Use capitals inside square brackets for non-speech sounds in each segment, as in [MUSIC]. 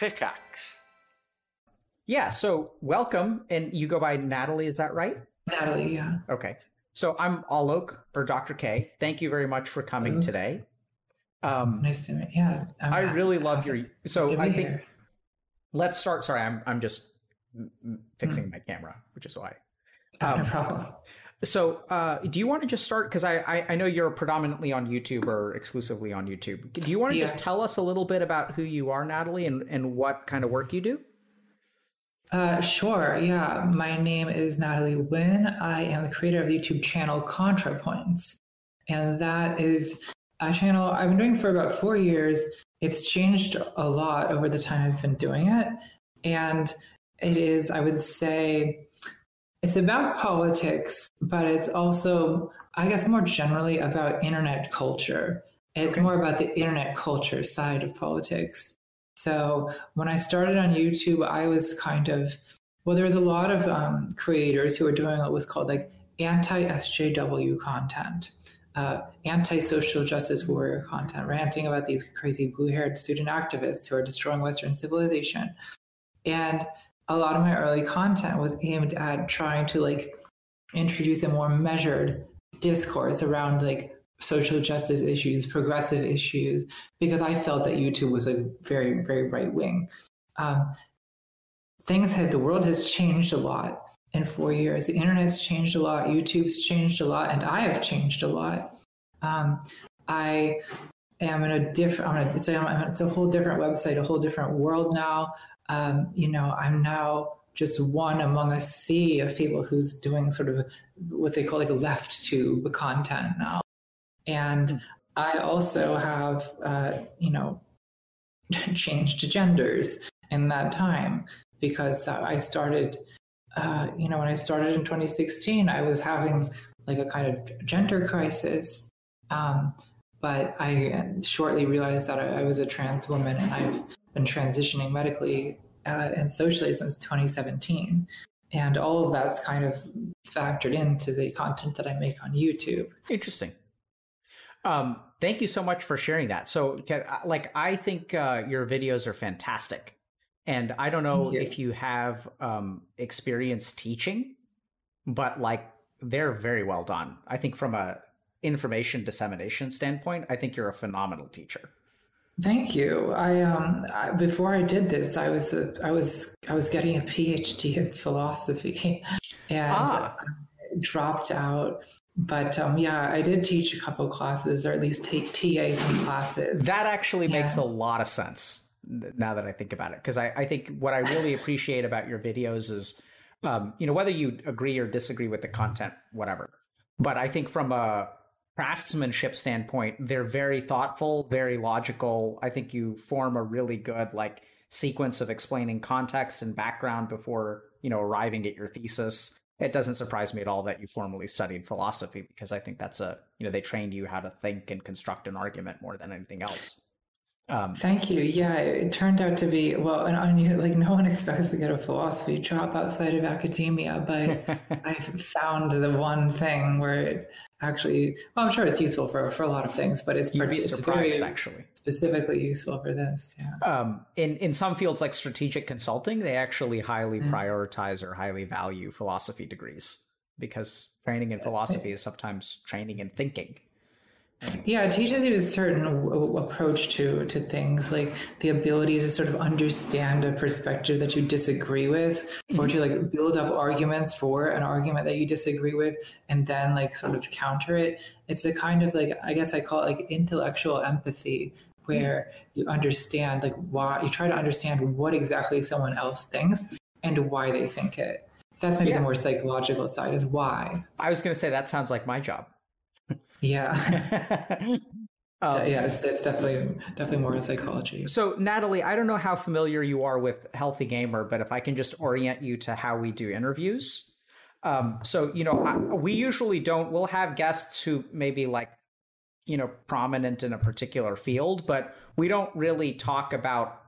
Pickaxe. Yeah, so welcome. And you go by Natalie, is that right? Natalie, yeah. Okay. So I'm Alok or Dr. K. Thank you very much for coming Hello. today. Um, Nice to meet Yeah. I'm I happy- really love your. So I think here. let's start. Sorry, I'm I'm just mm, mm, fixing my camera, which is why. Oh, no um, problem. So, uh, do you want to just start? Because I, I I know you're predominantly on YouTube or exclusively on YouTube. Do you want to Yeah. just tell us a little bit about who you are, Natalie, and and what kind of work you do? Uh, sure. Yeah. My name is Natalie Wynn. I am the creator of the YouTube channel ContraPoints. And that is a channel I've been doing for about four years. It's changed a lot over the time I've been doing it. And it is, I would say, it's about politics, but it's also, I guess, more generally about internet culture. It's Okay. more about the internet culture side of politics. So when I started on YouTube, I was kind of well, there was a lot of um, creators who were doing what was called like anti SJW content, uh, anti social justice warrior content, ranting about these crazy blue haired student activists who are destroying Western civilization. And a lot of my early content was aimed at trying to like introduce a more measured discourse around like social justice issues, progressive issues, because I felt that YouTube was a very, very right wing. Um, things have, the world has changed a lot in four years. The internet's changed a lot, YouTube's changed a lot, and I have changed a lot. Um, I am in a different, I'm in a, it's, a, it's a whole different website, a whole different world now. Um, you know, I'm now just one among a sea of people who's doing sort of what they call like left tube content now. And I also have, uh, you know, [LAUGHS] changed genders in that time because I started, uh, you know, when I started in 2016, I was having like a kind of gender crisis. Um, but I shortly realized that I, I was a trans woman and I've been transitioning medically uh, and socially since 2017. And all of that's kind of factored into the content that I make on YouTube. Interesting. Um, thank you so much for sharing that. So, like, I think uh, your videos are fantastic, and I don't know if you have um, experience teaching, but like, they're very well done. I think from a information dissemination standpoint, I think you're a phenomenal teacher. Thank you. I um I, before I did this, I was a, I was I was getting a PhD in philosophy, [LAUGHS] and Ah. Dropped out. But um, yeah, I did teach a couple classes, or at least take TA some classes. That actually makes a lot of sense now that I think about it. Because I, I think what I really appreciate about your videos is, um, you know, whether you agree or disagree with the content, whatever. But I think from a craftsmanship standpoint, they're very thoughtful, very logical. I think you form a really good like sequence of explaining context and background before you know arriving at your thesis. It doesn't surprise me at all that you formally studied philosophy because I think that's a you know they trained you how to think and construct an argument more than anything else. Um, Thank you. Yeah, it, turned out to be well, and I knew like no one [LAUGHS] expects to get a philosophy job outside of academia, but [LAUGHS] I found the one thing where it actually, well, I'm sure it's useful for, for a lot of things, but it's, be it's very actually. specifically useful for this. Yeah. Um, in in some fields like strategic consulting, they actually highly Mm. prioritize or highly value philosophy degrees because training in philosophy is sometimes training in thinking. Yeah, it teaches you a certain w- approach to to things, like the ability to sort of understand a perspective that you disagree with, or to mm-hmm. like build up arguments for an argument that you disagree with, and then like sort of counter it. It's a kind of like I guess I call it like intellectual empathy, where mm-hmm. you understand like why you try to understand what exactly someone else thinks and why they think it. That's maybe Yeah. the more psychological side is why. I was going to say that sounds like my job. Yeah. [LAUGHS] Um, yeah, it's, it's definitely definitely more in psychology. So, Natalie, I don't know how familiar you are with Healthy Gamer, but if I can just orient you to how we do interviews. Um, so, you know, I, we usually don't, we'll have guests who maybe like, you know, prominent in a particular field, but we don't really talk about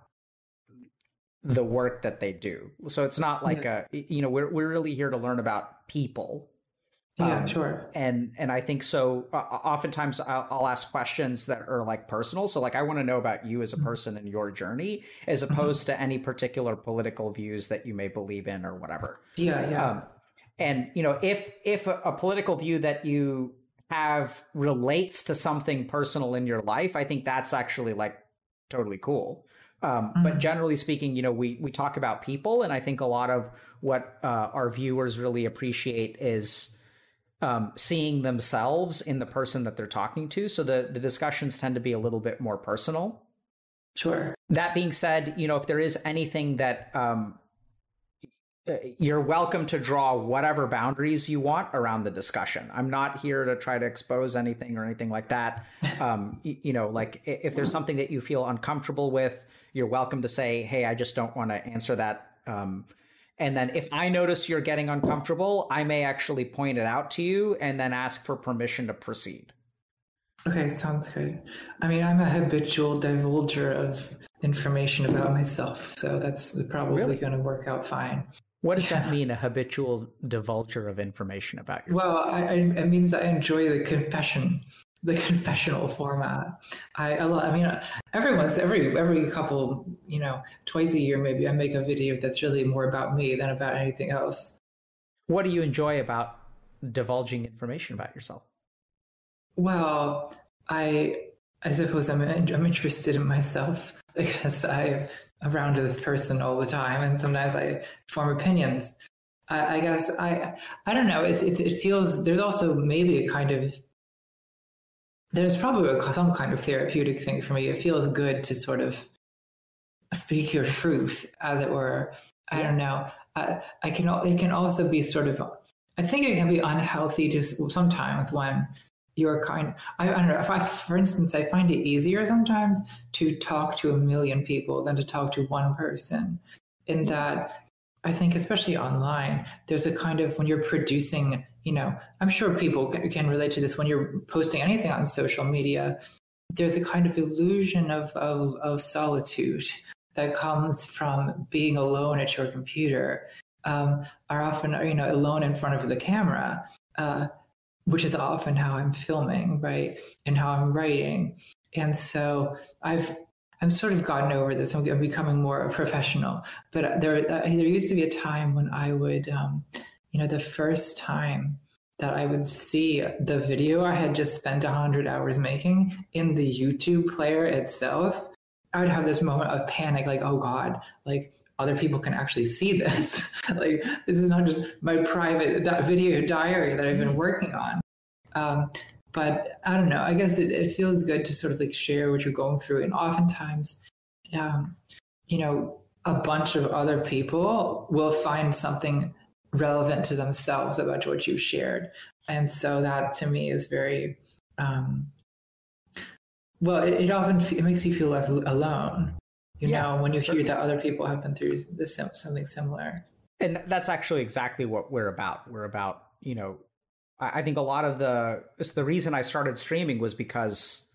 the work that they do. So it's not like a, you know, we're, we're really here to learn about people. Yeah, Um, sure. and and I think so. Uh, oftentimes, I'll, I'll ask questions that are like personal. So, like, I want to know about you as a Mhm. person and your journey, as Mhm. opposed to any particular political views that you may believe in or whatever. Yeah, yeah. Um, and you know, if if a, a political view that you have relates to something personal in your life, I think that's actually like totally cool. Um, But Mhm. generally speaking, you know, we we talk about people, and I think a lot of what uh, our viewers really appreciate is um, seeing themselves in the person that they're talking to. So the the discussions tend to be a little bit more personal. sure. That being said, you know, if there is anything that um, uh, you're welcome to draw whatever boundaries you want around the discussion. I'm not here to try to expose anything or anything like that. [LAUGHS] Um, you know, like if there's something that you feel uncomfortable with, you're welcome to say, "Hey, I just don't want to answer that." Um, and then if I notice you're getting uncomfortable, I may actually point it out to you and then ask for permission to proceed. Okay, sounds good. I mean, I'm a habitual divulger of information about myself, so that's probably Really? going to work out fine. What does that mean? A habitual divulger of information about yourself? Well, I, I, it means I enjoy the confession, the [LAUGHS] confessional format. I, I, lo- I mean, every once, every every couple, you know, twice a year maybe, I make a video that's really more about me than about anything else. what do you enjoy about divulging information about yourself? Well, I I suppose I'm I'm interested in myself [LAUGHS] because I'm around this person all the time, and sometimes I form opinions. I, I guess I I don't know. It's, it's it feels there's also maybe a kind of there's probably a, some kind of therapeutic thing for me. It feels good to sort of speak your truth, as it were. I don't know. I, I can. It can also be sort of. I think it can be unhealthy just sometimes when you're kind. I, I don't know. If I, for instance, I find it easier sometimes to talk to a million people than to talk to one person. In that, I think, especially online, there's a kind of when you're producing. You know, I'm sure people can, relate to this when you're posting anything on social media. There's a kind of illusion of, of, of solitude that comes from being alone at your computer um, are often you know alone in front of the camera uh, which is often how i'm filming right and how i'm writing and so i've i'm sort of gotten over this i'm becoming more a professional but there uh, there used to be a time when i would um, you know the first time that i would see the video i had just spent 100 hours making in the youtube player itself I would have this moment of panic, like, oh God, like other people can actually see this. [LAUGHS] like, this is not just my private di- video diary that I've been working on. Um, but I don't know. I guess it, it feels good to sort of like share what you're going through. And oftentimes, um, you know, a bunch of other people will find something relevant to themselves about what you shared. And so that to me is very, um, well, it, it often f- it makes you feel less alone. You Yeah, know, when you sure. hear that other people have been through this something similar. and that's actually exactly what we're about we're about you know i think a lot of the the reason i started streaming was because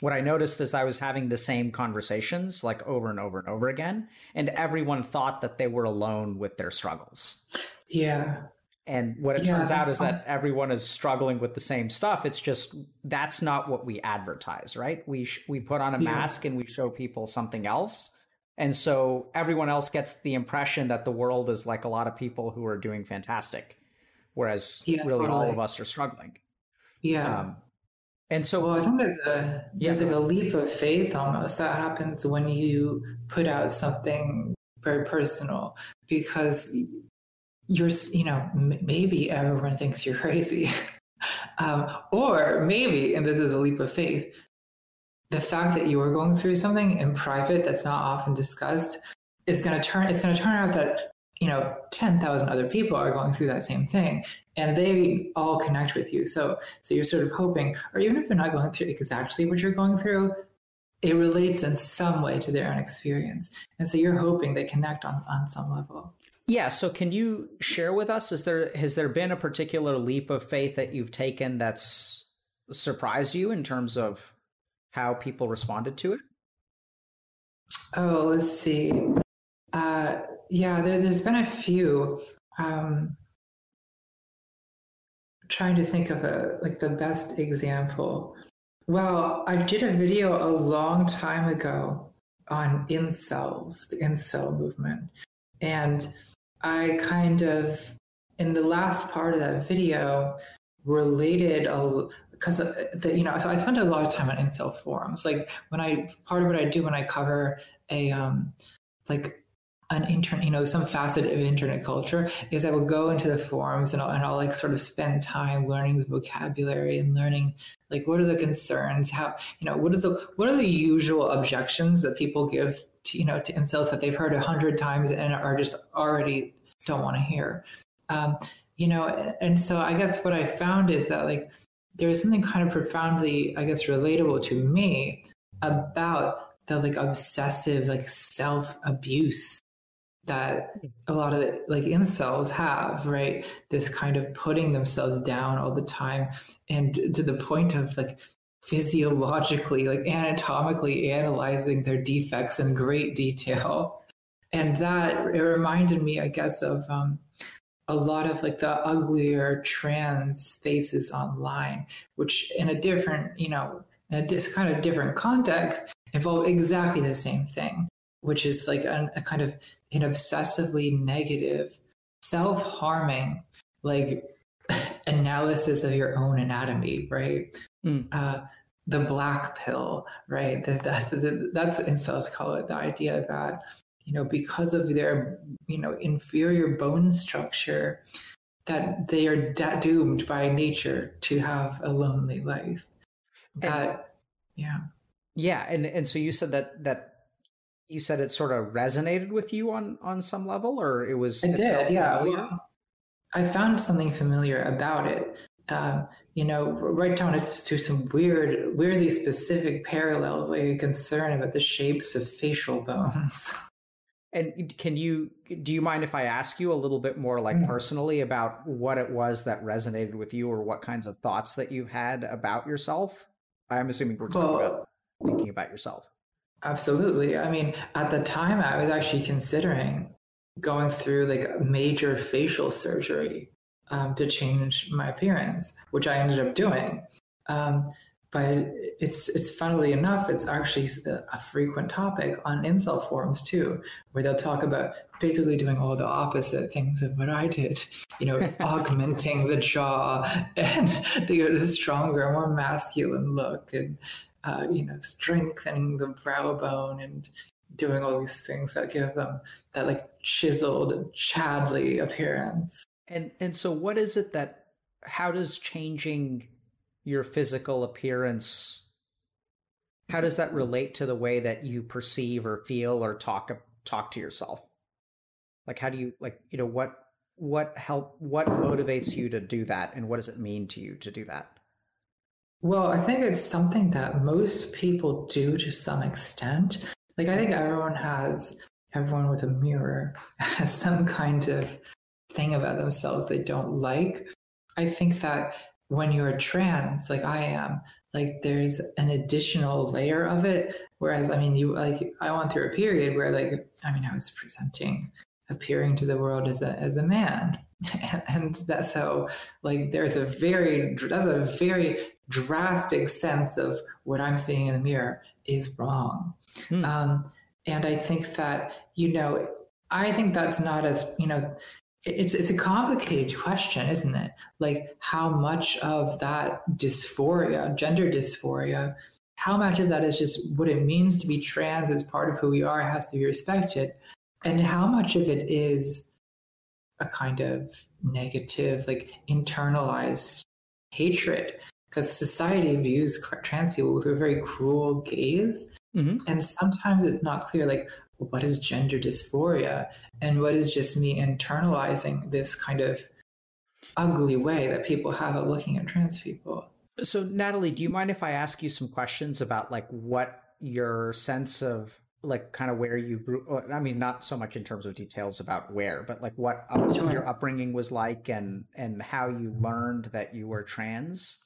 what i noticed is i was having the same conversations like over and over and over again and everyone thought that they were alone with their struggles. Yeah, and what it Yeah, turns out is that everyone is struggling with the same stuff. It's just that's not what we advertise right? We sh- we put on a Yeah. mask and we show people something else. And so everyone else gets the impression that the world is like a lot of people who are doing fantastic whereas Yeah, really all of us are struggling yeah. um, and so well, I think there's a there's Yeah. like a leap of faith almost that happens when you put out something very personal because you're you know maybe everyone thinks you're [LAUGHS] crazy, um, or maybe and this is a leap of faith. The fact that you are going through something in private that's not often discussed is going to turn. It's going to turn out that you know ten thousand other people are going through that same thing, and they all connect with you. So so you're sort of hoping, or even if they're not going through exactly what you're going through, it relates in some way to their own experience. And so you're hoping they connect on, on some level. yeah so can you share with us is there has there been a particular leap of faith that you've taken that's surprised you in terms of how people responded to it Oh, let's see. Uh, yeah, there, there's been a few. Um, trying to think of a like the best example. Well, I did a video a long time ago on incels, the incel movement. And I kind of, in the last part of that video, related a because the you know so I spend a lot of time on incel forums. Like when I part of what I do when I cover a um like an internet, you know, some facet of internet culture is I will go into the forums and I'll, and I'll like sort of spend time learning the vocabulary and learning like what are the concerns, how you know what are the what are the usual objections that people give to you know to incels that they've heard a hundred times and are just already don't want to hear, um, you know, and, and so I guess what I found is that like there is something kind of profoundly I guess relatable to me about the like obsessive like self abuse that a lot of like incels have, right? This kind of putting themselves down all the time and to the point of like physiologically, like anatomically analyzing their defects in great detail. And that it reminded me, I guess, of um, a lot of like the uglier trans faces online, which in a different, you know, in a kind of different context, involve exactly the same thing which is like a, a kind of an obsessively negative, self harming, like [LAUGHS] analysis of your own anatomy, right? Mm. Uh, the black pill, right? That, that, that, that's what incels call it. The idea that you know because of their you know inferior bone structure, that they are da- doomed by nature to have a lonely life. That, and, yeah, yeah, and and so you said that that you said it sort of resonated with you on on some level, or it was. I it did, yeah. Well, I found something familiar about it. Um, you know, right down to some weird, weirdly specific parallels, like a concern about the shapes of facial bones. [LAUGHS] And can you do you mind if I ask you a little bit more like mm. personally about what it was that resonated with you or what kinds of thoughts that you've had about yourself? I'm assuming we're talking well, about thinking about yourself. Absolutely. I mean, at the time, I was actually considering going through like major facial surgery um, to change my appearance, which I ended up doing. Um, but it's it's funnily enough, it's actually a frequent topic on incel forums too, where they'll talk about basically doing all the opposite things of what I did. You know, [LAUGHS] augmenting the jaw and to get a stronger, more masculine look, and uh, you know, strengthening the brow bone and doing all these things that give them that like chiseled Chadley appearance. And and so what is it that how does changing your physical appearance how does that relate to the way that you perceive or feel or talk talk to yourself? Like how do you like you know what what help what motivates you to do that and what does it mean to you to do that? Well, I think it's something that most people do to some extent. Like, I think everyone has, everyone with a mirror [LAUGHS] has some kind of thing about themselves they don't like. I think that when you're trans, like I am, like there's an additional layer of it. Whereas, I mean, you like, I went through a period where, like, I mean, I was presenting, appearing to the world as a, as a man. [LAUGHS] and that's so, like there's a very that's a very drastic sense of what i'm seeing in the mirror is wrong. Hmm. um, and i think that you know i think that's not as you know it's it's a complicated question isn't it? Like how much of that dysphoria gender dysphoria how much of that is just what it means to be trans as part of who we are has to be respected? And how much of it is a kind of negative, like internalized hatred because society views trans people with a very cruel gaze. Mm-hmm. And sometimes it's not clear, like, what is gender dysphoria and what is just me internalizing this kind of ugly way that people have of looking at trans people. So, Natalie, do you mind if I ask you some questions about like what your sense of like kind of where you grew i mean not so much in terms of details about where but like what up, sure. your upbringing was like and and how you learned that you were trans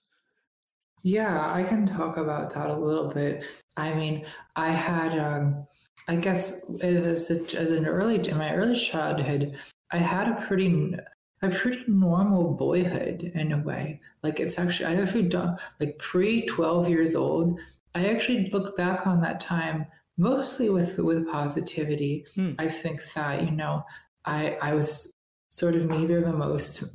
yeah i can talk about that a little bit i mean i had um i guess as, a, as an early in my early childhood i had a pretty a pretty normal boyhood in a way. Like it's actually, I actually done like pre 12 years old. I actually look back on that time mostly with with positivity. Hmm. I think that you know, I I was sort of neither the most [LAUGHS]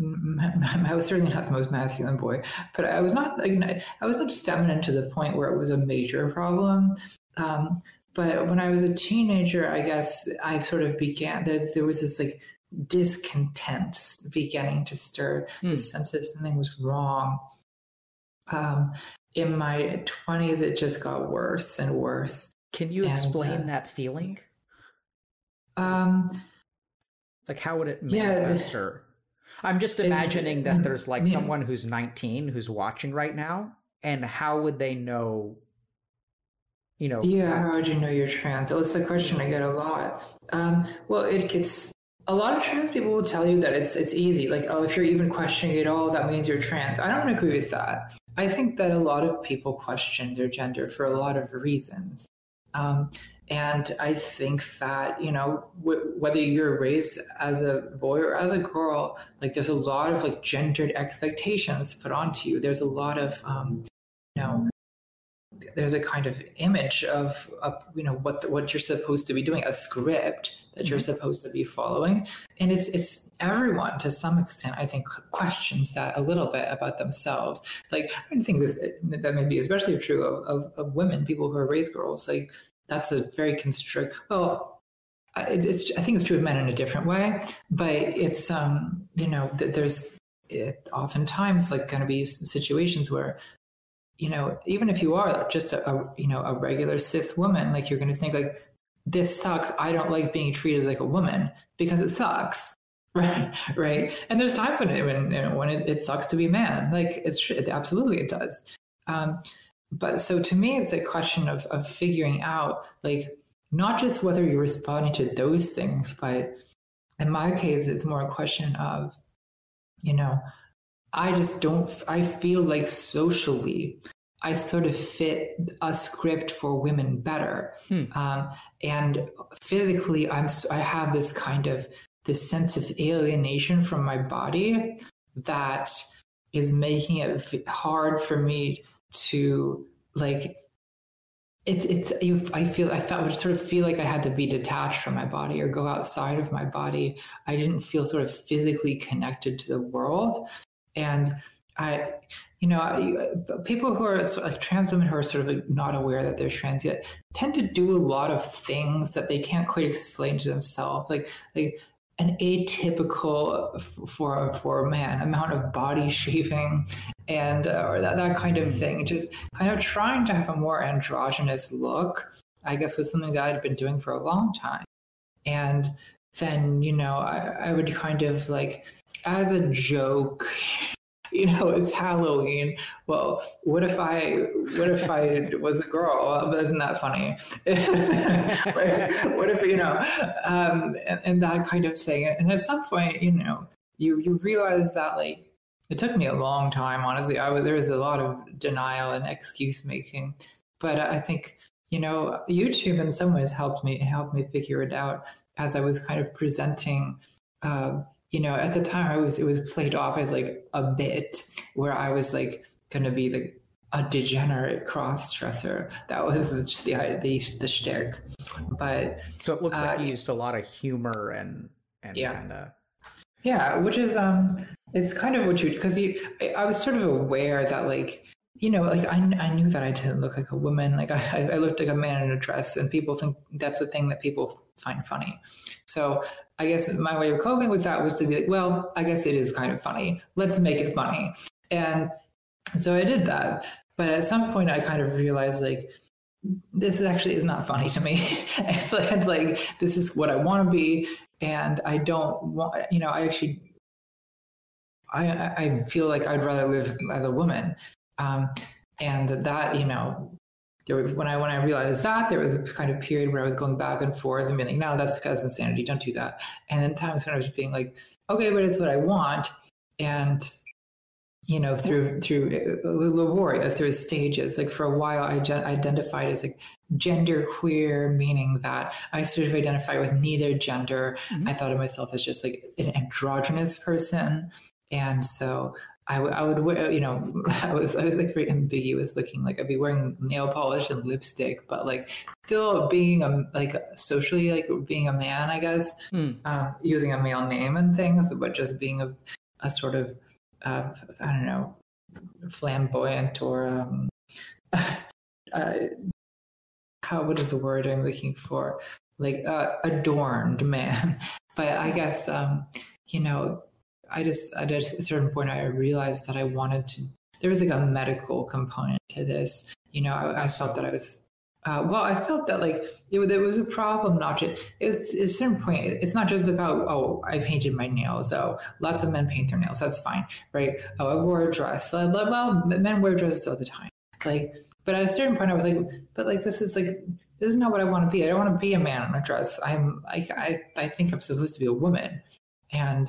I was certainly not the most masculine boy, but I was not like I was not feminine to the point where it was a major problem. Um, but when I was a teenager, I guess I sort of began there. There was this like discontent beginning to stir, hmm. the sense that something was wrong. Um, in my twenties, it just got worse and worse. Can you explain and, uh, that feeling? Um, like how would it manifest yeah, or I'm just imagining that there's like yeah. someone who's 19 who's watching right now and how would they know you know yeah how would you know you're trans? It's a question i get a lot. Um, well it gets a lot of trans people will tell you that it's it's easy. Like oh if you're even questioning it all that means you're trans. I don't agree with that. I think that a lot of people question their gender for a lot of reasons. Um, and I think that, you know, w- whether you're raised as a boy or as a girl, like there's a lot of like gendered expectations put onto you. There's a lot of, um, you know, there's a kind of image of, of you know what the, what you're supposed to be doing, a script that you're mm-hmm. supposed to be following, and it's it's everyone to some extent I think questions that a little bit about themselves. Like I think this that may be especially true of, of, of women, people who are raised girls. Like that's a very constrict. Well, it's, it's, I think it's true of men in a different way, but it's um you know there's it, oftentimes like going to be situations where you know even if you are just a, a you know a regular cis woman like you're going to think like this sucks. I don't like being treated like a woman because it sucks. [LAUGHS] Right right? And there's times when it, when, when it, it sucks to be a man. Like it's absolutely it does. Um, but so to me, it's a question of, of figuring out like not just whether you're responding to those things, but in my case, it's more a question of, you know, I just don't, I feel like socially, I sort of fit a script for women better. Hmm. Um, and physically, I'm, I have this kind of, this sense of alienation from my body that is making it hard for me to like it's it's you I feel I felt sort of feel like I had to be detached from my body or go outside of my body. I didn't feel sort of physically connected to the world, and I, you know, I, people who are like trans women who are sort of like not aware that they're trans yet tend to do a lot of things that they can't quite explain to themselves. Like like an atypical for for a man amount of body [LAUGHS] shaving and uh, or that, that kind of thing just kind of trying to have a more androgynous look i guess was something that i'd been doing for a long time and then you know I, I would kind of like as a joke [LAUGHS] you know, it's Halloween. Well, what if I, what if I [LAUGHS] was a girl? Isn't that funny? [LAUGHS] what if, you know, um, and, and that kind of thing. And at some point, you know, you, you realize that like, it took me a long time, honestly. I was, there was a lot of denial and excuse making, but I think, you know, YouTube in some ways helped me, helped me figure it out as I was kind of presenting, uh, you know, at the time I was it was played off as like a bit where I was like going to be the a degenerate cross dresser. That was the the the, the shtick. But so it looks uh, like you used a lot of humor and and yeah. And, uh... Yeah, which is um, it's kind of what you because you. I was sort of aware that like you know, like I, I knew that I didn't look like a woman. Like [LAUGHS] I, I looked like a man in a dress, and people think that's the thing that people find funny. So I guess my way of coping with that was to be like, well, I guess it is kind of funny. Let's make it funny. And so I did that. But at some point, I kind of realized like, this actually is not funny to me. [LAUGHS] it's like, like this is what I want to be, and I don't want. You know, I actually, I I feel like I'd rather live as a woman, um, and that you know there when I when I realized that there was a kind of period where I was going back and forth and being like, no, that's because insanity. Don't do that. And then times when I was being like, okay, but it's what I want. And you know, through through it was laborious through stages. Like for a while, I identified as like gender queer, meaning that I sort of identify with neither gender. Mm-hmm. I thought of myself as just like an androgynous person, and so I, w- I would wear, you know, [LAUGHS] I was I was like very ambiguous looking. Like I'd be wearing nail polish and lipstick, but like still being a like socially like being a man, I guess, mm. um, using a male name and things, but just being a a sort of uh, I don't know, flamboyant or um, [LAUGHS] uh, how what is the word I'm looking for? Like uh, adorned man. [LAUGHS] but I guess um, you know I just at a certain point I realized that I wanted to. There was like a medical component to this. You know, I, I felt that I was. Uh, well, I felt that like it, it was a problem. Not just it's at a certain point. It's not just about oh I painted my nails. Oh, lots of men paint their nails. That's fine, right? Oh, I wore a dress. Well, men wear dresses all the time. Like, but at a certain point, I was like, but like this is like this is not what I want to be. I don't want to be a man in a dress. I'm like I I think I'm supposed to be a woman, and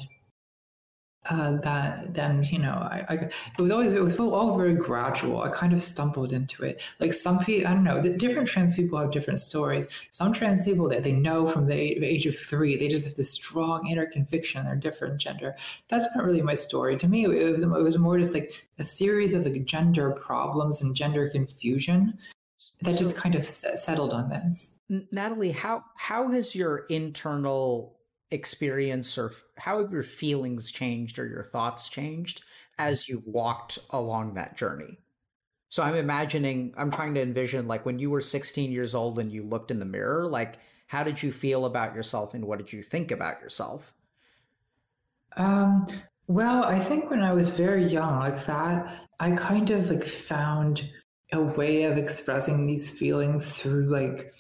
uh, that then you know I, I, it was always it was all very gradual. I kind of stumbled into it. Like some people i don't know the different trans people have different stories. Some trans people that they know from the age of three they just have this strong inner conviction they're different gender. That's not really my story. To me it was, it was more just like a series of like gender problems and gender confusion that so, just kind of settled on this. Natalie how how has your internal experience or how have your feelings changed or your thoughts changed as you've walked along that journey? So I'm imagining, I'm trying to envision like when you were 16 years old and you looked in the mirror, like how did you feel about yourself and what did you think about yourself? Um, well, I think when I was very young, like that, I kind of like found a way of expressing these feelings through like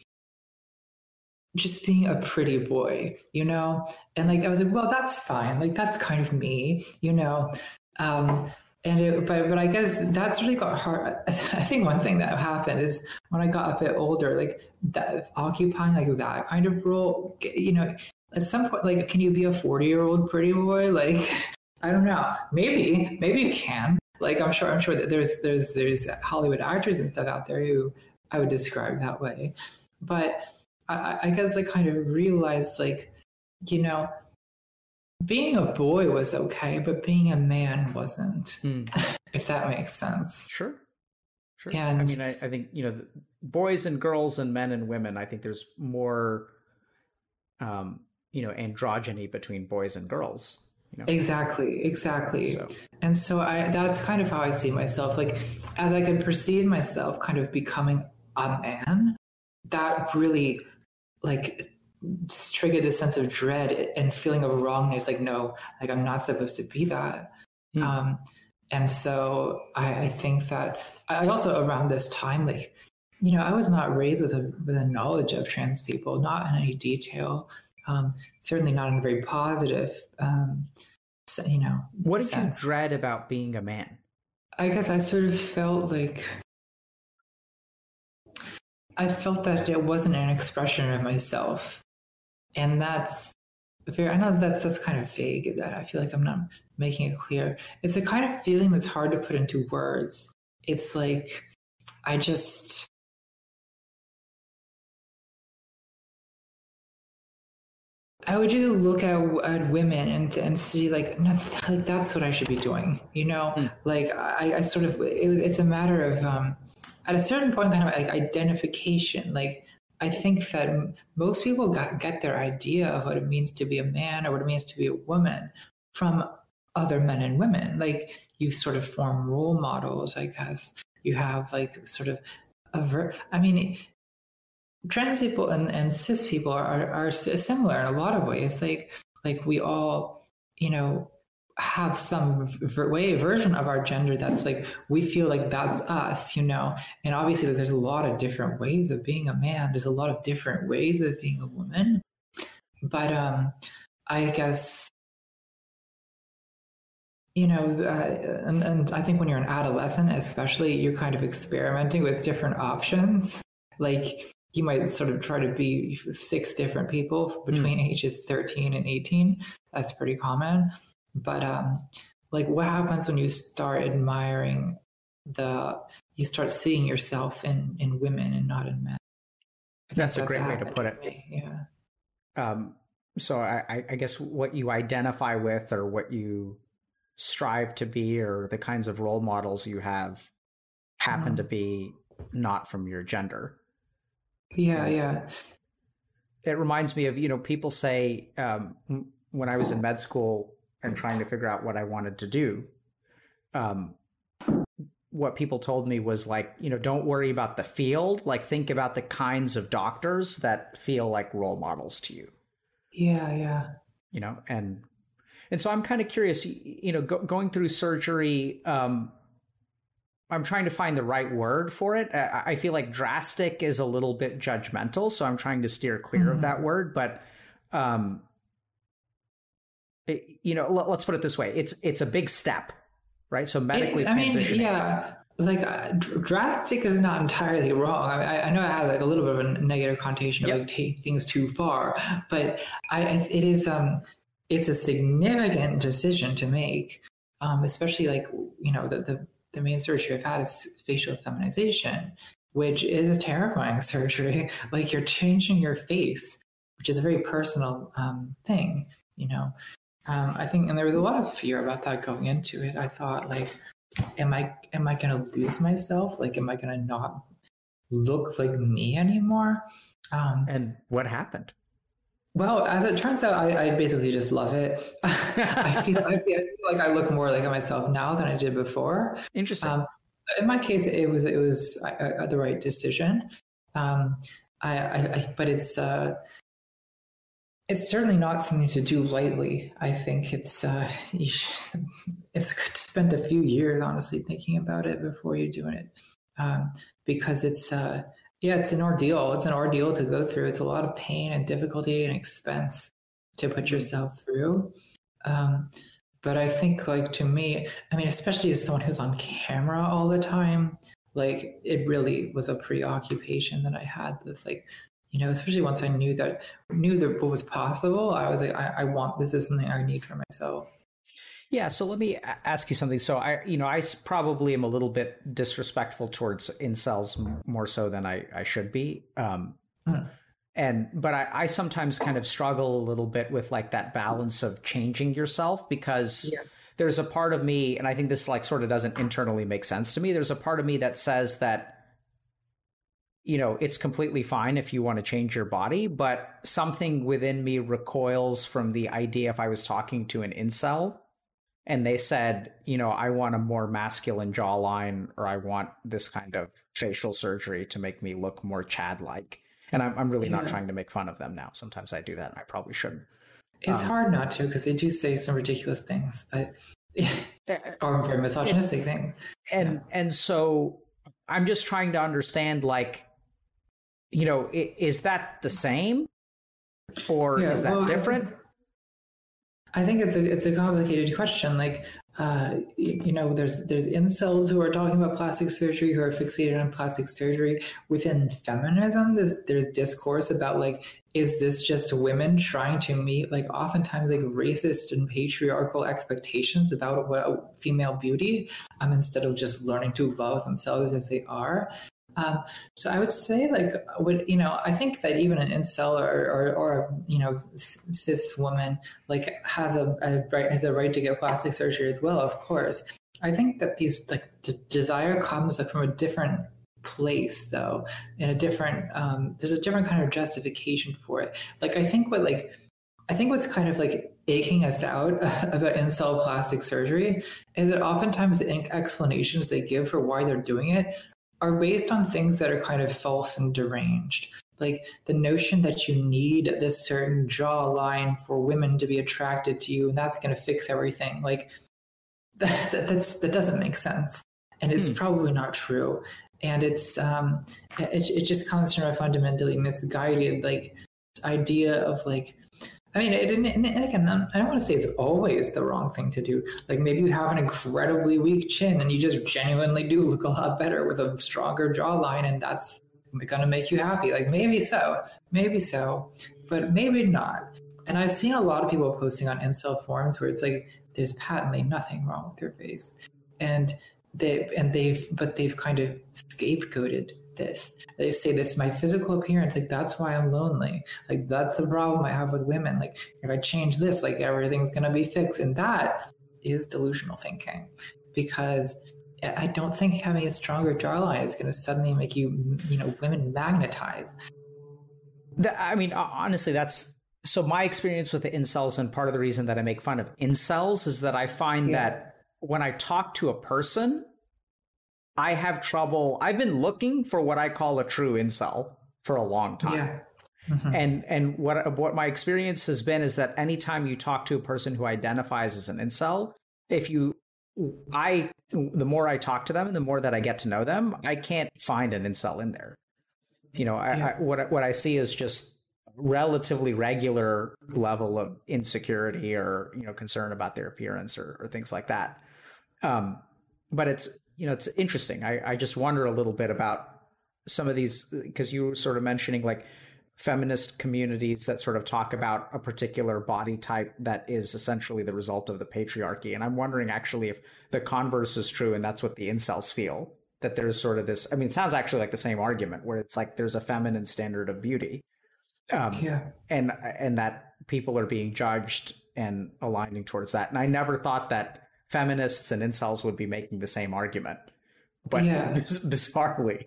just being a pretty boy, you know? And like I was like, well, that's fine. Like that's kind of me, you know. Um and it, but but I guess that's really got hard. I [LAUGHS] think one thing that happened is when I got a bit older, like that occupying like that kind of role, you know, at some point, like, can you be a forty-year-old pretty boy? [LAUGHS] Like, I don't know. Maybe, maybe you can. Like, I'm sure, I'm sure that there's there's there's Hollywood actors and stuff out there who I would describe that way, but I, I guess I kind of realized like, you know, being a boy was okay, but being a man wasn't. Mm. [LAUGHS] if that makes sense. Sure. Sure. And I mean, I, I think, you know, boys and girls and men and women, I think there's more, um, you know, androgyny between boys and girls. You know? Exactly, exactly. So. And so I that's kind of how I see myself. Like as I could perceive myself kind of becoming a man, that really like triggered this sense of dread and feeling of wrongness like no like i'm not supposed to be that mm. um, and so I, I, think that i also around this time like you know i was not raised with a with a knowledge of trans people not in any detail um, certainly not in a very positive um, you know what did sense. you dread about being a man i guess i sort of felt like I felt that it wasn't an expression of myself. And that's very, I know that's, that's kind of vague that I feel like I'm not making it clear. It's a kind of feeling that's hard to put into words. It's like, I just, I would just look at, at women and and see like, like that's what I should be doing, you know. Mm. Like I, I sort of it, it's a matter of um, at a certain point, kind of like identification. Like I think that most people got, get their idea of what it means to be a man or what it means to be a woman from other men and women. Like you sort of form role models, I guess. You have like sort of a ver- I mean, trans people and, and cis people are, are, are similar in a lot of ways. Like like we all, you know, have some way version of our gender that's like we feel like that's us you know? And obviously there's a lot of different ways of being a man. There's a lot of different ways of being a woman. But um i guess you know uh, and, and i think when you're an adolescent especially you're kind of experimenting with different options. Like you might sort of try to be six different people between mm. ages 13 and 18 that's pretty common but um, like what happens when you start admiring the you start seeing yourself in in women and not in men? That's, that's a great way to put it. yeah. Um so I, I guess what you identify with or what you strive to be or the kinds of role models you have happen mm. to be not from your gender. Yeah yeah. It reminds me of you know people say um, when i was in med school and trying to figure out what i wanted to do. Um, what people told me was like you know don't worry about the field. Like think about the kinds of doctors that feel like role models to you. Yeah yeah. You know and and so i'm kind of curious you know go, going through surgery um i'm trying to find the right word for it. I, I, feel like drastic is a little bit judgmental so i'm trying to steer clear mm-hmm. of that word but um you know let, us put it this way it's it's a big step right? So medically it, I mean, yeah, like uh, drastic is not entirely wrong. I, I know I has like a little bit of a negative connotation of like take things too far, but I, it is um, it's a significant decision to make, um, especially like you know the the, the main surgery I've had is facial feminization, which is a terrifying [LAUGHS] surgery. Like you're changing your face, which is a very personal um, thing, you know. Um, I think, and there was a lot of fear about that going into it. I thought, like, am I am I going to lose myself? Like, am I going to not look like me anymore? Um, and what happened? Well, as it turns out, I, I basically just love it. [LAUGHS] I, feel, I, feel, like I look more like myself now than I did before. Interesting. Um, in my case, it was it was uh, the right decision. Um, I, I, but it's uh, it's certainly not something to do lightly. I think it's uh, should, [LAUGHS] it's good to spend a few years honestly thinking about it before you're doing it, um, because it's uh, yeah, it's an ordeal. It's an ordeal to go through. It's a lot of pain and difficulty and expense to put mm-hmm. yourself through. Um, but I think, like to me, I mean, especially as someone who's on camera all the time, like it really was a preoccupation that I had with like you know, especially once I knew that knew that what was possible, I was like, I, I want this is something I need for myself. Yeah, so let me ask you something. So I, you know, I probably am a little bit disrespectful towards incels more so than I, I should be. Um, hmm. And but I, I sometimes kind of struggle a little bit with like that balance of changing yourself because yeah. there's a part of me, and I think this like sort of doesn't internally make sense to me. There's a part of me that says that you know, it's completely fine if you want to change your body, but something within me recoils from the idea if I was talking to an incel and they said, you know, I want a more masculine jawline or I want this kind of facial surgery to make me look more Chad like. And I'm, I'm really yeah. not trying to make fun of them now. Sometimes I do that and I probably shouldn't. It's um, hard not to because they do say some ridiculous things, but [LAUGHS] [LAUGHS] or very misogynistic things. And yeah. and so I'm just trying to understand like you know, is that the same or yeah, is that well, different? I think it's a it's a complicated question. Like, uh, you know, there's there's incels who are talking about plastic surgery who are fixated on plastic surgery. Within feminism, there's there's discourse about like, is this just women trying to meet like oftentimes like racist and patriarchal expectations about what female beauty, um, instead of just learning to love themselves as they are. Um, so I would say, like, would you know, I think that even an incel or, or, or you know, cis woman like has a, a right has a right to get plastic surgery as well. Of course, I think that these like d- desire comes from a different place though in a different um there's a different kind of justification for it like i think what like i think what's kind of like aching us out [LAUGHS] about incel plastic surgery is that oftentimes the explanations they give for why they're doing it are based on things that are kind of false and deranged. Like the notion that you need this certain jawline for women to be attracted to you, and that's going to fix everything. Like [LAUGHS] that, that, that's, that doesn't make sense, and it's hmm. probably not true. And it's um, it, it just comes from a fundamentally misguided like idea of like I mean, it, and, and again, I don't want to say it's always the wrong thing to do. Like maybe you have an incredibly weak chin and you just genuinely do look a lot better with a stronger jawline, and that's going to make you happy. Like maybe so, maybe so, but maybe not. And I've seen a lot of people posting on incel forums where it's like there's patently nothing wrong with your face, and they and they've but they've kind of scapegoated this. They say this is my physical appearance, like that's why I'm lonely. Like that's the problem I have with women. Like if I change this, like everything's gonna be fixed. And that is delusional thinking. Because I don't think having a stronger jawline is gonna suddenly make you, you know, women magnetize. I mean, honestly, that's so my experience with the incels and part of the reason that I make fun of incels is that I find yeah. that when I talk to a person, I have trouble. I've been looking for what I call a true incel for a long time. Yeah. Mm-hmm. And and what what my experience has been is that anytime you talk to a person who identifies as an incel, if you I the more I talk to them and the more that I get to know them, I can't find an incel in there. You know, I, I, what what I see is just relatively regular level of insecurity or you know concern about their appearance or, or things like that. Um, but it's you know, it's interesting. I, I just wonder a little bit about some of these because you were sort of mentioning like feminist communities that sort of talk about a particular body type that is essentially the result of the patriarchy. And I'm wondering actually if the converse is true and that's what the incels feel that there's sort of this. I mean, it sounds actually like the same argument where it's like there's a feminine standard of beauty. Um, yeah. And, and that people are being judged and aligning towards that. And I never thought that feminists and incels would be making the same argument, but yeah. bizarrely.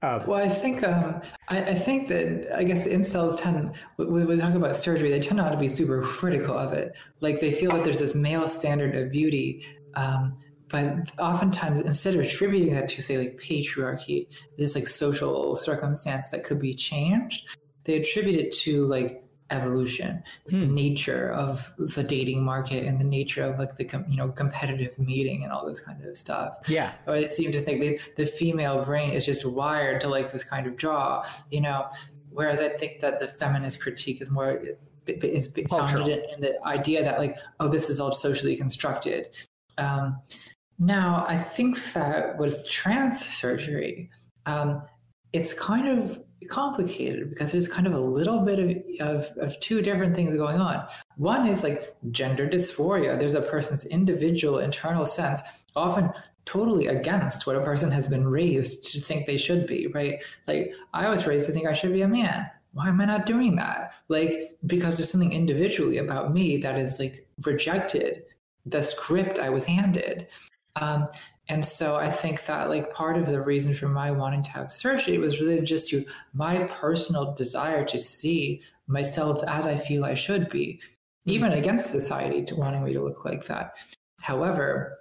Um, well, I think um, I, I, think that I guess incels tend when we talk about surgery, they tend not to be super critical of it. Like they feel that there's this male standard of beauty, um, but oftentimes instead of attributing that to say like patriarchy, this like social circumstance that could be changed, they attribute it to like evolution, hmm. the nature of the dating market and the nature of like the you know competitive meeting and all this kind of stuff. Yeah, or they seem to think that the female brain is just wired to like this kind of draw, you know. Whereas I think that the feminist critique is more is founded in, in the idea that like oh this is all socially constructed. Um, now I think that with trans surgery, um, it's kind of complicated because there's kind of a little bit of, of, of, two different things going on. One is like gender dysphoria. There's a person's individual internal sense, often totally against what a person has been raised to think they should be, right? Like I was raised to think I should be a man. Why am I not doing that? Like, because there's something individually about me that is like rejected the script I was handed. Um, and so I think that like part of the reason for my wanting to have surgery was really just to my personal desire to see myself as I feel I should be, even mm-hmm. against society to wanting me to look like that. However,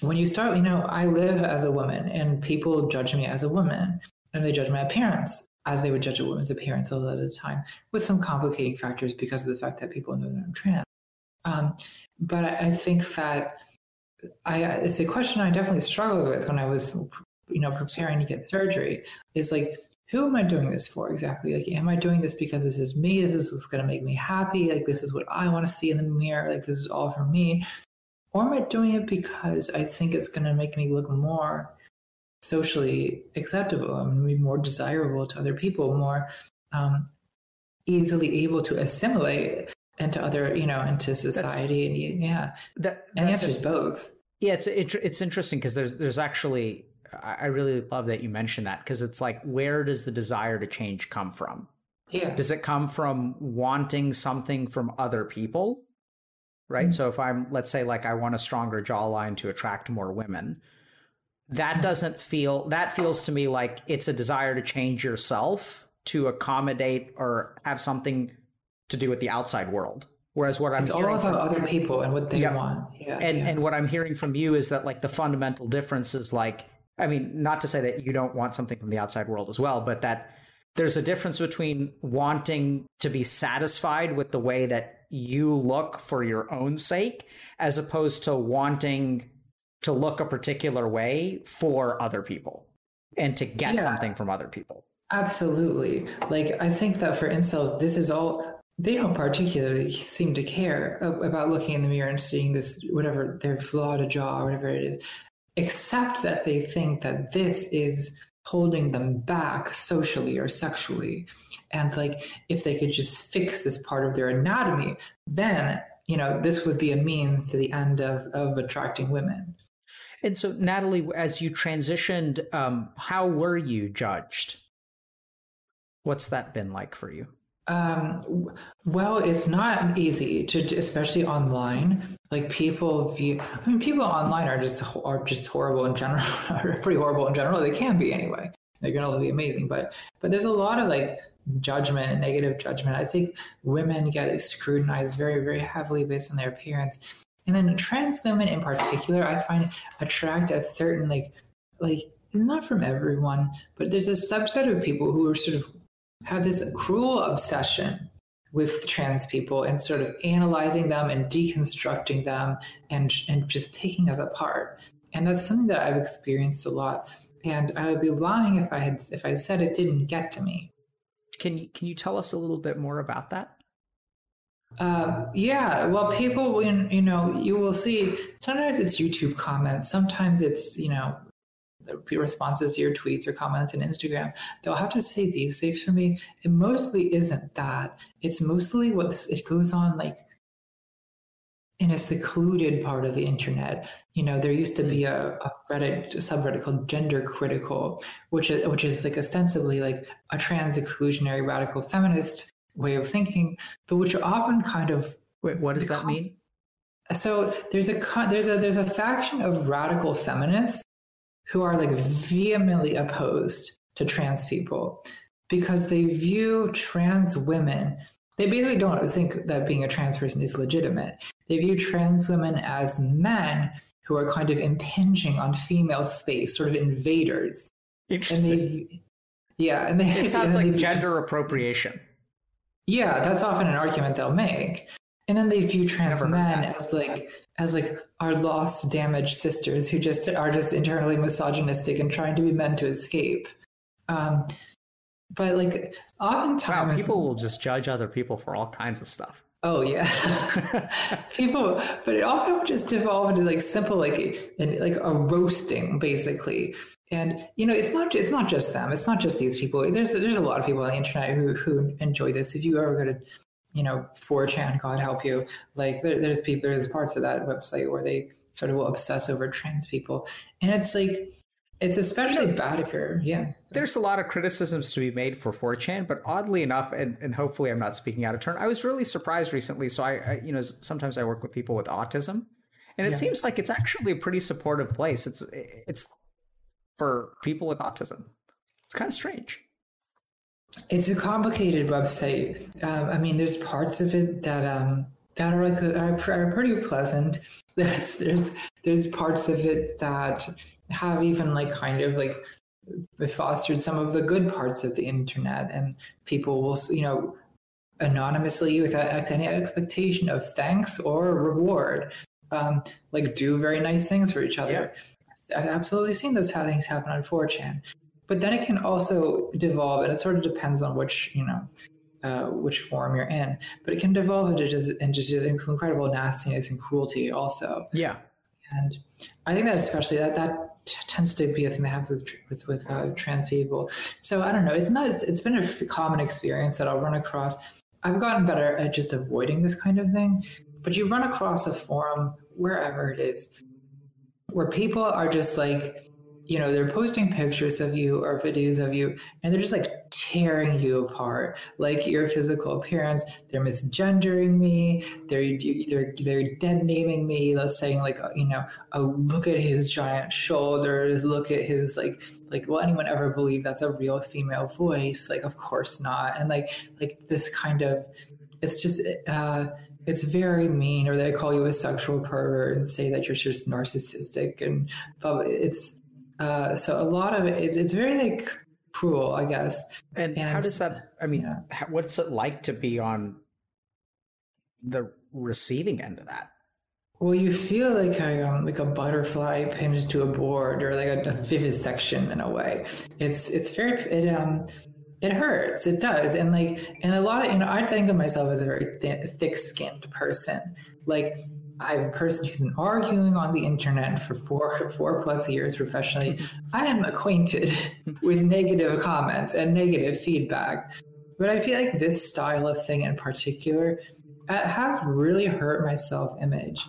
when you start, you know, I live as a woman and people judge me as a woman and they judge my appearance as they would judge a woman's appearance a lot of the time with some complicating factors because of the fact that people know that I'm trans. Um, but I, I think that I, it's a question I definitely struggled with when I was, you know, preparing to get surgery. Is like, who am I doing this for exactly? Like, am I doing this because this is me? This is what's going to make me happy? Like, this is what I want to see in the mirror? Like, this is all for me? Or am I doing it because I think it's going to make me look more socially acceptable and be more desirable to other people, more um, easily able to assimilate into other, you know, into society. That's, and yeah, that, and the answer is both. Yeah, it's it, it's interesting because there's there's actually I really love that you mentioned that because it's like where does the desire to change come from? Yeah. Does it come from wanting something from other people? Right. Mm-hmm. So if I'm let's say like I want a stronger jawline to attract more women, that doesn't feel that feels to me like it's a desire to change yourself to accommodate or have something to do with the outside world. Whereas what I'm it's all about from, other people and what they yeah. want. Yeah, and yeah. and what I'm hearing from you is that like the fundamental difference is like I mean, not to say that you don't want something from the outside world as well, but that there's a difference between wanting to be satisfied with the way that you look for your own sake as opposed to wanting to look a particular way for other people and to get yeah, something from other people. Absolutely. Like I think that for incels, this is all they don't particularly seem to care about looking in the mirror and seeing this whatever their flawed jaw or whatever it is except that they think that this is holding them back socially or sexually. And like if they could just fix this part of their anatomy, then you know this would be a means to the end of, of attracting women. And so, Natalie, as you transitioned, um, how were you judged? What's that been like for you? Um, well, it's not easy to, especially online. Like people view, I mean, people online are just are just horrible in general. [LAUGHS] are pretty horrible in general. They can be anyway. They can also be amazing, but but there's a lot of like judgment and negative judgment. I think women get scrutinized very very heavily based on their appearance, and then trans women in particular, I find attract a certain like like not from everyone, but there's a subset of people who are sort of have this cruel obsession with trans people and sort of analyzing them and deconstructing them and and just picking us apart. And that's something that I've experienced a lot. And I would be lying if I had if I said it didn't get to me. Can you can you tell us a little bit more about that? Um, yeah, well, people, when you know, you will see. Sometimes it's YouTube comments. Sometimes it's you know responses to your tweets or comments on Instagram, they'll have to say these things for me. It mostly isn't that. It's mostly what this, it goes on like in a secluded part of the internet. You know, there used to be a, a Reddit a subreddit called Gender Critical, which is which is like ostensibly like a trans exclusionary radical feminist way of thinking, but which are often kind of Wait, what does that mean? So there's a there's a there's a faction of radical feminists who are like vehemently opposed to trans people because they view trans women they basically don't think that being a trans person is legitimate. They view trans women as men who are kind of impinging on female space sort of invaders. Interesting. And they, yeah and they it sounds like gender appropriation. Yeah that's often an argument they'll make. And then they view trans men as like as like our lost damaged sisters who just are just internally misogynistic and trying to be men to escape. Um but like oftentimes wow, people will just judge other people for all kinds of stuff. Oh yeah. [LAUGHS] People but it often just devolve into like simple like and like a roasting basically. And you know it's not it's not just them. It's not just these people. There's there's a lot of people on the internet who who enjoy this. If you ever go to you know, 4chan, God help you. Like there, there's people, there's parts of that website where they sort of will obsess over trans people. And it's like, it's especially bad if you're, yeah. There's a lot of criticisms to be made for 4chan, but oddly enough, and, and hopefully I'm not speaking out of turn, I was really surprised recently. So I, I you know, sometimes I work with people with autism and it yeah. seems like it's actually a pretty supportive place. It's, it's for people with autism. It's kind of strange. It's a complicated website. Um, I mean, there's parts of it that um, that are like are, are pretty pleasant. [LAUGHS] There's there's there's parts of it that have even like kind of like fostered some of the good parts of the internet, and people will you know anonymously without any expectation of thanks or reward, um, like do very nice things for each other. Yeah. I've absolutely seen those things happen on 4chan but then it can also devolve, and it sort of depends on which you know uh, which form you're in. But it can devolve into just, into just incredible nastiness and cruelty, also. Yeah. And I think that especially that that t- tends to be a thing that happens with with, with uh, trans people. So I don't know. It's not. It's, it's been a common experience that I'll run across. I've gotten better at just avoiding this kind of thing. But you run across a forum wherever it is, where people are just like you know they're posting pictures of you or videos of you and they're just like tearing you apart. Like your physical appearance they're misgendering me they're they're they're dead naming me let's saying like you know oh look at his giant shoulders look at his like like will anyone ever believe that's a real female voice? Like of course not. And like like this kind of it's just uh it's very mean or they call you a sexual pervert and say that you're just narcissistic and it's uh, so a lot of it, it's very like cruel, I guess. And, and how does that? I mean, yeah. what's it like to be on the receiving end of that? Well, you feel like a um, like a butterfly pinned to a board, or like a, a vivisection in a way. It's it's very it um it hurts. It does, and like and a lot of you know I think of myself as a very th- thick skinned person. Like I'm a person who's been arguing on the internet for four four plus years professionally. [LAUGHS] I am acquainted [LAUGHS] with negative comments and negative feedback. But I feel like this style of thing in particular it has really hurt my self image.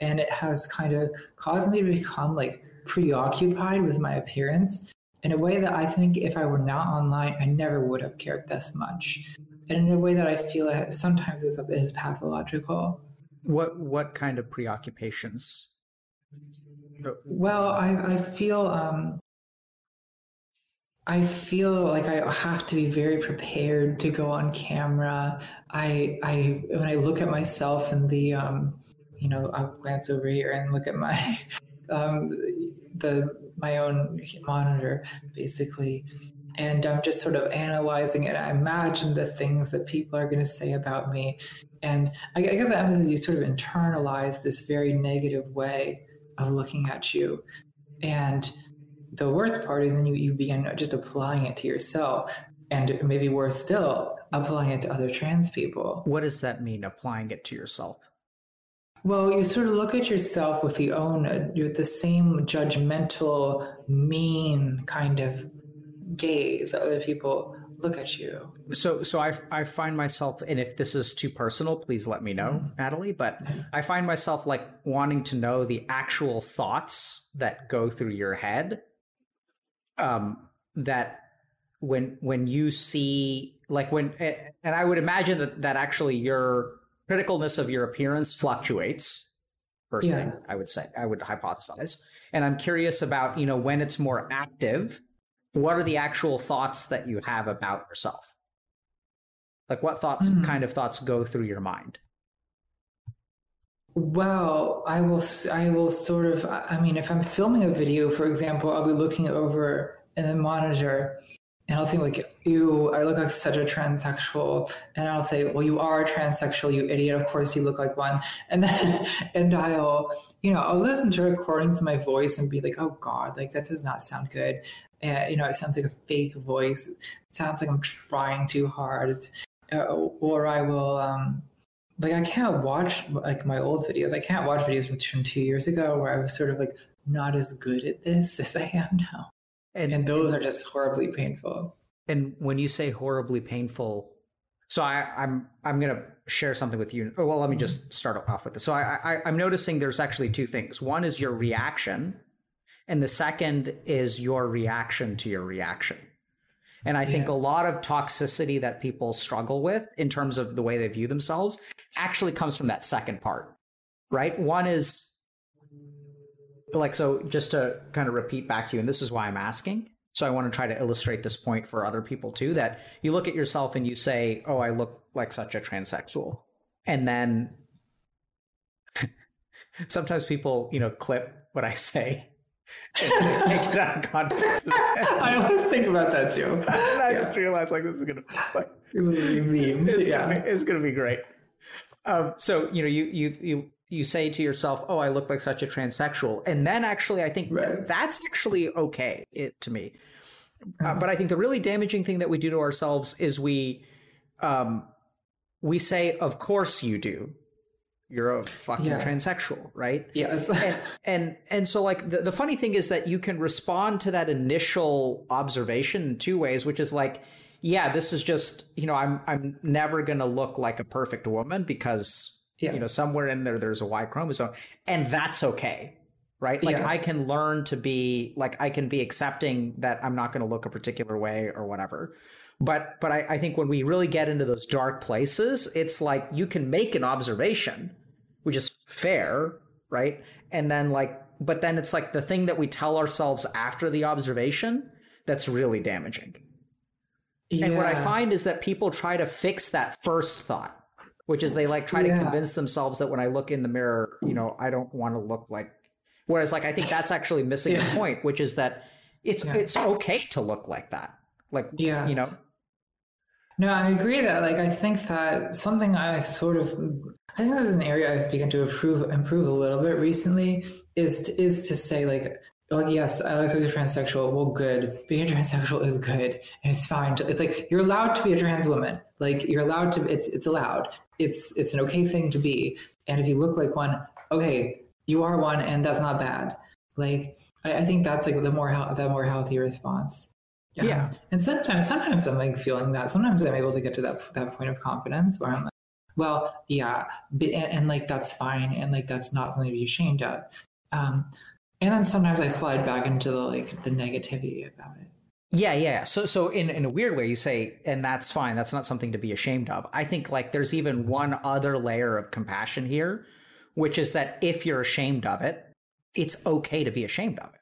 And it has kind of caused me to become like preoccupied with my appearance in a way that I think if I were not online, I never would have cared this much. And in a way that I feel sometimes is, is pathological. What what kind of preoccupations? Well, I, I feel um, I feel like I have to be very prepared to go on camera. I I when I look at myself in the um, you know I'll glance over here and look at my [LAUGHS] um, the my own monitor basically and i'm just sort of analyzing it. I imagine the things that people are going to say about me. And i, I guess what happens is you sort of internalize this very negative way of looking at you. And the worst part is then you, you begin just applying it to yourself. And maybe worse still applying it to other trans people. What does that mean applying it to yourself? Well, you sort of look at yourself with the own, uh, with the same judgmental, mean kind of gaze other people look at you. So, so I, I find myself, and if this is too personal, please let me know, mm-hmm. Natalie. But I find myself like wanting to know the actual thoughts that go through your head. Um, that when when you see like when, and I would imagine that that actually your criticalness of your appearance fluctuates. First yeah. thing I would say, I would hypothesize. And I'm curious about, you know, when it's more active, what are the actual thoughts that you have about yourself? Like what thoughts, mm. kind of thoughts go through your mind? Well, I will. I will sort of. I mean, if I'm filming a video, for example, I'll be looking over in the monitor, and I'll think like, "You, I look like such a transsexual," and I'll say, "Well, you are a transsexual, you idiot. Of course, you look like one." And then, [LAUGHS] and I'll, you know, I'll listen to recordings of my voice and be like, "Oh God, like that does not sound good." And you know, it sounds like a fake voice. It sounds like I'm trying too hard. Uh, or I will, um, like, I can't watch like my old videos. I can't watch videos from two years ago where I was sort of like not as good at this [LAUGHS] as I am now and, and those are just horribly painful. And when you say horribly painful, so I, am I'm, I'm gonna share something with you. Oh, well, let me just mm-hmm. start off with this. So I, I I'm noticing there's actually two things. One is your reaction, and the second is your reaction to your reaction. And I think yeah. a lot of toxicity that people struggle with in terms of the way they view themselves actually comes from that second part, right? One is like so just to kind of repeat back to you and this is why i'm asking so i want to try to illustrate this point for other people too that you look at yourself and you say oh i look like such a transsexual and then [LAUGHS] sometimes people you know clip what i say [LAUGHS] and take it out of context. [LAUGHS] I always think about that too. and I yeah. just realized like this is gonna like this is gonna be meme. It's, yeah. gonna be, it's gonna be great. Um, so you know you you you you say to yourself, "Oh, I look like such a transsexual," and then actually, I think right. that's actually okay it, to me. Uh, uh-huh. but I think the really damaging thing that we do to ourselves is we, um, we say, "Of course you do." You're a fucking yeah. transsexual, right? Yeah. [LAUGHS] and, and and so like the, the funny thing is that you can respond to that initial observation in two ways, which is like, yeah, this is just you know I'm I'm never gonna look like a perfect woman because yeah. You know, somewhere in there, there's a Y chromosome, and that's okay. Right. Like yeah. I can learn to be like, I can be accepting that I'm not going to look a particular way or whatever. But, but I, I think when we really get into those dark places, it's like you can make an observation, which is fair. Right. And then like, but then it's like the thing that we tell ourselves after the observation that's really damaging. Yeah. And what I find is that people try to fix that first thought which is they like try yeah. to convince themselves that when I look in the mirror, you know, I don't want to look like. Whereas, like, I think that's actually missing yeah. the point, which is that it's yeah. it's okay to look like that. Like, yeah, you know. No, I agree that like I think that something I sort of I think this is an area I've begun to improve improve a little bit recently is to, is to say like oh yes, I like a transsexual. Well, good. Being a transsexual is good, and it's fine. To, it's like you're allowed to be a trans woman. Like you're allowed to. It's it's allowed. It's it's an okay thing to be. And if you look like one, okay, you are one, and that's not bad. Like I, I think that's like the more the more healthy response. Yeah. yeah. And sometimes sometimes I'm like feeling that. Sometimes I'm able to get to that that point of confidence where I'm like, well, yeah, and, and like that's fine, and like that's not something to be ashamed of. Um, and then sometimes I slide back into the like the negativity about it. Yeah, yeah. So, so in in a weird way, you say, and that's fine. That's not something to be ashamed of. I think like there's even one other layer of compassion here, which is that if you're ashamed of it, it's okay to be ashamed of it.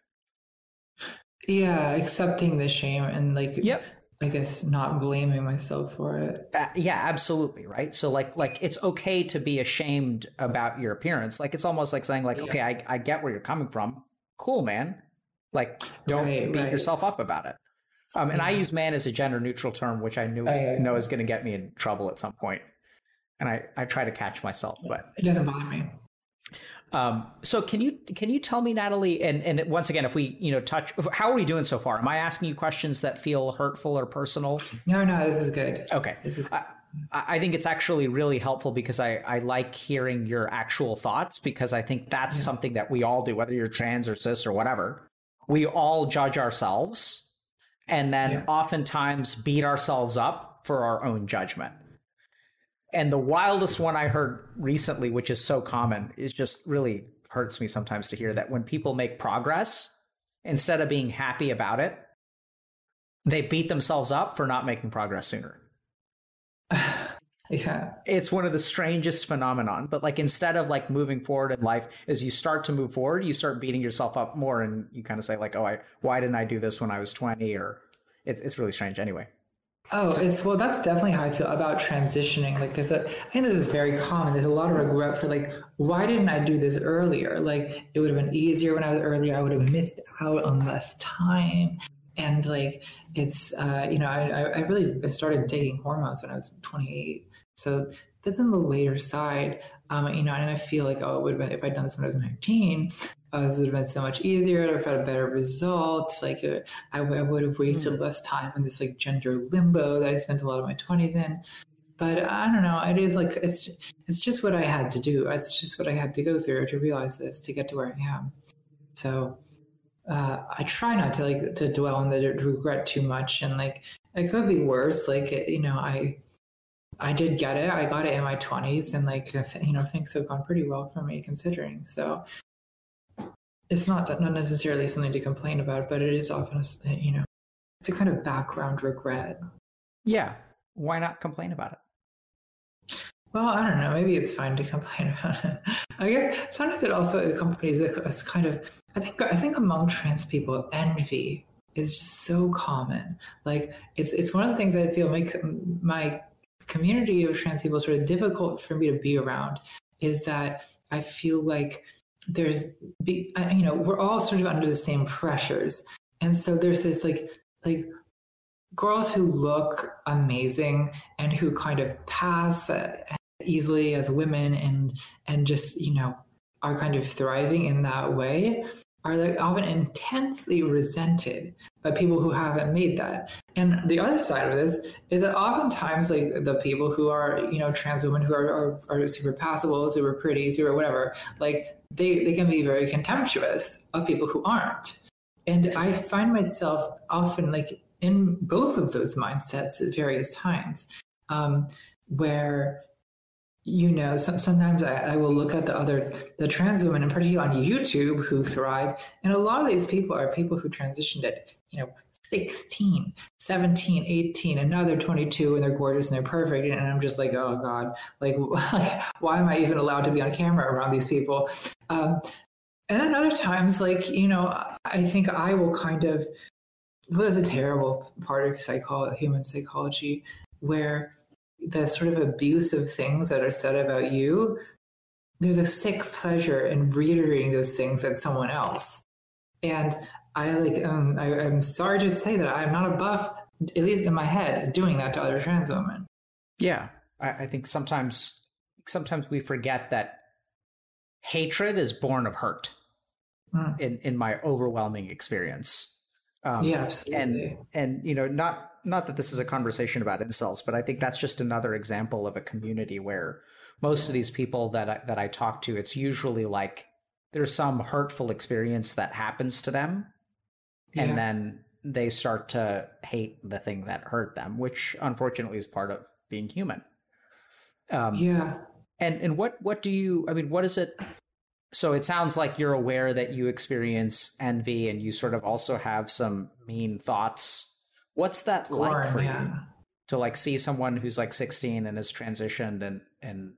Yeah, accepting the shame and like yep. I guess not blaming myself for it. Uh, yeah, absolutely, right? So like like it's okay to be ashamed about your appearance. Like it's almost like saying like, yeah. okay, I, I get where you're coming from. Cool, man. Like don't right, beat right. yourself up about it. Um, and yeah. I use man as a gender neutral term, which I knew I, know is going to get me in trouble at some point. And I, I try to catch myself, but it doesn't bother me. Um, so can you can you tell me, Natalie, and and once again, if we you know touch, how are we doing so far? Am I asking you questions that feel hurtful or personal? No, no, this is good. Okay, this is. I, I think it's actually really helpful because I, I like hearing your actual thoughts because I think that's yeah. something that we all do, whether you're trans or cis or whatever. We all judge ourselves and then yeah. oftentimes beat ourselves up for our own judgment. And the wildest one I heard recently, which is so common, is just really hurts me sometimes to hear that when people make progress, instead of being happy about it, they beat themselves up for not making progress sooner. Yeah. It's one of the strangest phenomenon, but like instead of like moving forward in life as you start to move forward, you start beating yourself up more and you kind of say like, "Oh, I why didn't I do this when I was 20?" or it's it's really strange anyway. Oh, it's well. That's definitely how I feel about transitioning. Like, there's a. I think this is very common. There's a lot of regret for like, why didn't I do this earlier? Like, it would have been easier when I was earlier. I would have missed out on less time. And like, it's uh, you know, I I really I started taking hormones when I was 28. So that's in the later side. Um, you know, and I feel like oh, it would have been if I'd done this when I was 19 uh, this would have been so much easier. I'd have had a better result. Like uh, I, I would have wasted mm. less time in this like gender limbo that I spent a lot of my twenties in. But I don't know. It is like it's it's just what I had to do. It's just what I had to go through to realize this to get to where I am. So uh, I try not to like to dwell on the regret too much, and like it could be worse. Like you know, I I did get it. I got it in my twenties, and like you know, things have gone pretty well for me considering. So it's not that not necessarily something to complain about, but it is often a, you know it's a kind of background regret. Yeah, why not complain about it? Well, I don't know. Maybe it's fine to complain [LAUGHS] about it. I guess sometimes it also accompanies a kind of. I think I think among trans people, envy is so common. Like it's it's one of the things I feel makes my community of trans people sort of difficult for me to be around. Is that I feel like there's you know we're all sort of under the same pressures and so there's this like like girls who look amazing and who kind of pass uh, easily as women and and just you know are kind of thriving in that way are often intensely resented by people who haven't made that. And the other side of this is that oftentimes like the people who are, you know, trans women who are, are, are super passable, super pretty, super whatever, like they, they can be very contemptuous of people who aren't. And I find myself often like in both of those mindsets at various times, um, where you know, so, sometimes I, I, will look at the other, the trans women, in particular on YouTube, who thrive. And a lot of these people are people who transitioned at, you know, 16, 17, 18, another 22, and they're gorgeous and they're perfect. And I'm just like, oh God, [LAUGHS] like, why am I even allowed to be on camera around these people? Um, and then other times, like, you know, I think I will kind of, well, there's a terrible part of psychology, human psychology, where the sort of abusive things that are said about you, there's a sick pleasure in reiterating those things at someone else. And I like, um, I, am sorry to say that I'm not a buff, at least in my head, doing that to other trans women. Yeah, I, I think sometimes, sometimes we forget that hatred is born of hurt. Mm. In in my overwhelming experience, um, yeah, absolutely. and and you know not not that this is a conversation about incels, but I think that's just another example of a community where most of these people that I, that I talk to, it's usually like there's some hurtful experience that happens to them, yeah. and then they start to hate the thing that hurt them, which unfortunately is part of being human. Um, yeah. And and what what do you? I mean, what is it? So it sounds like you're aware that you experience envy, and you sort of also have some mean thoughts. What's that like for yeah. you? To like see someone who's like 16 and has transitioned, and and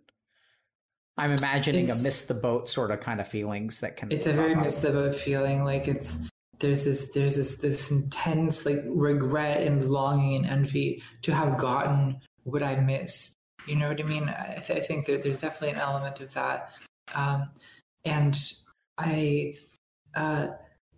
I'm imagining it's, a miss the boat sort of kind of feelings that can. It's a very miss the boat feeling. Like it's there's this there's this this intense like regret and longing and envy to have gotten what I missed. You know what I mean? I, th- I think that there's definitely an element of that. Um, and I, uh,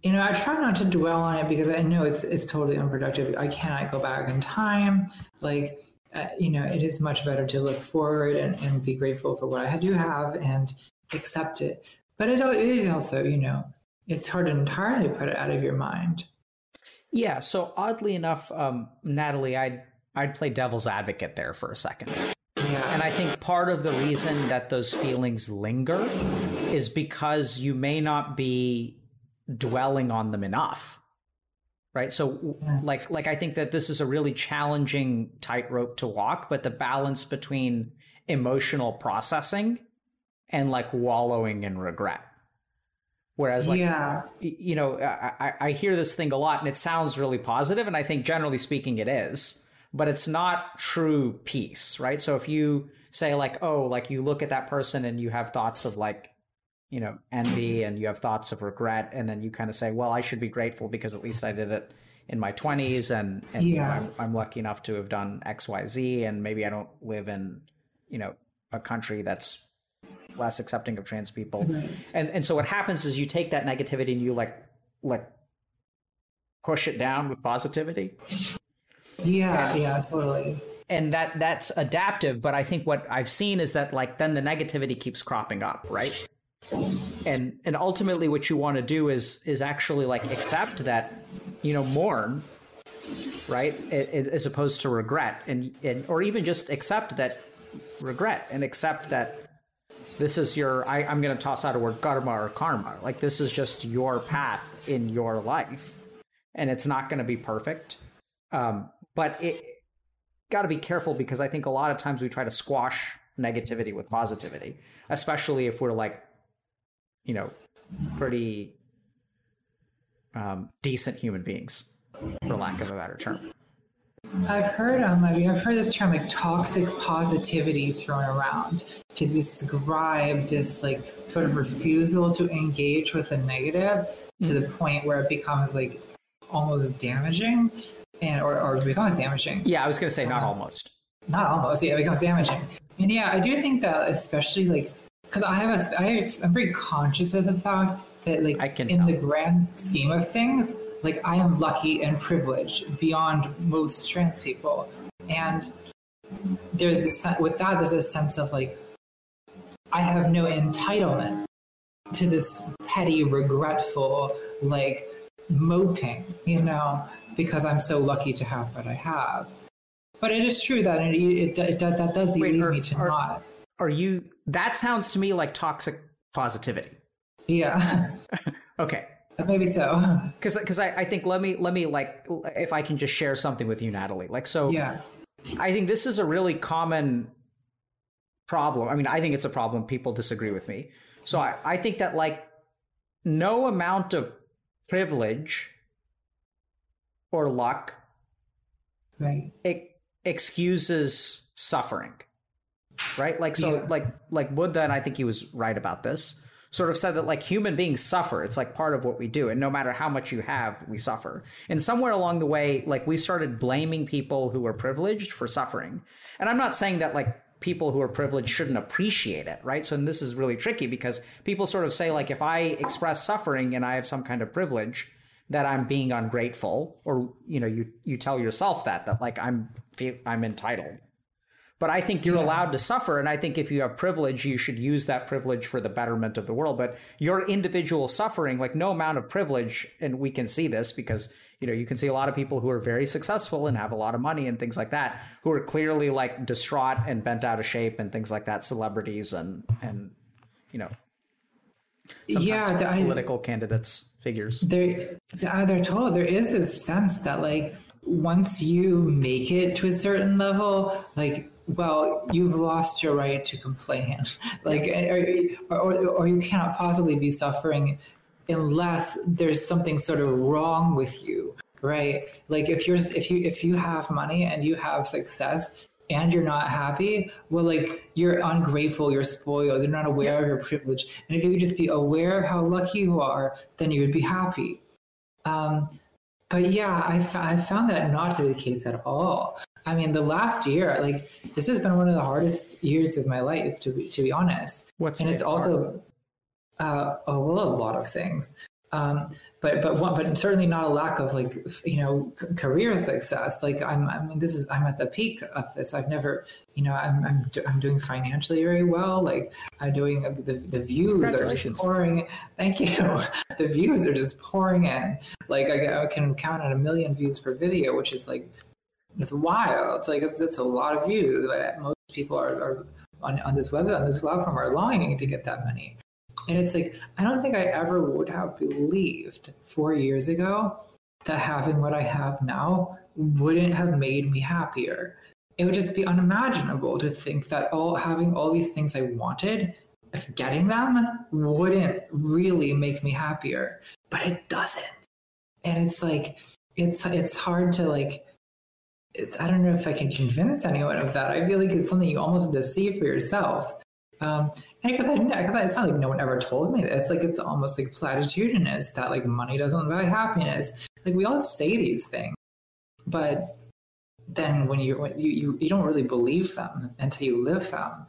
you know, I try not to dwell on it because I know it's it's totally unproductive. I cannot go back in time. Like, uh, you know, it is much better to look forward and, and be grateful for what I do have and accept it. But it, it is also, you know, it's hard to entirely put it out of your mind. Yeah. So oddly enough, um, Natalie, I'd I'd play devil's advocate there for a second. Yeah. And I think part of the reason that those feelings linger is because you may not be dwelling on them enough. Right. So like like I think that this is a really challenging tightrope to walk, but the balance between emotional processing and like wallowing in regret. Whereas, like, yeah. you know, I, I hear this thing a lot and it sounds really positive, and I think generally speaking it is but it's not true peace, right? So if you say like, oh, like you look at that person and you have thoughts of like, you know, envy and you have thoughts of regret, and then you kind of say, well, I should be grateful because at least I did it in my 20s and, and yeah. I'm, I'm lucky enough to have done X, Y, Z, and maybe I don't live in, you know, a country that's less accepting of trans people. Right. And and so what happens is you take that negativity and you like like push it down with positivity. Yeah, and, yeah, totally. And that that's adaptive, but I think what I've seen is that like then the negativity keeps cropping up, right? And and ultimately what you want to do is is actually like accept that, you know, mourn, right? As opposed to regret. And, and or even just accept that regret and accept that this is your I, i'm going to toss out a word karma or karma. Like this is just your path in your life. And it's not going to be perfect. Um, but it got to be careful because I think a lot of times we try to squash negativity with positivity, especially if we're like, you know, pretty um, decent human beings, for lack of a better term. I've heard um, I've heard this term like toxic positivity thrown around to describe this like sort of refusal to engage with the negative to the point where it becomes like almost damaging and or, or becomes damaging. Yeah, I was gonna say not almost. Not almost. Yeah, it becomes damaging. And yeah, I do think that especially like because I have a I have, I'm very conscious of the fact that like I can in tell. the grand scheme of things, like I am lucky and privileged beyond most trans people, and there's this, with that there's a sense of like I have no entitlement to this petty, regretful, like moping, you know because I'm so lucky to have what I have. But it is true that it, it, it that does Wait, lead are, me to are, not. Are you? That sounds to me like toxic positivity. Yeah. [LAUGHS] okay. Maybe so. Because because I, I think let me let me like if I can just share something with you, Natalie. Like so. Yeah. I think this is a really common problem. I mean, I think it's a problem. People disagree with me. So I, I think that like no amount of privilege or luck right it excuses suffering right? Like so yeah. like like buddha and i think he was right about this sort of said that like human beings suffer. It's like part of what we do and no matter how much you have we suffer. And somewhere along the way like we started blaming people who were privileged for suffering. And i'm not saying that like people who are privileged shouldn't appreciate it right? So and this is really tricky because people sort of say like if i express suffering and i have some kind of privilege that I'm being ungrateful or you know you you tell yourself that that like I'm I'm entitled. But I think you're yeah. allowed to suffer. And I think if you have privilege, you should use that privilege for the betterment of the world. But your individual suffering, like no amount of privilege, and we can see this because, you know, you can see a lot of people who are very successful and have a lot of money and things like that, who are clearly like distraught and bent out of shape and things like that, celebrities and, and, you know, yeah, the, political I, candidates figures. They're, they're told there is this sense that like once you make it to a certain level, like well, you've lost your right to complain. [LAUGHS] like, or, or, or you cannot possibly be suffering unless there's something sort of wrong with you, right? Like if you're if you if you have money and you have success and you're not happy, well, like you're ungrateful, you're spoiled, you're not aware of your privilege. And if you could just be aware of how lucky you are, then you would be happy. Um, but yeah, I, f- I found that not to be the case at all. I mean, the last year, like this has been one of the hardest years of my life, to be to be honest. What's and it's also, uh, oh, well, a lot of things. Um, but but one, but certainly not a lack of like you know c- career success. Like I'm, I mean, this is I'm at the peak of this. I've never, you know, I'm I'm, I'm doing financially very well. Like I'm doing uh, the the views are just pouring. Thank you. [LAUGHS] the views are just pouring in. Like I, I can count on a million views per video, which is like it's wild. It's like it's, it's a lot of views. But most people are, are on, on this web on this platform are longing to get that many. And it's like I don't think I ever would have believed four years ago that having what I have now wouldn't have made me happier. It would just be unimaginable to think that all having all these things I wanted, if getting them wouldn't really make me happier. But it doesn't. And it's like it's it's hard to like I don't know if I can convince anyone of that. I feel like it's something you almost have to see for yourself. Um, and because I, because it's not like no one ever told me this. Like it's almost like platitudinous that like money doesn't buy happiness. Like we all say these things, but then when you when you, you you don't really believe them until you live them,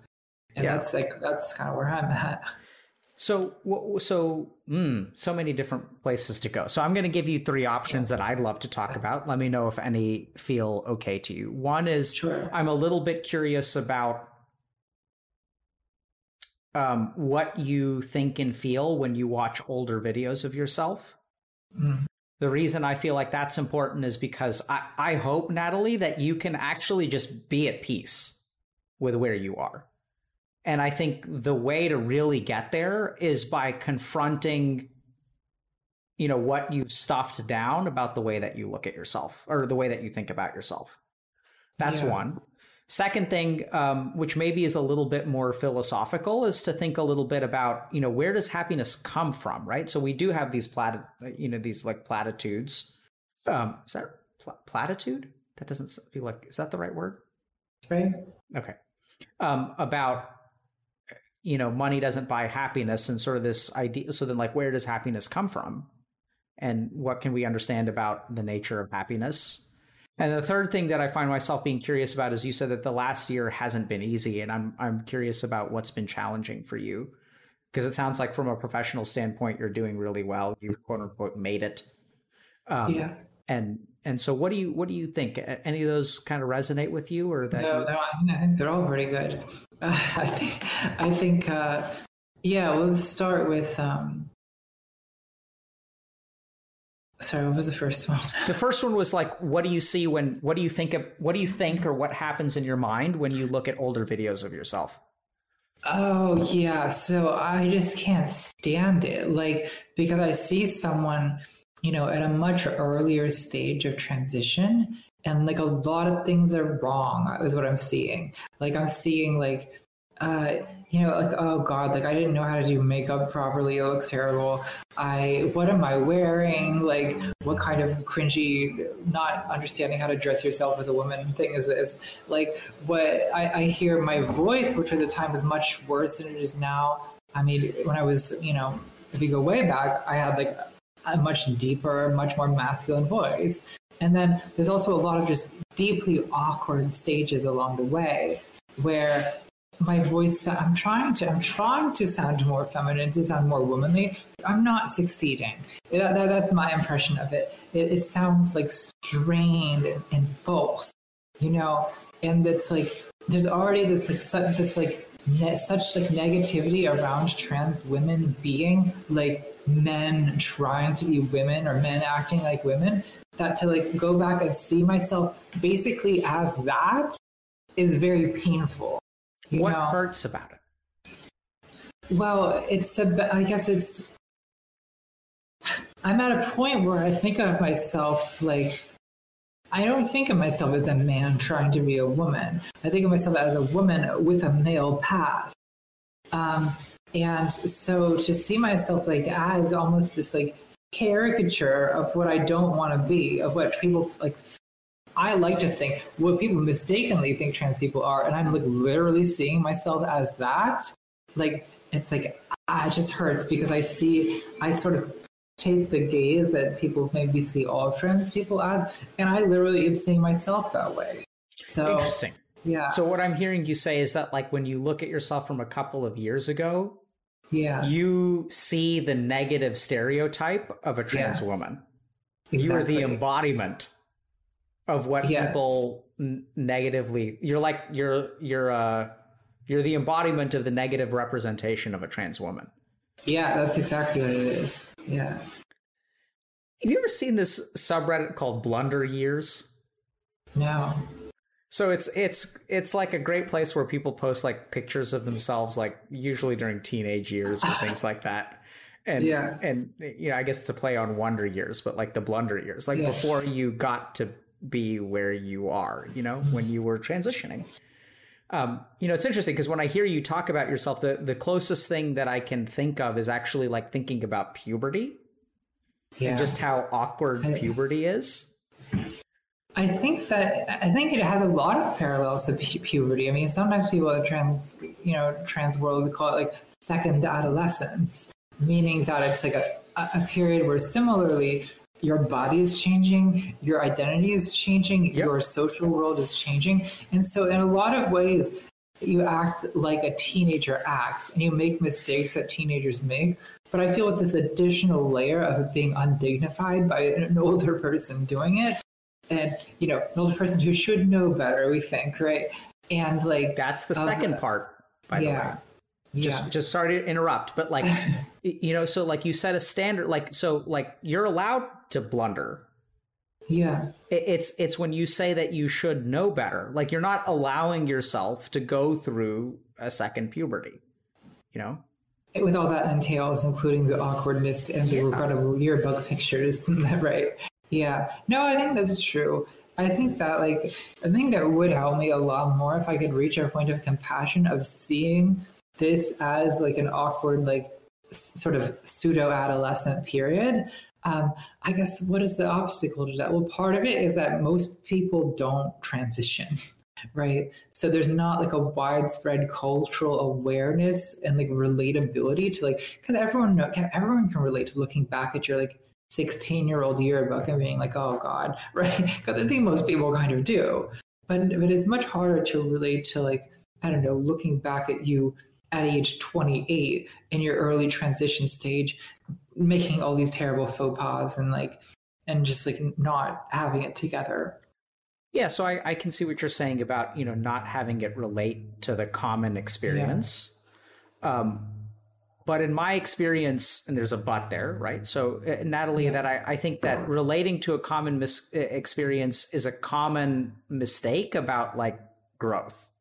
and yeah. that's like that's kind of where I'm at. So, so, mm, so many different places to go. So, I'm going to give you three options that I'd love to talk about. Let me know if any feel okay to you. One is sure. I'm a little bit curious about um, what you think and feel when you watch older videos of yourself. Mm. The reason I feel like that's important is because I, I hope, Natalie, that you can actually just be at peace with where you are and I think the way to really get there is by confronting, you know, what you've stuffed down about the way that you look at yourself or the way that you think about yourself. That's yeah. one. Second thing, um, which maybe is a little bit more philosophical, is to think a little bit about, you know, where does happiness come from, right? So we do have these plat, you know, these like platitudes. Um, is that pl- platitude? That doesn't feel like is that the right word? Right. Okay. Um, about you know, money doesn't buy happiness and sort of this idea. So then, like, where does happiness come from? And what can we understand about the nature of happiness? And the third thing that I find myself being curious about is you said that the last year hasn't been easy, and I'm I'm curious about what's been challenging for you, because it sounds like from a professional standpoint you're doing really well. you've quote unquote made it. Um, yeah. And and so what do you what do you think? Any of those kind of resonate with you, or that? No, you... no I think they're all pretty good. Uh, [LAUGHS] I think I think uh, yeah. Well, let's start with. Um, sorry, what was the first one? [LAUGHS] the first one was like, what do you see when? What do you think of? What do you think, or what happens in your mind when you look at older videos of yourself? Oh yeah, so I just can't stand it. Like because I see someone, you know, at a much earlier stage of transition and like a lot of things are wrong is what i'm seeing like i'm seeing like uh you know like oh god like i didn't know how to do makeup properly. It looks terrible. I what am i wearing? Like what kind of cringy not understanding how to dress yourself as a woman thing is this? Like what i, I hear my voice which at the time was much worse than it is now. I mean when i was you know if you go way back i had like a much deeper much more masculine voice. And then there's also a lot of just deeply awkward stages along the way where my voice i'm trying to i'm trying to sound more feminine to sound more womanly i'm not succeeding that, that, that's my impression of it. it it, sounds like strained and, and false you know and it's like there's already this like such, this like ne- such like negativity around trans women being like men trying to be women or men acting like women that to like go back and see myself basically as that is very painful. What know? hurts about it? Well, it's a, I guess it's I'm at a point where I think of myself like I don't think of myself as a man trying to be a woman. I think of myself as a woman with a male past. Um, and so to see myself like as almost this like caricature of what I don't want to be, of what people like I like to think what people mistakenly think trans people are, and I'm like literally seeing myself as that. Like it's like ah, it just hurts because I see I sort of take the gaze that people maybe see all trans people as, and I literally am seeing myself that way. So interesting. Yeah. So what I'm hearing you say is that like when you look at yourself from a couple of years ago, yeah, you see the negative stereotype of a trans yeah. woman. Exactly. You are the embodiment of what yeah. people n- negatively. You're like you're you're uh you're the embodiment of the negative representation of a trans woman. Yeah, that's exactly what it is. Yeah. Have you ever seen this subreddit called Blunder Years? No. So it's it's it's like a great place where people post like pictures of themselves, like usually during teenage years or things [LAUGHS] like that. And yeah. and you know, I guess it's a play on wonder years, but like the blunder years, like yeah. before you got to be where you are, you know, when you were transitioning. Um, you know, it's interesting because when I hear you talk about yourself, the, the closest thing that I can think of is actually like thinking about puberty yeah. and just how awkward I, puberty is. I think that I think it has a lot of parallels to pu- puberty. I mean, sometimes people in trans, you know, trans world call it like second adolescence, meaning that it's like a, a period where similarly your body is changing, your identity is changing, yep. your social world is changing. And so, in a lot of ways, you act like a teenager acts and you make mistakes that teenagers make. But I feel with this additional layer of it being undignified by an [LAUGHS] older person doing it. And, you know, an older person who should know better, we think, right? And like that's the um, second part, by yeah. the way just yeah. just sorry to interrupt but like [LAUGHS] you know so like you set a standard like so like you're allowed to blunder. Yeah. It's it's when you say that you should know better. Like you're not allowing yourself to go through a second puberty you know? With all that entails including the awkwardness and the yeah. regrettable yearbook pictures [LAUGHS] right? Yeah. No i think that's true. I think that like I think that would help me a lot more if I could reach a point of compassion of seeing this as like an awkward, like sort of pseudo adolescent period. Um, I guess what is the obstacle to that? Well, part of it is that most people don't transition, [LAUGHS] right? So there's not like a widespread cultural awareness and like relatability to like because everyone know, everyone can relate to looking back at your like 16 year old yearbook and being like, oh God, [LAUGHS] right? Because I think most people kind of do. But but it's much harder to relate to like, I don't know, looking back at you at age 28 in your early transition stage making all these terrible faux pas and like and just like not having it together yeah so i, I can see what you're saying about you know not having it relate to the common experience yeah. um but in my experience and there's a but there right so uh, natalie yeah. that I, I think that relating to a common mis- experience is a common mistake about like growth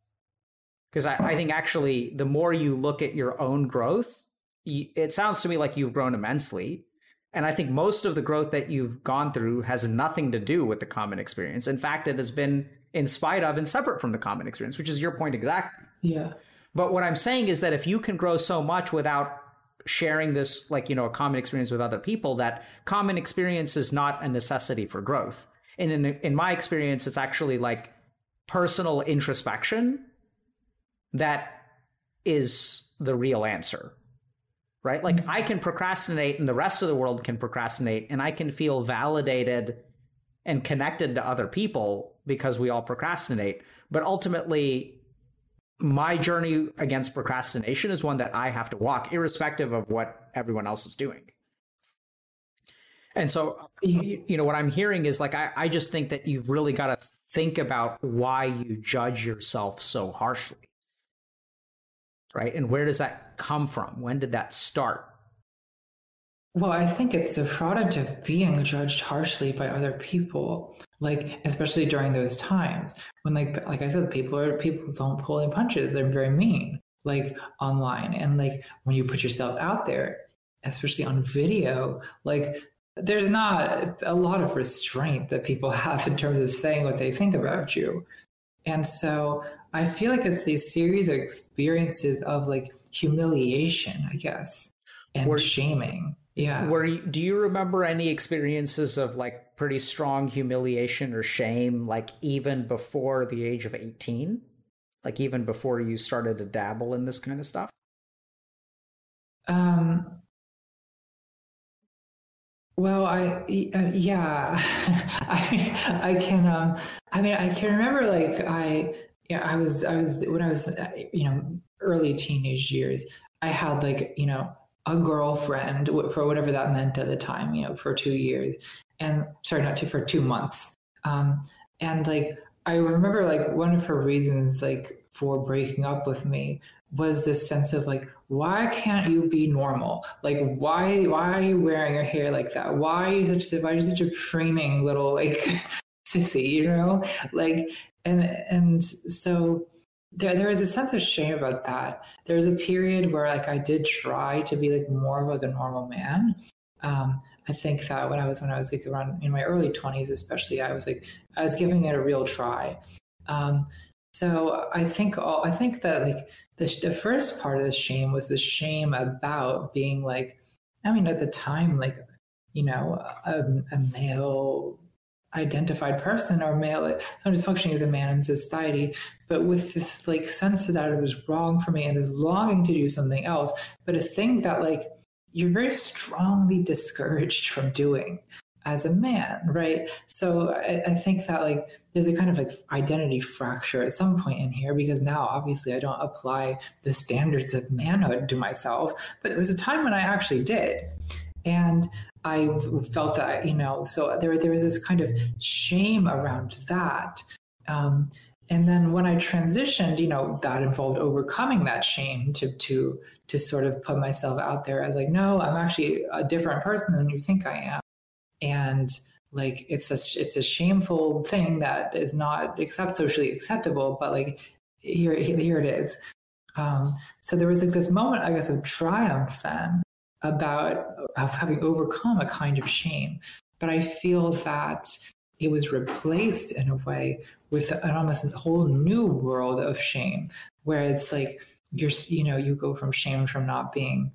because I, I, think actually the more you look at your own growth it sounds to me like you've grown immensely. And i think most of the growth that you've gone through has nothing to do with the common experience. In fact it has been in spite of and separate from the common experience which is your point exactly. Yeah. But what i'm saying is that if you can grow so much without sharing this like you know a common experience with other people that common experience is not a necessity for growth. And in in my experience it's actually like personal introspection that is the real answer right? Like i can procrastinate and the rest of the world can procrastinate and i can feel validated and connected to other people because we all procrastinate. But ultimately my journey against procrastination is one that i have to walk irrespective of what everyone else is doing. And so you know what i'm hearing is like i, I just think that you've really got to think about why you judge yourself so harshly. Right? And where does that come from? When did that start? Well, I think it's a product of being judged harshly by other people, like especially during those times when, like, like I said, people are people don't pull any punches; they're very mean, like online, and like when you put yourself out there, especially on video, like there's not a lot of restraint that people [LAUGHS] have in terms of saying what they think about you. And so I feel like it's these series of experiences of like humiliation, I guess, and Were, shaming. Yeah. Were you, do you remember any experiences of like pretty strong humiliation or shame, like even before the age of 18? Like even before you started to dabble in this kind of stuff? Um, well, I uh, yeah, [LAUGHS] I I can um I mean I can remember like I yeah I was I was when I was uh, you know early teenage years I had like you know a girlfriend for whatever that meant at the time you know for two years and sorry not two for two months um and like I remember like one of her reasons like for breaking up with me was this sense of like why can't you be normal? Like why why are you wearing your hair like that? Why are you such why are you such a framing little like [LAUGHS] sissy you know? Like and and so there there is a sense of shame about that. There was a period where like i did try to be like more of like a normal man. Um i think that when i was when i was like around in my early 20s especially i was like i was giving it a real try. Um so I think all, I think that like the the first part of the shame was the shame about being like, I mean, at the time, like you know, a, a male identified person or male somebody's functioning as a man in society but with this like sense that it was wrong for me and this longing to do something else but a thing that like you're very strongly discouraged from doing as a man, right? So I, I, think that like there's a kind of like identity fracture at some point in here because now obviously I don't apply the standards of manhood to myself, but there was a time when I actually did, and I felt that you know, so there there was this kind of shame around that. Um, and then when I transitioned, you know, that involved overcoming that shame to to to sort of put myself out there as like, no, I'm actually a different person than you think I am and like it's a it's a shameful thing that is not accept socially acceptable but like here here it is. Um, so there was like this moment i guess of triumph then about of having overcome a kind of shame. But i feel that it was replaced in a way with an almost whole new world of shame where it's like you're you know you go from shame from not being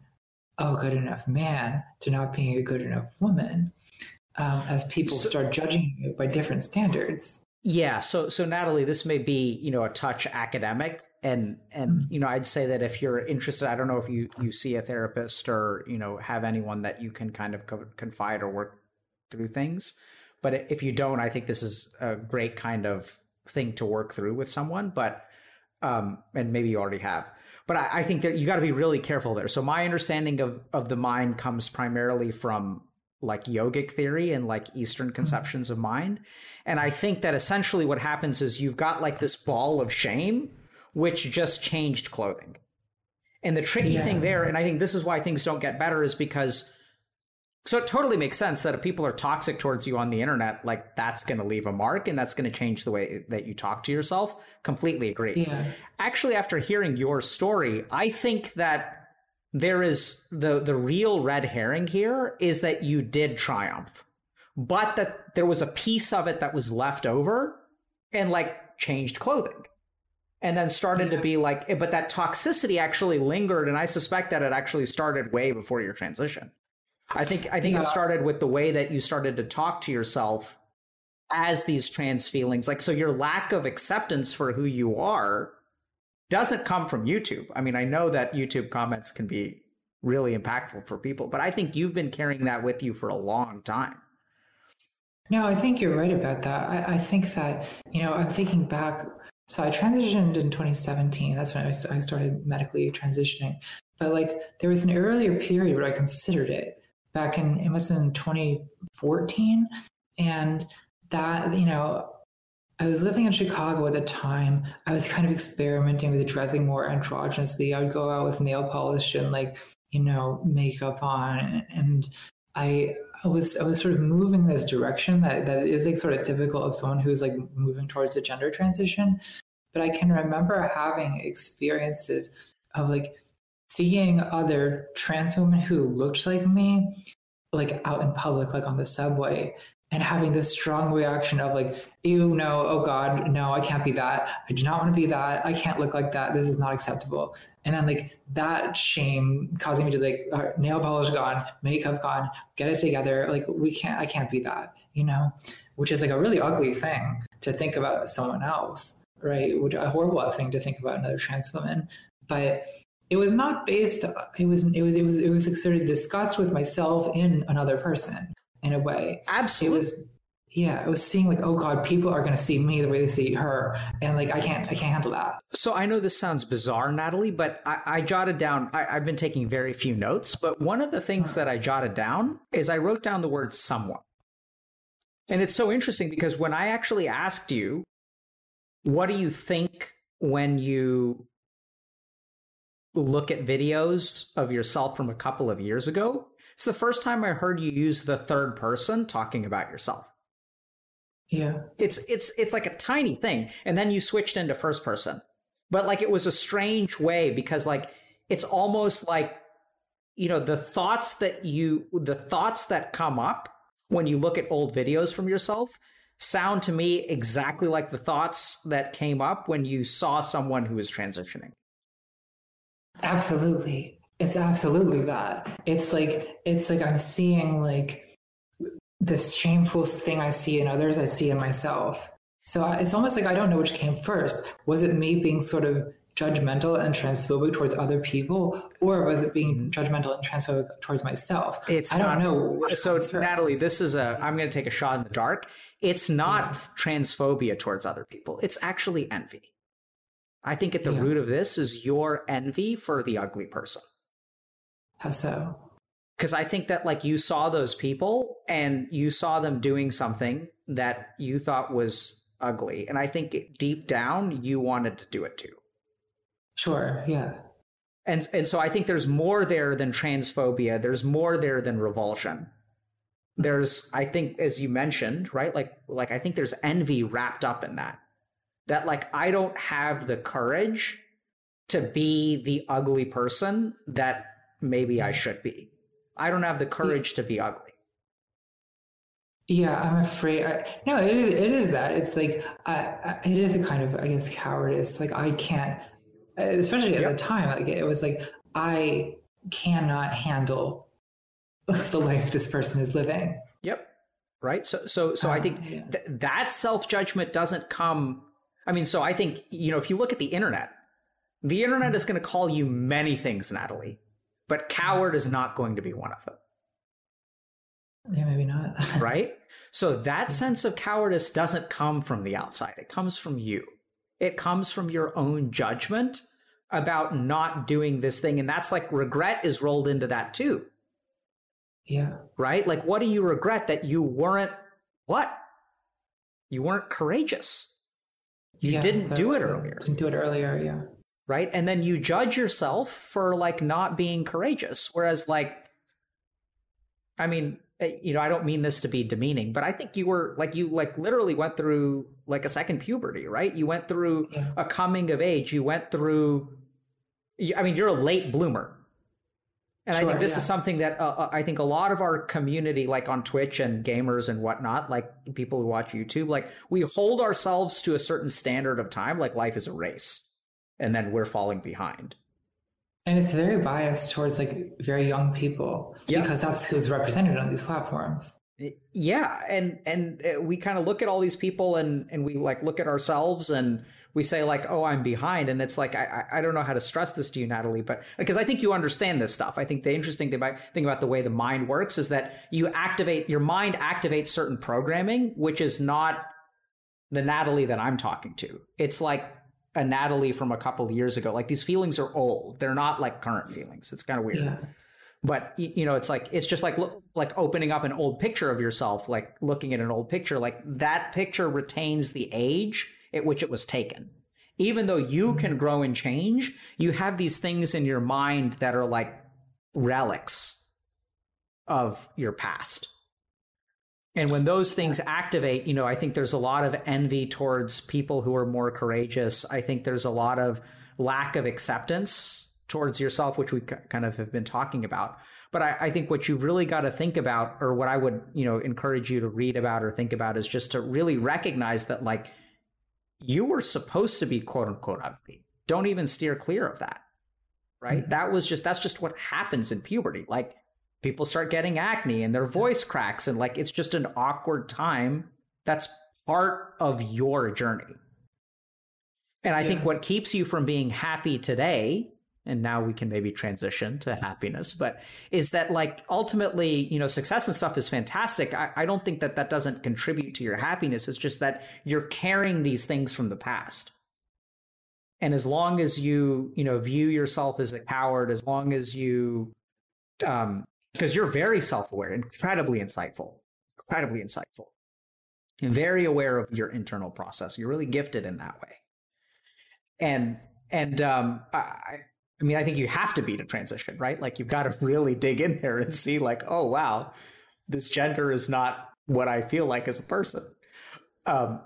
a good enough man to not being a good enough woman um, as people so, start judging you by different standards. Yeah. So, so Natalie, this may be you know a touch academic, and and mm-hmm. you know I'd say that if you're interested, I don't know if you you see a therapist or you know have anyone that you can kind of confide or work through things, but if you don't, I think this is a great kind of thing to work through with someone. But um, and maybe you already have. But I, I think that you got to be really careful there. So my understanding of of the mind comes primarily from like yogic theory and like Eastern mm-hmm. conceptions of mind. And I think that essentially what happens is you've got like this ball of shame, which just changed clothing. And the tricky yeah. thing there, and I think this is why things don't get better, is because so it totally makes sense that if people are toxic towards you on the internet, like that's going to leave a mark and that's going to change the way that you talk to yourself. Completely agree. Yeah. Actually, after hearing your story, I think that there is the the real red herring here is that you did triumph but that there was a piece of it that was left over and like changed clothing and then started yeah. to be like eh, but that toxicity actually lingered and i suspect that it actually started way before your transition i think i think yeah. it started with the way that you started to talk to yourself as these trans feelings like so your lack of acceptance for who you are doesn't come from YouTube. I mean, I know that YouTube comments can be really impactful for people, but I think you've been carrying that with you for a long time. No, I think you're right about that. I, I think that, you know, I'm thinking back. So I transitioned in 2017. That's when I started medically transitioning. But like there was an earlier period where I considered it back in, it was in 2014. And that, you know, I was living in Chicago at the time. I was kind of experimenting with dressing more androgynously. I would go out with nail polish and like, you know, makeup on and I I was I was sort of moving this direction that, that is like sort of typical of someone who's like moving towards a gender transition. But I can remember having experiences of like seeing other trans women who looked like me like out in public, like on the subway, and having this strong reaction of like, ew, no, oh God, no, I can't be that. I do not want to be that. I can't look like that. This is not acceptable. And then like that shame causing me to like uh, nail polish gone, makeup gone, get it together. Like we can't, I can't be that, you know, which is like a really ugly thing to think about someone else, right? Which a horrible thing to think about another trans woman. But it was not based it was it was it was it was sort of discussed with myself in another person in a way. Absolutely. it was yeah I was seeing like oh god people are going to see me the way they see her and like i can't i can't handle that. So i know this sounds bizarre natalie but i, I jotted down I, have been taking very few notes but one of the things that i jotted down is i wrote down the word someone. And it's so interesting because when i actually asked you what do you think when you look at videos of yourself from a couple of years ago, it's the first time I heard you use the third person talking about yourself. Yeah. It's it's it's like a tiny thing and then you switched into first person. But like it was a strange way because like it's almost like you know the thoughts that you the thoughts that come up when you look at old videos from yourself sound to me exactly like the thoughts that came up when you saw someone who was transitioning. Absolutely. It's absolutely that. It's like it's like I'm seeing like this shameful thing I see in others, I see in myself. So it's almost like I don't know which came first. Was it me being sort of judgmental and transphobic towards other people, or was it being mm-hmm. judgmental and transphobic towards myself? It's I don't not, know. So, Natalie, this is a. I'm going to take a shot in the dark. It's not yeah. transphobia towards other people. It's actually envy. I think at the yeah. root of this is your envy for the ugly person. How so? Because I think that like you saw those people and you saw them doing something that you thought was ugly. And I think deep down you wanted to do it too. Sure, yeah. And and so I think there's more there than transphobia. There's more there than revulsion. There's I think as you mentioned, right? Like like I think there's envy wrapped up in that that like I don't have the courage to be the ugly person that maybe I should be. I don't have the courage to be ugly. Yeah, I'm afraid. I, no, it is. It is that. It's like I, I, it is a kind of, I guess, cowardice. Like I can't, especially at yep. the time. Like it was like I cannot handle [LAUGHS] the life this person is living. Yep. Right. So, so, so um, I think yeah. th- that self judgment doesn't come I mean, so I think, you know, if you look at the internet, the internet is going to call you many things, Natalie, but coward is not going to be one of them. Yeah, maybe not. [LAUGHS] right? So that sense of cowardice doesn't come from the outside, it comes from you. It comes from your own judgment about not doing this thing. And that's like regret is rolled into that too. Yeah. Right? Like, what do you regret that you weren't what? You weren't courageous. You yeah, didn't do it earlier. Didn't do it earlier, yeah. Right? And then you judge yourself for like not being courageous. Whereas like I mean, eh, you know, I don't mean this to be demeaning, but I think you were like you like literally went through like a second puberty, right? You went through yeah. a coming of age. You went through I mean, you're a late bloomer. And sure, I think this yeah. is something that uh, uh, I think a lot of our community, like on Twitch and gamers and whatnot, like people who watch YouTube, like we hold ourselves to a certain standard of time, like life is a race, and then we're falling behind. And it's very biased towards like very young people yeah. because that's who's represented on these platforms. Yeah, and and uh, we kind of look at all these people and and we like look at ourselves and we say like, "Oh, I'm behind," and it's like I I don't know how to stress this to you, Natalie, but because I think you understand this stuff. I think the interesting thing about thing about the way the mind works is that you activate your mind activates certain programming, which is not the Natalie that I'm talking to. It's like a Natalie from a couple of years ago. Like these feelings are old; they're not like current feelings. It's kind of weird. Yeah. but you know it's like it's just like like opening up an old picture of yourself like looking at an old picture like that picture retains the age at which it was taken even though you can mm-hmm. grow and change you have these things in your mind that are like relics of your past and when those things activate you know i think there's a lot of envy towards people who are more courageous i think there's a lot of lack of acceptance towards yourself, which we kind of have been talking about. But I, I think what you've really got to think about, or what I would, you know, encourage you to read about or think about, is just to really recognize that, like, you were supposed to be quote unquote ugly. Don't even steer clear of that, right? Mm-hmm. That was just that's just what happens in puberty. Like, people start getting acne and their voice cracks, and like, it's just an awkward time. That's part of your journey. And I yeah. think what keeps you from being happy today and now we can maybe transition to happiness but is that like ultimately you know success and stuff is fantastic I, I, don't think that that doesn't contribute to your happiness it's just that you're carrying these things from the past and as long as you you know view yourself as a coward as long as you um because you're very self-aware incredibly insightful incredibly insightful and very aware of your internal process you're really gifted in that way and and um, I, I mean, I think you have to be to transition, right? Like you've got to really dig in there and see, like, oh wow, this gender is not what I feel like as a person. Um,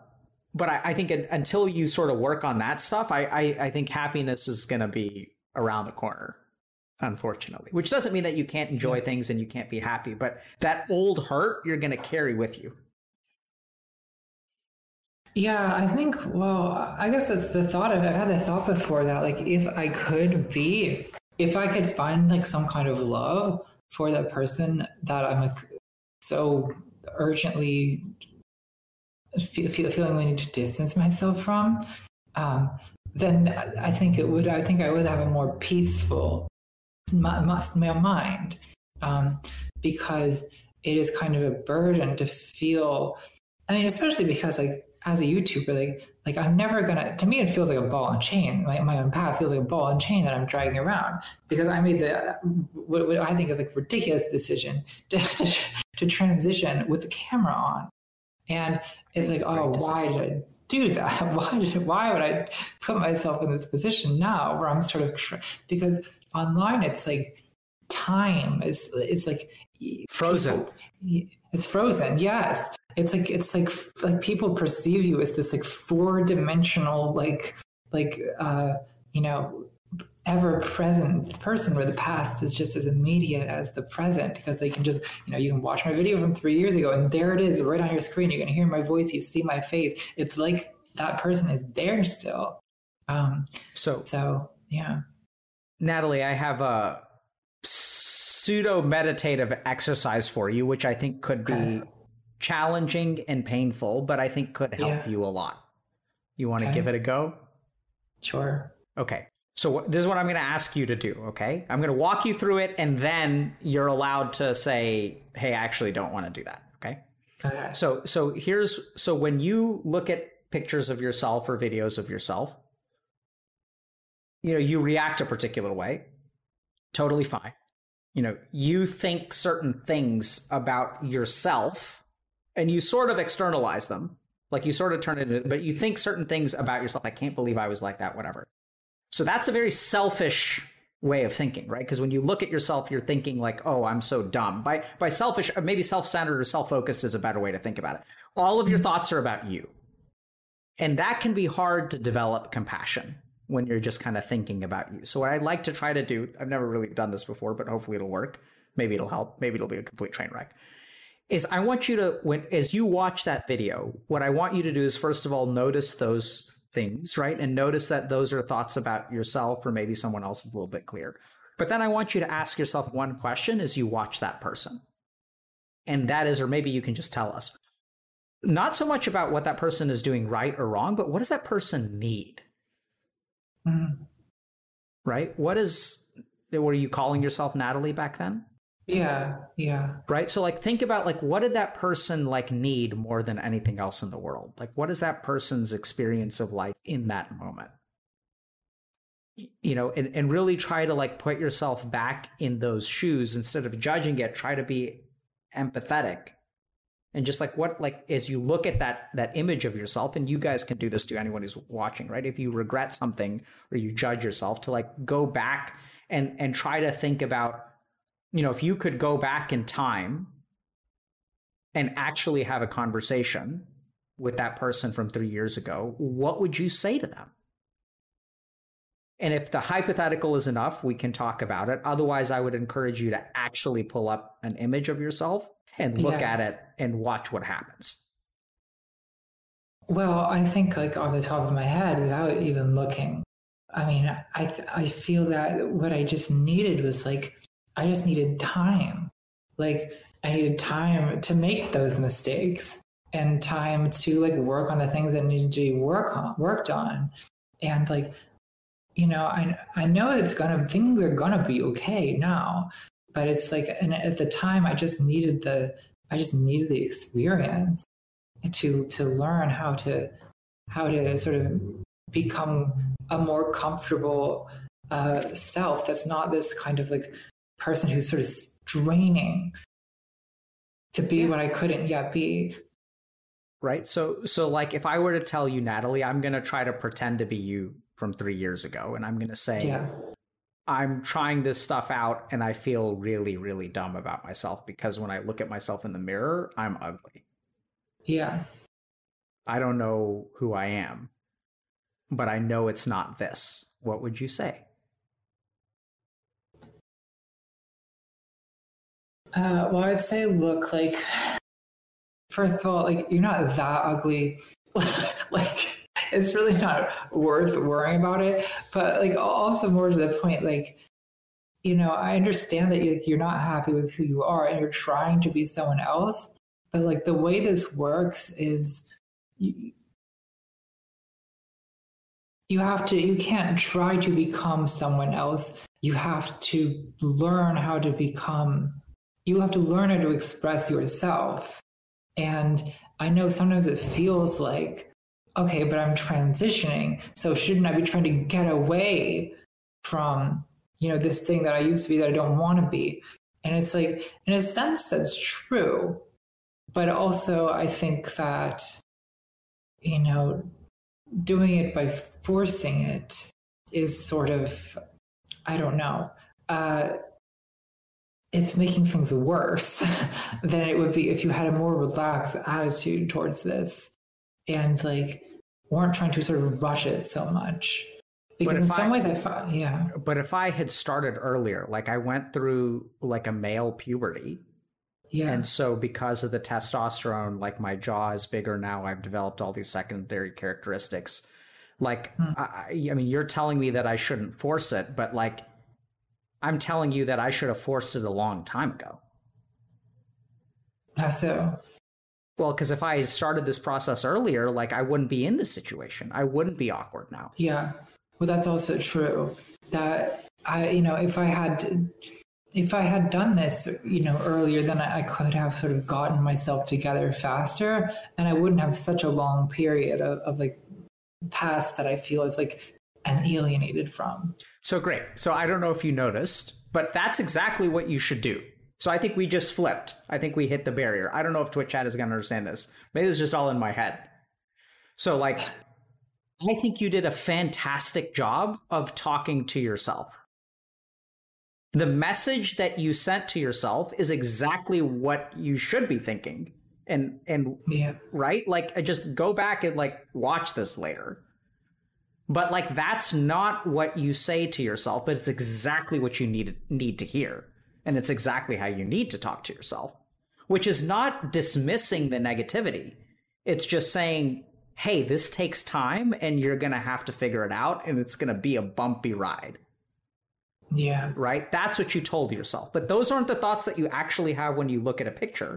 but I, I think until you sort of work on that stuff, I, I, I think happiness is going to be around the corner, unfortunately. Which doesn't mean that you can't enjoy things and you can't be happy, but that old hurt you're going to carry with you. Yeah, I think, well, I guess it's the thought of, I've had the thought before that, like, if I could be, if I could find like some kind of love for that person that I'm like so urgently feel, feel, feeling the need to distance myself from, um, then I think it would, I think I would have a more peaceful my, my mind um, because it is kind of a burden to feel, I mean, especially because like as a YouTuber, like like I'm never gonna. To me, it feels like a ball and chain. My my own path feels like a ball and chain that I'm dragging around because I made the what, what I think is like ridiculous decision to, [LAUGHS] to, to transition with the camera on, and it's like, oh, why did I do that? [LAUGHS] Why did why would I put myself in this position now where I'm sort of because online it's like time is it's like frozen. People, it's frozen. Yes, it's like it's like like people perceive you as this like four dimensional like like uh you know ever present person where the past is just as immediate as the present because they can just you know you can watch my video from three years ago and there it is right on your screen you're going to hear my voice you see my face it's like that person is there still um so so yeah natalie i have a pseudo meditative exercise for you which i think could be challenging and painful, but I think could help yeah. you a lot. You want to okay. give it a go? Sure. Okay. So this is what I'm going to ask you to do, okay? I'm going to walk you through it and then you're allowed to say, "Hey, I actually don't want to do that." Okay? Okay. So so here's so when you look at pictures of yourself or videos of yourself, you know, you react a particular way. Totally fine. You know, you think certain things about yourself and you sort of externalize them. Like you sort of turn it into, but you think certain things about yourself. I can't believe I was like that, whatever. So that's a very selfish way of thinking, right? Because when you look at yourself, you're thinking like, "Oh, I'm so dumb." By by selfish, or maybe self-centered or self-focused is a better way to think about it. All of your mm-hmm. thoughts are about you, and that can be hard to develop compassion when you're just kind of thinking about you. So what I'd like to try to do, I've never really done this before, but hopefully it'll work. Maybe it'll help. Maybe it'll be a complete train wreck is I want you to when as you watch that video, what I want you to do is first of all notice those things, right? And notice that those are thoughts about yourself or maybe someone else is a little bit clear. But then I want you to ask yourself one question as you watch that person. And that is, or maybe you can just tell us, not so much about what that person is doing right or wrong, but what does that person need? Mm-hmm. Right? What is, were you calling yourself Natalie back then? Yeah, yeah. Right? So like think about like what did that person like need more than anything else in the world? Like what is that person's experience of life in that moment? you know, and, and really try to like put yourself back in those shoes instead of judging it, try to be empathetic. And just like what, like, as you look at that, that image of yourself, and you guys can do this to anyone who's watching, right? If you regret something or you judge yourself to like go back and, and try to think about, you know, if you could go back in time and actually have a conversation with that person from three years ago, what would you say to them? And if the hypothetical is enough, we can talk about it. Otherwise, I would encourage you to actually pull up an image of yourself and look yeah. at it and watch what happens. Well, I think like on the top of my head, without even looking, I mean, I I feel that what I just needed was like I just needed time. Like I needed time to make those mistakes and time to like work on the things that needed to be work on worked on. And like you know, I I know it's gonna things are gonna be okay now, but it's like, and at the time, I just needed the I just needed the experience to to learn how to how to sort of become a more comfortable uh, self. That's not this kind of like person who's sort of straining to be what I couldn't yet be right so so like if i were to tell you natalie i'm going to try to pretend to be you from three years ago. And I'm going to say, yeah. I'm trying this stuff out and I feel really, really dumb about myself because when I look at myself in the mirror, I'm ugly. Yeah. I don't know who I am, but I know it's not this. What would you say? Uh, well, I'd say, look, like, first of all, like, you're not that ugly. [LAUGHS] like, it's really not worth worrying about it. But like also more to the point, like, you know, I understand that you're not happy with who you are and you're trying to be someone else. But like the way this works is you, you have to you can't try to become someone else you have to learn how to become you have to learn how to express yourself and i know sometimes it feels like okay, but I'm transitioning. So shouldn't I be trying to get away from, you know, this thing that I used to be that I don't want to be? And it's like, in a sense, that's true. But also, I think that, you know, doing it by forcing it is sort of, I don't know, uh, it's making things worse [LAUGHS] than it would be if you had a more relaxed attitude towards this and like weren't trying to sort of rush it so much. Because in some I, ways i thought yeah. But if i had started earlier like i went through like a male puberty. Yeah. And so because of the testosterone like my jaw is bigger now i've developed all these secondary characteristics. Like hmm. I, I mean you're telling me that i shouldn't force it but like i'm telling you that i should have forced it a long time ago how so well, because if I started this process earlier, like I wouldn't be in this situation. I wouldn't be awkward now. Yeah. Well, that's also true. That I, you know, if I had, if I had done this, you know, earlier, then I could have sort of gotten myself together faster, and I wouldn't have such a long period of, of like past that I feel is like I'm alienated from. So great. So I don't know if you noticed, but that's exactly what you should do. So I think we just flipped. I think we hit the barrier. I don't know if Twitch chat is going to understand this. Maybe it's just all in my head. So like I think you did a fantastic job of talking to yourself. The message that you sent to yourself is exactly what you should be thinking. And and yeah. right? Like just go back and like watch this later. But like that's not what you say to yourself, but it's exactly what you need need to hear. And it's exactly how you need to talk to yourself, which is not dismissing the negativity. It's just saying, hey, this takes time and you're going to have to figure it out and it's going to be a bumpy ride. Yeah. Right? That's what you told yourself. But those aren't the thoughts that you actually have when you look at a picture.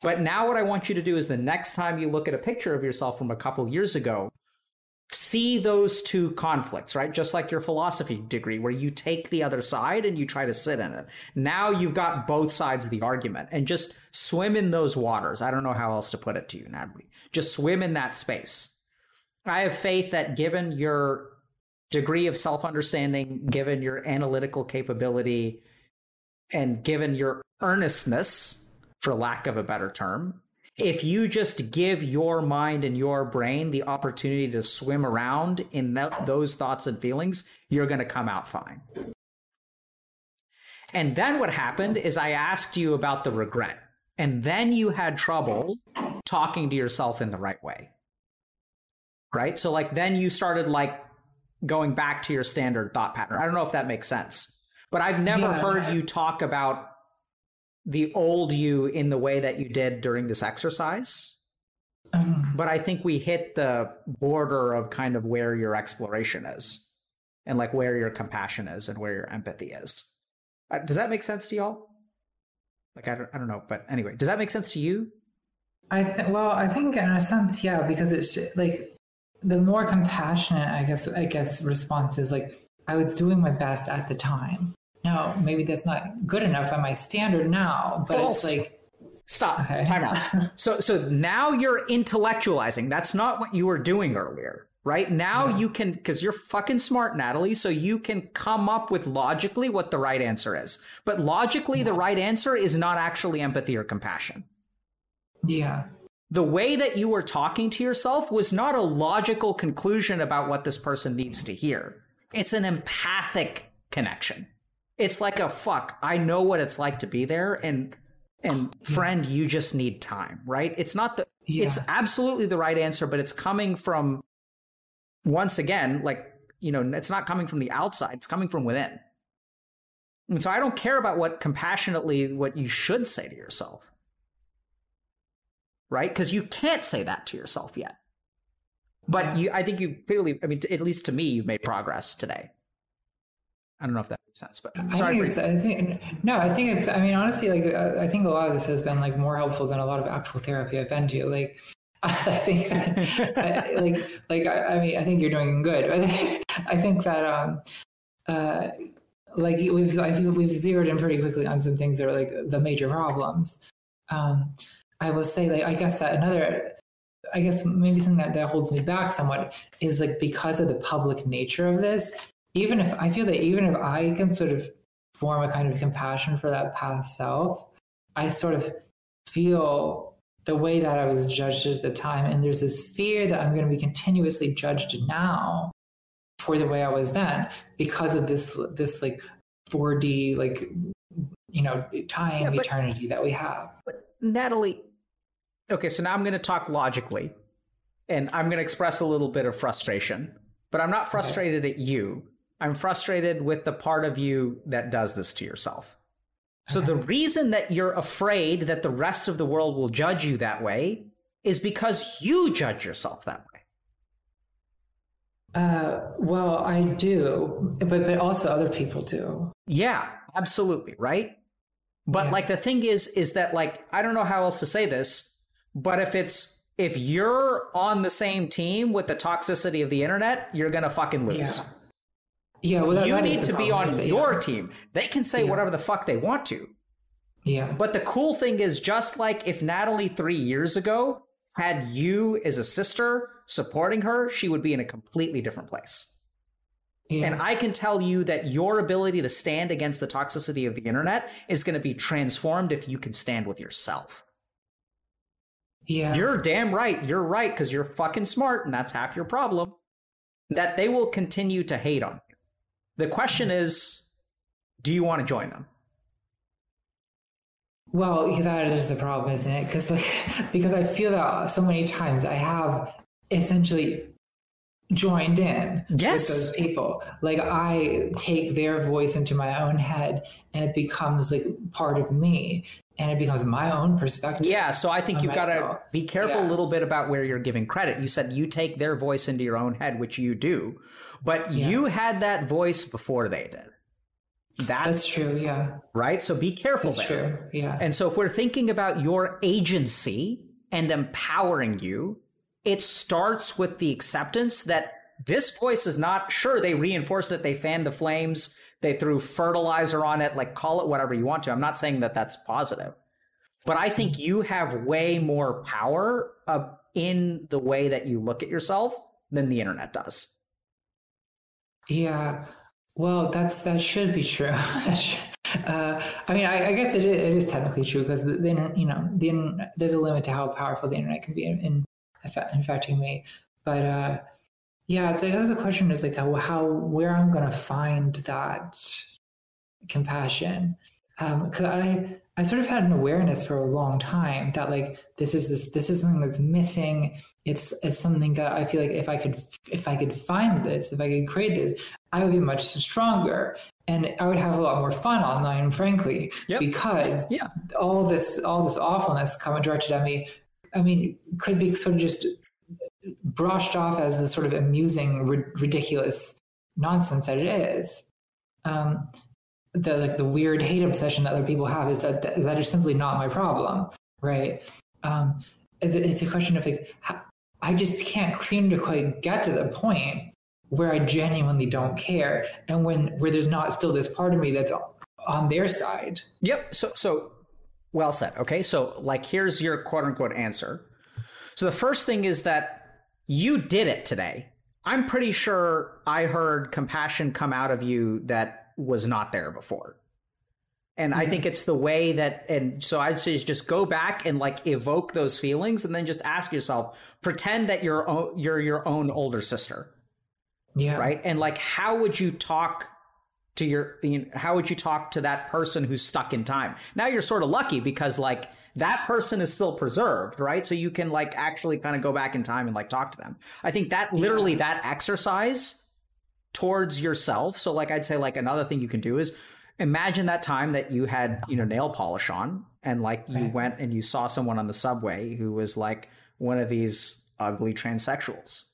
But now, what I want you to do is the next time you look at a picture of yourself from a couple years ago, see those two conflicts, right? Just like your philosophy degree, where you take the other side and you try to sit in it. Now you've got both sides of the argument and just swim in those waters. I don't know how else to put it to you, Natalie. Just swim in that space. I have faith that given your degree of self understanding, given your analytical capability, and given your earnestness, for lack of a better term, if you just give your mind and your brain the opportunity to swim around in that, those thoughts and feelings, you're going to come out fine. And then what happened is I asked you about the regret. And then you had trouble talking to yourself in the right way. Right? So like then you started like going back to your standard thought pattern. I don't know if that makes sense. But I've never yeah. heard you talk about the old you in the way that you did during this exercise. Um, but I think we hit the border of kind of where your exploration is and like where your compassion is and where your empathy is. Uh, does that make sense to y'all? Like I don't, I don't know, but anyway, does that make sense to you? I th- well, I think in a sense, yeah, because it's like the more compassionate, I guess, I guess response is like I was doing my best at the time. Now, maybe that's not good enough by my standard now, but False. it's like stop okay. time out. [LAUGHS] so, so now you're intellectualizing. That's not what you were doing earlier right? Now you can, because you're fucking smart, Natalie, so you can come up with logically what the right answer is. But logically, the right answer is not actually empathy or compassion. Yeah. The way that you were talking to yourself was not a logical conclusion about what this person needs to hear. It's an empathic connection. It's like a fuck, I know what it's like to be there and and friend, yeah. you just need time, right? It's not the it's absolutely the right answer, but it's coming from once again, like, you know, it's not coming from the outside, it's coming from within. And so I don't care about what compassionately what you should say to yourself. Right? Because you can't say that to yourself yet. But yeah. you I think you clearly I mean at least to me you've made progress today. I don't know if that makes sense, but sorry. I think, I think no, I think it's. I mean, honestly, like I think a lot of this has been like more helpful than a lot of actual therapy I've been to. Like, [LAUGHS] I think that, I, [LAUGHS] like, like I, I, mean, I think you're doing good. I think, [LAUGHS] I think that, um, uh, like we've, I we've zeroed in pretty quickly on some things that are like the major problems. Um, I will say, like, I guess that another, I guess maybe something that, that holds me back somewhat is like because of the public nature of this. Even if I feel that even if I can sort of form a kind of compassion for that past self, I sort of feel the way that I was judged at the time. And there's this fear that I'm going to be continuously judged now for the way I was then because of this, this like 4D, like, you know, time yeah, but, eternity that we have. But Natalie, okay, so now I'm going to talk logically and I'm going to express a little bit of frustration, but I'm not frustrated okay. at you. I'm frustrated with the part of you that does this to yourself. So the reason that you're afraid that the rest of the world will judge you that way is because you judge yourself that way. Uh, well, I do, but, but also other people do. Yeah, absolutely. Right. But yeah. like the thing is, is that like, I don't know how else to say this, but if it's, if you're on the same team with the toxicity of the internet, you're going to fucking lose. Yeah. Yeah, well, that, you that need to be on your yeah. team. They can say yeah. whatever the fuck they want to. Yeah. But the cool thing is, just like if Natalie three years ago had you as a sister supporting her, she would be in a completely different place. Yeah. And I can tell you that your ability to stand against the toxicity of the internet is going to be transformed if you can stand with yourself. Yeah. You're damn right. You're right because you're fucking smart and that's half your problem. That they will continue to hate on. The question is, do you want to join them? Well, that is the problem, isn't it? Because like, [LAUGHS] because I feel that so many times I have essentially joined in yes. with those people. Like I take their voice into my own head, and it becomes like part of me, and it becomes my own perspective. Yeah. So I think you've got to be careful yeah. a little bit about where you're giving credit. You said you take their voice into your own head, which you do. But yeah. you had that voice before they did. That's, That's true, yeah. Right? So be careful That's there. True, yeah. And so if we're thinking about your agency and empowering you, it starts with the acceptance that this voice is not sure they reinforced it, they fanned the flames, they threw fertilizer on it, like call it whatever you want to. I'm not saying that that's positive. But I think you have way more power uh, in the way that you look at yourself than the internet does. Yeah. Well, that's that should be true. [LAUGHS] uh, I mean, I, I guess it is, it is, technically true because the, the, you know the there's a limit to how powerful the internet can be in, in affecting me. But uh, yeah, it's like that's the question is like how, how where I'm gonna find that compassion because um, I I sort of had an awareness for a long time that like this is this this is something that's missing. It's it's something that I feel like if I could if I could find this, if I could create this, I would be much stronger and I would have a lot more fun online, frankly, yep. because yeah. all this all this awfulness coming directed at me, I mean, could be sort of just brushed off as the sort of amusing, ridiculous nonsense that it is. Um, the like the weird hate obsession that other people have is that that is simply not my problem, right? Um, it's, it's a question of like I just can't seem to quite get to the point where I genuinely don't care, and when where there's not still this part of me that's on their side. Yep. So so well said. Okay. So like here's your quote unquote answer. So the first thing is that you did it today. I'm pretty sure I heard compassion come out of you that was not there before. And I mm-hmm. think it's the way that, and so I'd say just go back and like evoke those feelings, and then just ask yourself, pretend that you're you're your own older sister, yeah, right. And like, how would you talk to your, you know, how would you talk to that person who's stuck in time? Now you're sort of lucky because like that person is still preserved, right? So you can like actually kind of go back in time and like talk to them. I think that literally yeah. that exercise towards yourself. So like I'd say like another thing you can do is imagine that time that you had, you know, nail polish on and like you right. went and you saw someone on the subway who was like one of these ugly transsexuals.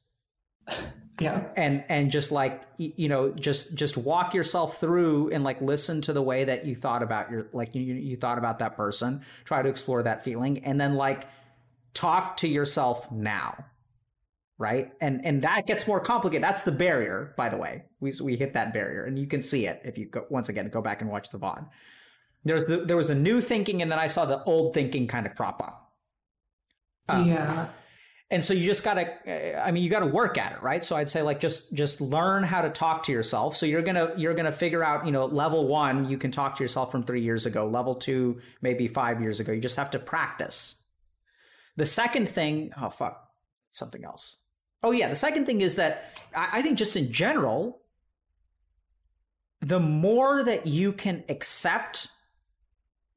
[LAUGHS] Yeah. And and just like you know just just walk yourself through and like listen to the way that you thought about your like you you thought about that person, try to explore that feeling and then like talk to yourself now right? And and that gets more complicated. That's the barrier, by the way. We we hit that barrier, and you can see it if you go once again go back and watch the VOD. There's the, there was a new thinking, and then I saw the old thinking kind of crop up. Um, yeah. And so you just gotta, I mean, you gotta work at it, right? So I'd say like just just learn how to talk to yourself. So you're gonna you're gonna figure out, you know, level one, you can talk to yourself from three years ago. Level two, maybe five years ago. You just have to practice. The second thing, oh fuck, something else. Oh yeah, the second thing is that I think just in general, the more that you can accept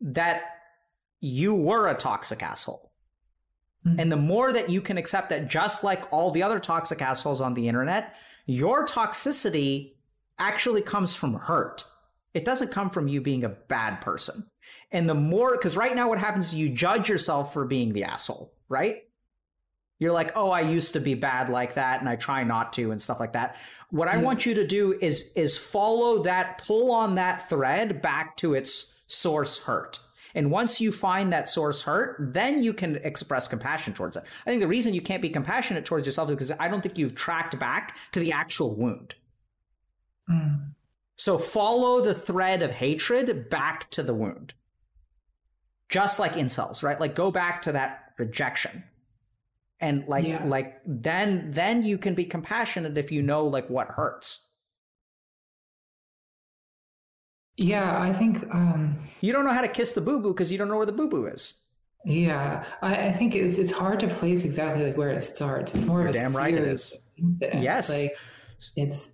that you were a toxic asshole. Mm-hmm. And the more that you can accept that just like all the other toxic assholes on the internet, your toxicity actually comes from hurt. It doesn't come from you being a bad person. And the more, because right now what happens is you judge yourself for being the asshole, right? You're like, oh, I used to be bad like that, and I try not to, and stuff like that. What I want you to do is is follow that, pull on that thread back to its source hurt. And once you find that source hurt, then you can express compassion towards it. I think the reason you can't be compassionate towards yourself is because I don't think you've tracked back to the actual wound. Mm. So follow the thread of hatred back to the wound. Just like incels, right? Like go back to that rejection and like yeah. like then then you can be compassionate if you know like what hurts yeah i think um you don't know how to kiss the boo-boo because you don't know where the boo-boo is. Yeah i, I think it's, it's hard to place exactly like where it starts. It's more You're of a damn right it is. incident. yes. Like it's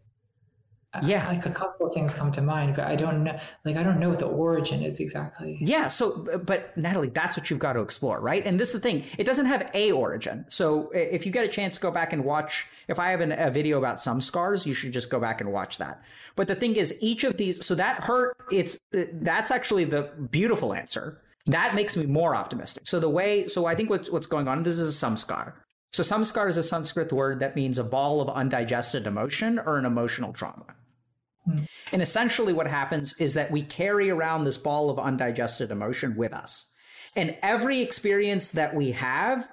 yeah. like a couple of things come to mind but i don't know like i don't know what the origin is exactly. Yeah so but natalie that's what you've got to explore right? And this is the thing it doesn't have a origin. So if you get a chance to go back and watch if i have an, a video about samskars you should just go back and watch that. But the thing is each of these so that hurt it's uh, that's actually the beautiful answer. That makes me more optimistic. So the way so i think what's what's going on this is a samskar. So samskar is a sanskrit word that means a ball of undigested emotion or an emotional trauma Hmm. and essentially, what happens is that we carry around this ball of undigested emotion with us. And every experience that we have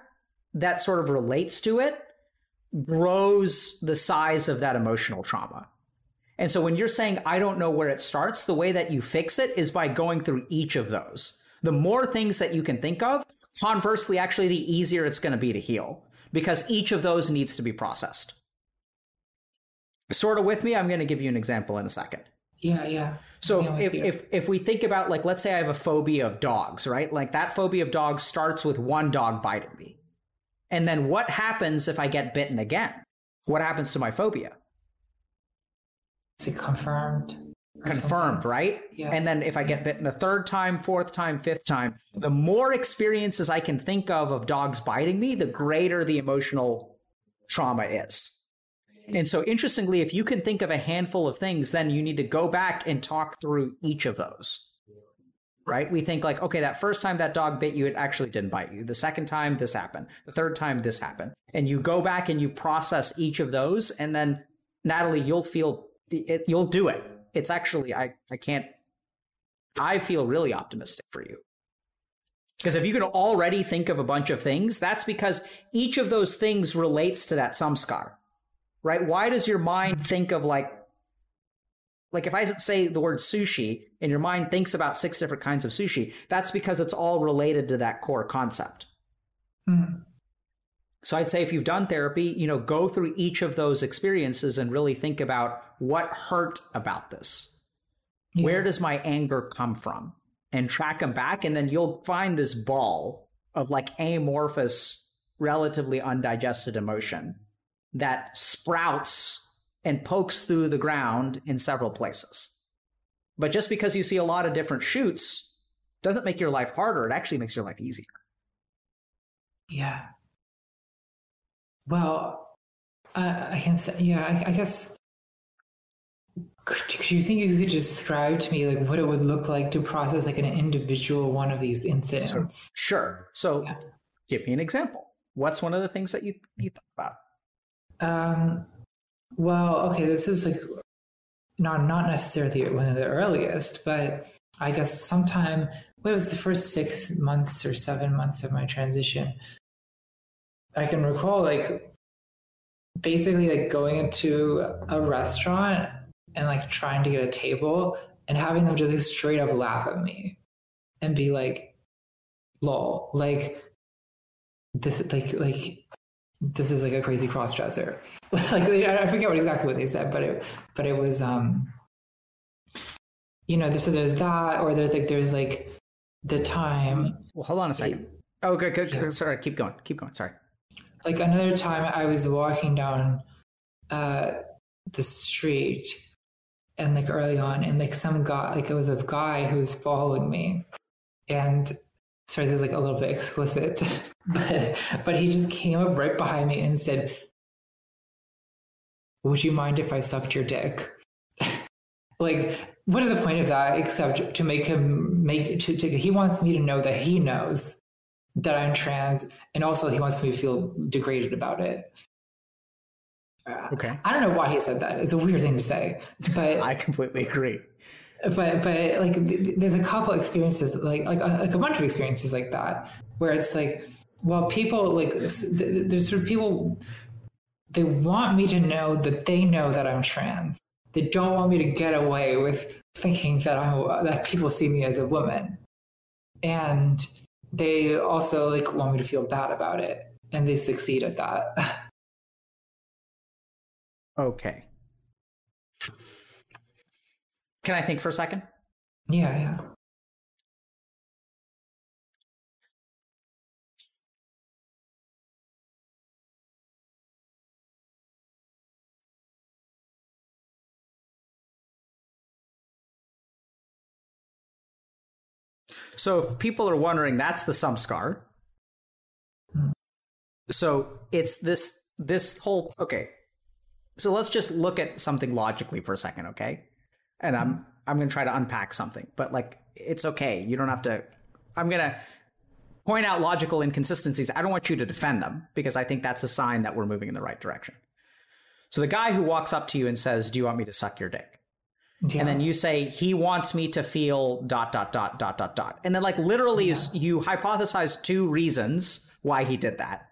that sort of relates to it grows the size of that emotional trauma. And so when you're saying, I don't know where it starts, the way that you fix it is by going through each of those. The more things that you can think of, conversely, actually, the easier it's going to be to heal because each of those needs to be processed. Sort of with me? I'm going to give you an example in a second. Yeah, yeah. So if, if, if if we think about like let's say I have a phobia of dogs, right? Like that phobia of dogs starts with one dog biting me. And then what happens if I get bitten again? What happens to my phobia? Is it confirmed? Confirmed, something? right? Yeah. And then if I get bitten a third time, fourth time, fifth time, the more experiences I can think of of dogs biting me, the greater the emotional trauma is. And so, interestingly, if you can think of a handful of things, then you need to go back and talk through each of those. Right? We think, like, okay, that first time that dog bit you, it actually didn't bite you. The second time, this happened. The third time, this happened. And you go back and you process each of those. And then, Natalie, you'll feel it, you'll do it. It's actually, I, I can't, I feel really optimistic for you. Because if you can already think of a bunch of things, that's because each of those things relates to that samskar right? Why does your mind think of like, like if I say the word sushi and your mind thinks about six different kinds of sushi, that's because it's all related to that core concept. Mm. So I'd say if you've done therapy, you know, go through each of those experiences and really think about what hurt about this. Yeah. Where does my anger come from? And track them back. And then you'll find this ball of like amorphous, relatively undigested emotion that sprouts and pokes through the ground in several places. But just because you see a lot of different shoots doesn't make your life harder. It actually makes your life easier. Yeah. Well, uh, I can say, yeah, I, I guess. Could, could you think you could describe to me like what it would look like to process like an individual one of these incidents? Sure. So Yeah. give me an example. What's one of the things that you, you thought about? Um, well, okay, this is like not not necessarily one of the earliest, but I guess sometime what was the first six months or seven months of my transition. I can recall like basically like going into a restaurant and like trying to get a table and having them just like straight up laugh at me and be like, lol, like this like like this is like a crazy cross dresser. [LAUGHS] like I forget what exactly what they said, but it but it was um you know, so there's that or there's like there's like the time Well, hold on a second. Oh, good, good. Yeah. Sorry, keep going. Keep going. Sorry. like another time I was walking down uh the street and like early on and like some guy like it was a guy who was following me and sorry this is like a little bit explicit [LAUGHS] but but he just came up right behind me and said would you mind if I sucked your dick [LAUGHS] like what is the point of that except to make him make to, to he wants me to know that he knows that I'm trans, and also he wants me to feel degraded about it. Okay. I don't know why he said that. It's a weird thing to say, but [LAUGHS] I completely agree. But but like th- th- there's a couple experiences like like a, like a bunch of experiences like that where it's like well people like there's sort of people they want me to know that they know that I'm trans. They don't want me to get away with thinking that I'm that people see me as a woman, and they also like want me to feel bad about it, and they succeed at that. [LAUGHS] Okay. Can I think for a second? yeah, yeah. So if people are wondering, that's the samskar. Hmm. So it's this this whole okay. So let's just look at something logically for a second, okay? And I'm I'm gonna try to unpack something, but like it's okay. You don't have to. I'm gonna point out logical inconsistencies. I don't want you to defend them because I think that's a sign that we're moving in the right direction. So the guy who walks up to you and says, "Do you want me to suck your dick?" yeah. and then you say he wants me to feel dot dot dot dot dot dot and then like literally is you hypothesize two reasons why he did that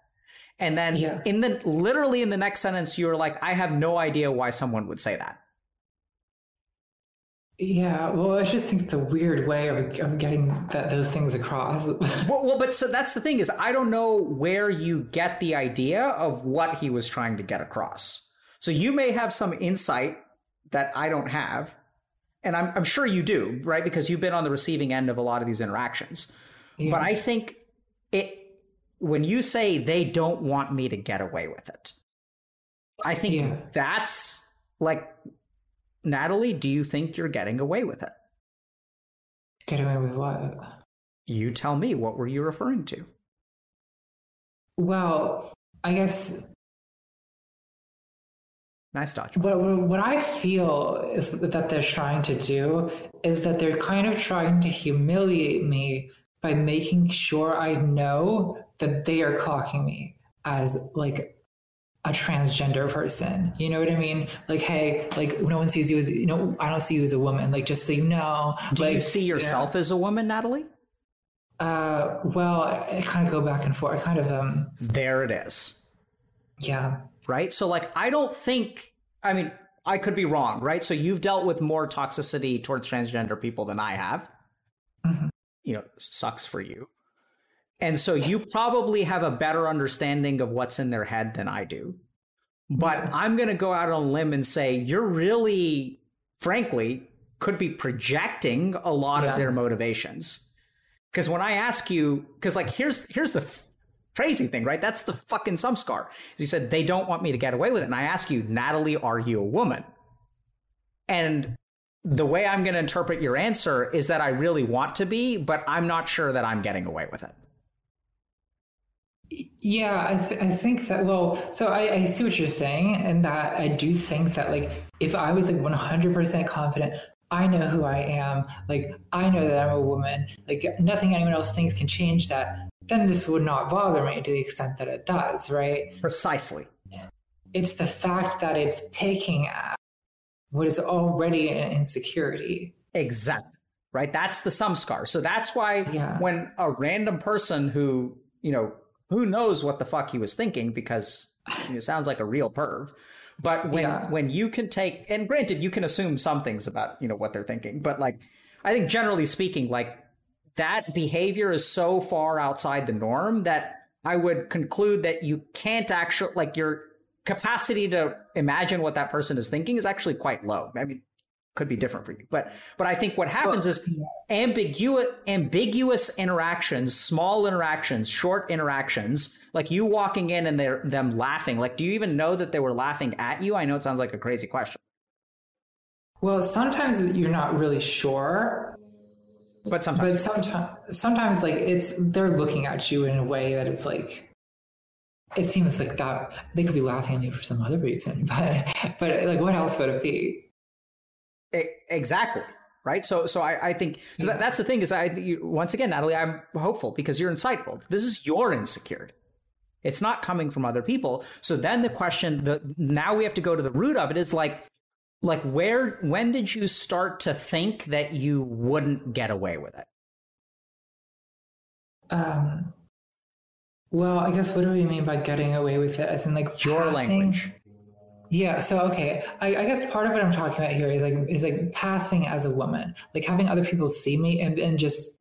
and then Yeah. in the literally in the next sentence you're like i have no idea why someone would say that Yeah, well, I just think it's a weird way of, of getting that, those things across. [LAUGHS] well, well but so that's the thing is i don't know where you get the idea of what he was trying to get across So you may have some insight that I don't have, and I'm, I'm sure you do, right? Because you've been on the receiving end of a lot of these interactions. Yeah. But I think it when you say they don't want me to get away with it, I think yeah. that's like Natalie, do you think you're getting away with it? Get away with what? You tell me, what were you referring to? Well, I guess Nice dodge. What, what I feel is that they're trying to do is that they're kind of trying to humiliate me by making sure I know that they are clocking me as like a transgender person. You know what I mean? Like, hey, like no one sees you as you know, I don't see you as a woman. Like just so you know. Do like, you see yourself yeah. as a woman, Natalie? Uh well, I, I kind of go back and forth. I kind of um There it is. Yeah right? So like I don't think I mean I could be wrong, right? So you've dealt with more toxicity towards transgender people than I have. Mm-hmm. You know, sucks for you. And so you probably have a better understanding of what's in their head than I do. But yeah. I'm going to go out on a limb and say you're really frankly could be projecting a lot yeah. of their motivations. Cuz when I ask you cuz like here's here's the crazy thing, right? That's the fucking samskar. He said, they don't want me to get away with it. And I ask you, Natalie, are you a woman? And the way I'm going to interpret your answer is that I really want to be, but I'm not sure that I'm getting away with it. Yeah, I, th- I think that, well, so I, I see what you're saying. And that I do think that, like, if I was like 100% confident, I know who I am, like, I know that I'm a woman, like, nothing anyone else thinks can change that then this would not bother me to the extent that it does, right? Precisely. It's the fact that it's picking at what is already an insecurity. Exactly. Right. That's the samskar. So that's why yeah. when a random person who, you know, who knows what the fuck he was thinking because you know, sounds like a real perv. But when yeah. when you can take and granted you can assume some things about, you know, what they're thinking, but like I think generally speaking, like that behavior is so far outside the norm that I would conclude that you can't actually like your capacity to imagine what that person is thinking is actually quite low. I mean, could be different for you, but but I think what happens is ambiguous ambiguous interactions, small interactions, short interactions, like you walking in and they're them laughing. Like, do you even know that they were laughing at you? I know it sounds like a crazy question. Well, sometimes you're not really sure but sometimes, but sometimes, sometimes like it's they're looking at you in a way that it's like it seems like that they could be laughing at you for some other reason, [LAUGHS] but but like what else would it be? Exactly right. So so I, I think so that, that's the thing is I you, once again Natalie I'm hopeful because you're insightful. This is your insecurity. It's not coming from other people. So then the question the now we have to go to the root of it is like like where when did you start to think that you wouldn't get away with it um well i guess what do we mean by getting away with it as in like your passing? language yeah so okay I, I, guess part of what i'm talking about here is like is like passing as a woman like having other people see me and, and just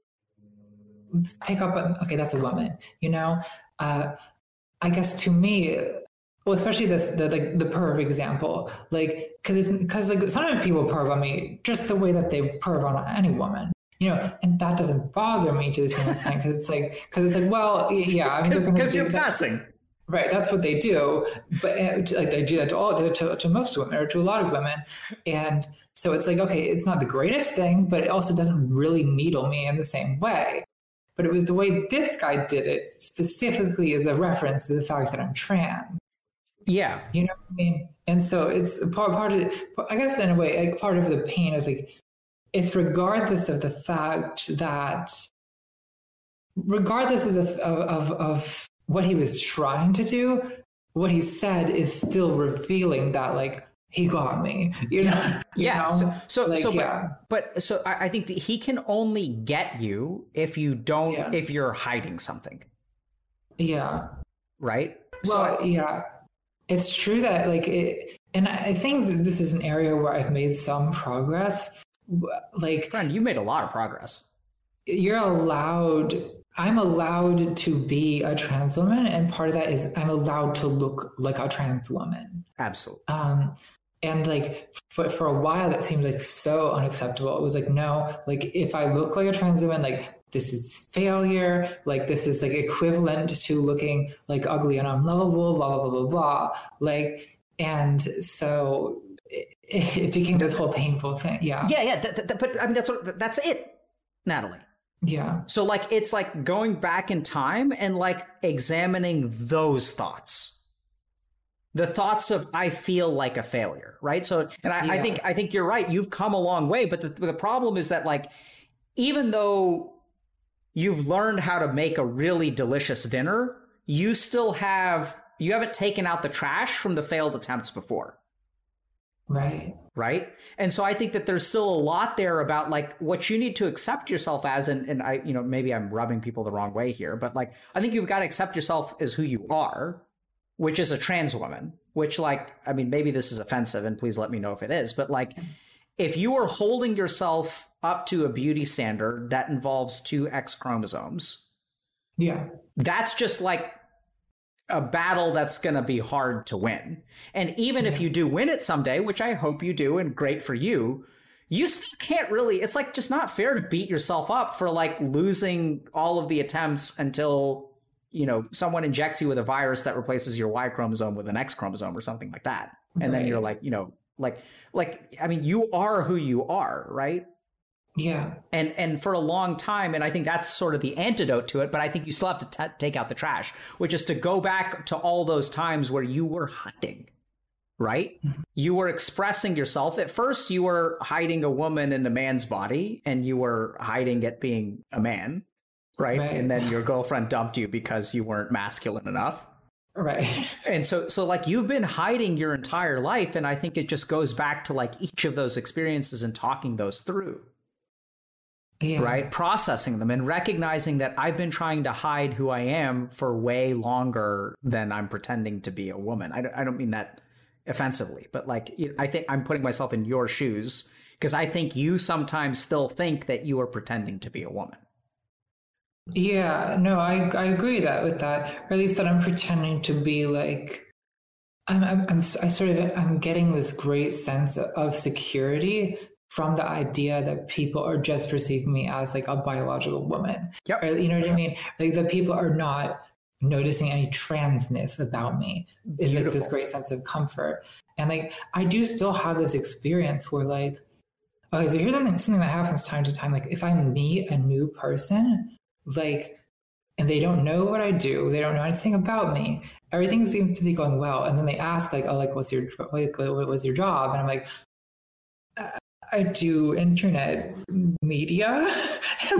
pick up on okay that's a woman you know? Uh i guess to me well, especially this the like the perv example, like because because like sometimes people perv on me just the way that they perv on any woman, you know, and that doesn't bother me to the same extent because it's like because it's like well yeah I mean because you're that, passing. Right, that's what they do, but eh, like they do that to all to, to most women or to a lot of women, and so it's like okay, it's not the greatest thing, but it also doesn't really needle me in the same way. But it was the way this guy did it specifically as a reference to the fact that I'm trans. Yeah. You know what I mean? And so it's part part of I guess in a way, like part of the pain is like it's regardless of the fact that regardless of the of, of, of what he was trying to do, what he said is still revealing that like he got me. You know? [LAUGHS] yeah. You know? So so, like, so yeah. but, but so I, I think that he can only get you if you don't yeah. if you're hiding something. Yeah. Right? Well, so, yeah it's true that like it, and I think this is an area where I've made some progress. Like, friend, you made a lot of progress. you're allowed I'm allowed to be a trans woman, and part of that is I'm allowed to look like a trans woman. Absolutely. Um, and like for, for a while, that seemed like so unacceptable. It was like, no, like if I look like a trans woman, like this is failure. Like this is like equivalent to looking like ugly and unlovable. Blah blah blah blah blah. Like, and so it, it became this whole painful thing. Yeah. Yeah, yeah. Th- th- but I mean, that's what that's it, Natalie. Yeah. So like it's like going back in time and like examining those thoughts. The thoughts of I feel like a failure, right? So and I, yeah. I think I think you're right. You've come a long way, but the, the problem is that like even though you've learned how to make a really delicious dinner, you still have you haven't taken out the trash from the failed attempts before. Right. Right. And so I think that there's still a lot there about like what you need to accept yourself as. And, and I, you know, maybe I'm rubbing people the wrong way here, but like, I think you've got to accept yourself as who you are, which is a trans woman, which like, I mean, maybe this is offensive and please let me know if it is, but like, if you are holding yourself up to a beauty standard that involves two X chromosomes, yeah, that's just like a battle that's going to be hard to win. And even yeah. if you do win it someday, which I hope you do, and great for you, you still can't really, it's like just not fair to beat yourself up for like losing all of the attempts until, you know, someone injects you with a virus that replaces your Y chromosome with an X chromosome or something like that. And right. then you're like, you know, like, like, I mean, you are who you are, right? Yeah. And and for a long time, and I think that's sort of the antidote to it. But I think you still have to t- take out the trash, which is to go back to all those times where you were hiding, right? Mm-hmm. You were expressing yourself. At first, you were hiding a woman in a man's body, and you were hiding it being a man, right? right? And then your girlfriend dumped you because you weren't masculine enough. Right. And so so like you've been hiding your entire life and I think it just goes back to like each of those experiences and talking those through yeah. right? Processing them and recognizing that I've been trying to hide who I am for way longer than I'm pretending to be a woman. I don't, I don't mean that offensively, but like, I think I'm putting myself in your shoes because I think you sometimes still think that you are pretending to be a woman. Yeah, no, I, I agree that with that, or at least that I'm pretending to be like, I'm, I'm, I'm I sort of, I'm getting this great sense of security from the idea that people are just perceiving me as like a biological woman. Yep. Or, you know what I mean? Like the people are not noticing any transness about me. Is like this great sense of comfort. And like I do still have this experience where like okay, so here's something something that happens time to time. Like if I meet a new person, like and they don't know what I do, they don't know anything about me. Everything seems to be going well, and then they ask like, "Oh, like, what's your like, what was your job?" And I'm like, uh, I do internet media. [LAUGHS]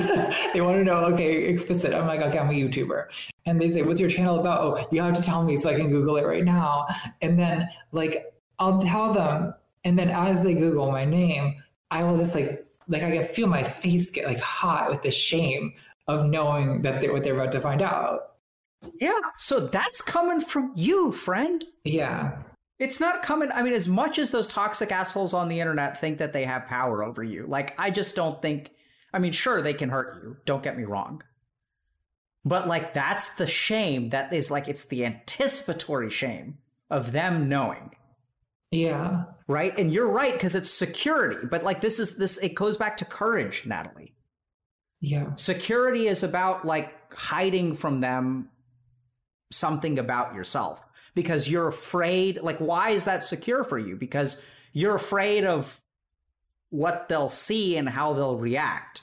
they want to know, okay, explicit. I'm like, okay, I'm a YouTuber. And they say, what's your channel about? Oh, you have to tell me so I can Google it right now. And then, like, I'll tell them. And then as they Google my name, I will just like, like, I can feel my face get like hot with the shame of knowing that they're what they're about to find out. Yeah. So that's coming from you, friend. Yeah. It's not coming. I mean, as much as those toxic assholes on the internet think that they have power over you, like, I just don't think. I mean, sure, they can hurt you. Don't get me wrong. But, like, that's the shame that is like, it's the anticipatory shame of them knowing. Yeah. Right. And you're right, because it's security. But, like, this is this, it goes back to courage, Natalie. Yeah. Security is about, like, hiding from them something about yourself because you're afraid. Like, why is that secure for you? Because you're afraid of what they'll see and how they'll react.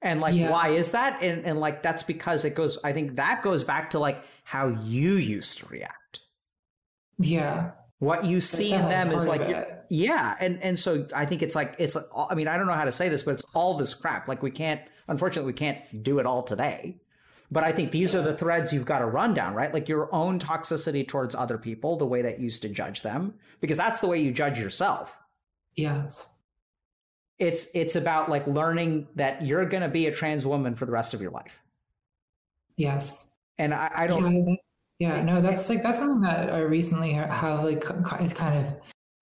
And like, yeah. why is that? And, and like, that's because it goes, I think that goes back to like how you used to react. Yeah. What you see in them is like, yeah. And, and so I think it's like, it's, I mean, I don't know how to say this, but it's all this crap. Like, we can't, unfortunately, we can't do it all today. But I think these are the threads you've got to run down, right? Like your own toxicity towards other people, the way that you used to judge them, because that's the way you judge yourself. Yes. It's it's about like learning that you're going to be a trans woman for the rest of your life. Yes. And I, I don't. Yeah, yeah, no, that's like that's something that I recently have like it's kind of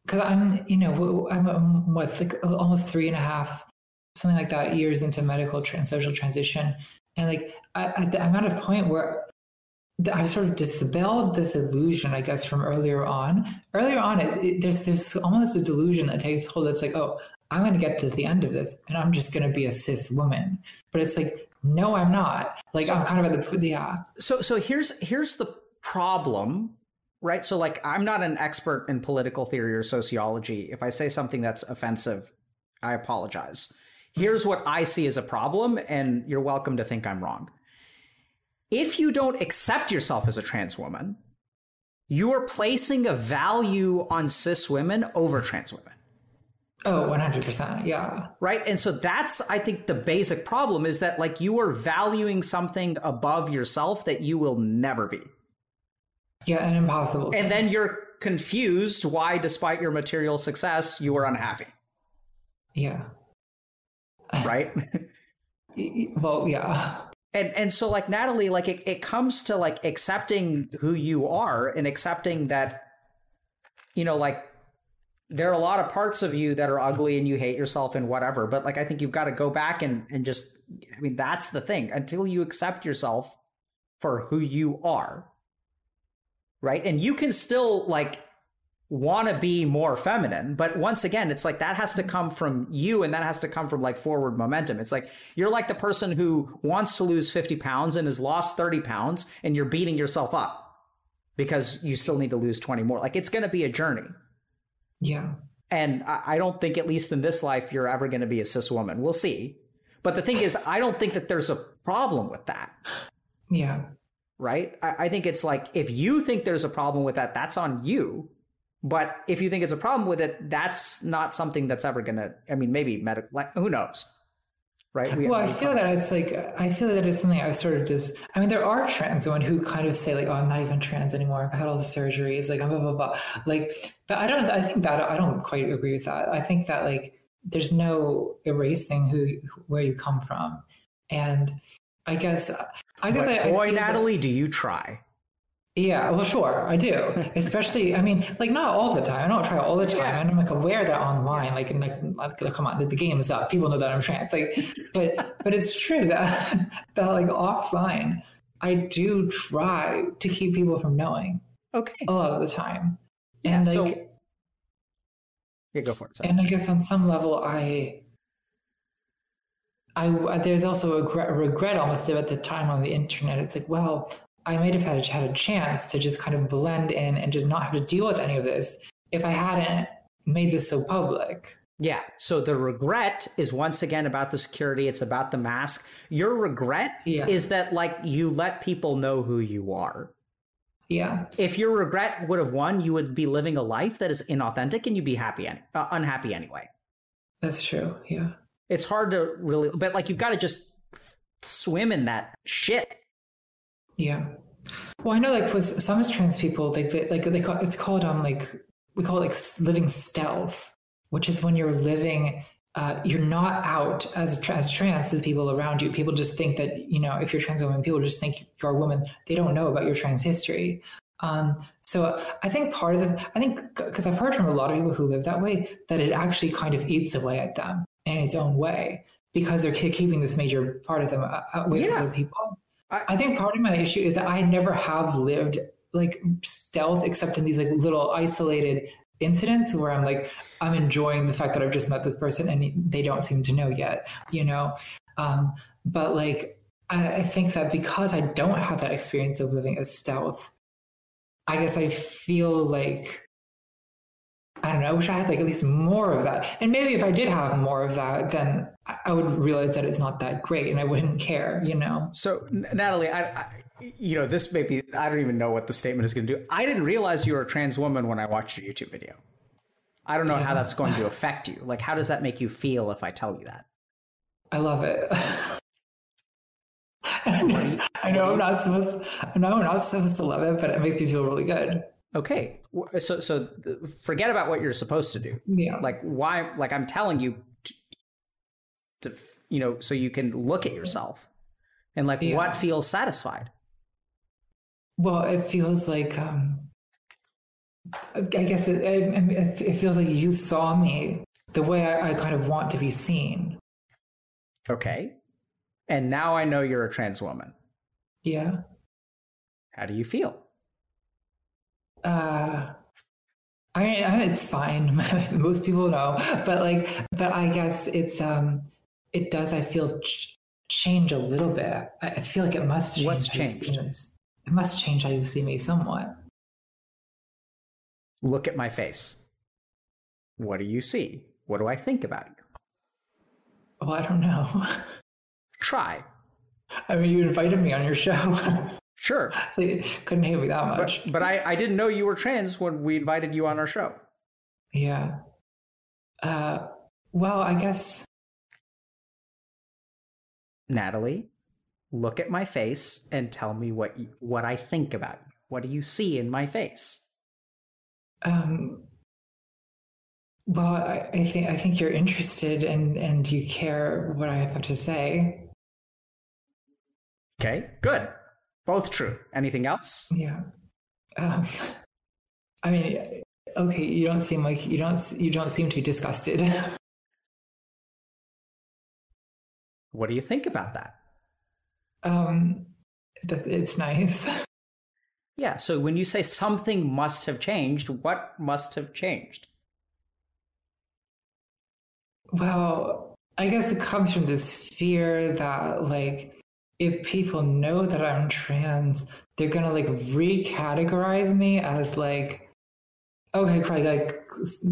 because I'm you know I'm, I'm what like almost three and a half something like that years into medical and social transition, and like I, I'm at a point where I've sort of dispelled this illusion, I guess, from earlier on. Earlier on, it, it, there's there's almost a delusion that takes hold. It's like, oh, I'm going to get to the end of this, and I'm just going to be a cis woman. But it's like, no, I'm not. Like so, I'm kind of at the yeah. So so here's here's the problem, right? So like I'm not an expert in political theory or sociology. If I say something that's offensive, I apologize. Here's what I see as a problem, and you're welcome to think I'm wrong if you don't accept yourself as a trans woman, you are placing a value on cis women over trans women. Oh, 100%. Yeah. Right. And so that's, I think, the basic problem is that, like, you are valuing something above yourself that you will never be. Yeah, and impossible. And then you're confused why, despite your material success, you are unhappy. Yeah. Right? [LAUGHS] well, yeah. And and so like natalie like it, it comes to like accepting who you are and accepting that you know like there are a lot of parts of you that are ugly and you hate yourself and whatever but like i think you've got to go back and and just i mean that's the thing. Until you accept yourself for who you are right? And you can still like want to be more feminine but once again it's like that has to mm-hmm. come from you and that has to come from like forward momentum. It's like you're like the person who wants to lose 50 pounds and has lost 30 pounds and you're beating yourself up because you still need to lose 20 more. Like it's going to be a journey. Yeah. And I don't think at least in this life you're ever going to be a cis woman. We'll see. But the thing is i don't think that there's a problem with that. Yeah. Right? I, I think it's like if you think there's a problem with that that's on you but if you think it's a problem with it, that's not something that's ever going to, I mean, maybe medical, like, who knows? Right. We well, I feel that it's like, I feel that it's something I sort of just, I mean, there are trans women who kind of say like, oh, I'm not even trans anymore. I've had all the surgeries, like, blah, blah, blah. Like, but I don't, I think that, I don't quite agree with that. I think that like, there's no erasing who, where you come from. And I guess, I guess but I, boy, I Natalie, that, do you try? Yeah, well, sure, I do. [LAUGHS] Especially, I mean, like not all the time. I don't try all the time, yeah. and I'm like aware that online, like, and like, come on, the, the game is up. People know that I'm trans. Like, but but it's true that [LAUGHS] that like offline, I do try to keep people from knowing. Okay. A lot of the time, and like, so, yeah, go for it. Sorry. And I guess on some level, I I, there's also a regret almost at the time on the internet. It's like, well, I might have had a, had a chance to just kind of blend in and just not have to deal with any of this if I hadn't made this so public. Yeah. So the regret is once again about the security. It's about the mask. Your regret yeah. is that like you let people know who you are. Yeah. If your regret would have won, you would be living a life that is inauthentic and you'd be happy, any- uh, unhappy anyway. That's true. Yeah. It's hard to really, but like you've got to just swim in that shit yeah. Well, I know like with some trans people, like they, like they call it's called um like we call it like living stealth, which is when you're living. Uh, you're not out as as trans to the people around you. People just think that you know if you're trans woman, people just think you're a woman. They don't know about your trans history. Um, so I think part of the, I think because I've heard from a lot of people who live that way that it actually kind of eats away at them in its own way because they're keeping this major part of them away yeah. from other people. I, think part of my issue is that I never have lived like stealth except in these like little isolated incidents where I'm like, I'm enjoying the fact that I've just met this person and they don't seem to know yet, you know? Um, but like, I, I think that because I don't have that experience of living as stealth, I guess I feel like I don't know. I wish I had like at least more of that. And maybe if I did have more of that, then I would realize that it's not that great, and I wouldn't care. You know. So Natalie, I, I you know, this may be. I don't even know what the statement is going to do. I didn't realize you were a trans woman when I watched your YouTube video. I don't know yeah. how that's going to affect you. Like, how does that make you feel if I tell you that? I love it. [LAUGHS] I know I'm not supposed. To, I know I'm not supposed to love it, but it makes me feel really good. Okay, so so forget about what you're supposed to do. Yeah. Like why? Like I'm telling you to, to you know, so you can look at yourself and like yeah. what feels satisfied. Well, it feels like um, I guess it, it, it feels like you saw me the way I, I kind of want to be seen. Okay. And now I know you're a trans woman. Yeah. How do you feel? Uh, I mean, I it's fine. [LAUGHS] Most people know, but like, but I guess it's um, it does. I feel ch- change a little bit. I I feel like it must. Change What's changed? me. It must change how you see me somewhat. Look at my face. What do you see? What do I think about you? Well, I don't know. [LAUGHS] Try. I mean, you invited me on your show, [LAUGHS] Sure. [LAUGHS] so couldn't hate me that much. But, but I, I didn't know you were trans when we invited you on our show. Yeah. Uh, well, I guess. Natalie, look at my face and tell me what you, what I think about you. What do you see in my face? Um, well, I, I think I think you're interested and and you care what I have to say. Okay, good. Both true. Anything else? Yeah. Um, I mean, okay, you don't seem like you don't you don't seem to be disgusted. What do you think about that? um, that it's nice. [LAUGHS] Yeah, so when you say something must have changed, what must have changed? Well, I guess it comes from this fear that like if people know that I'm trans, they're gonna like recategorize me as like okay, Craig, like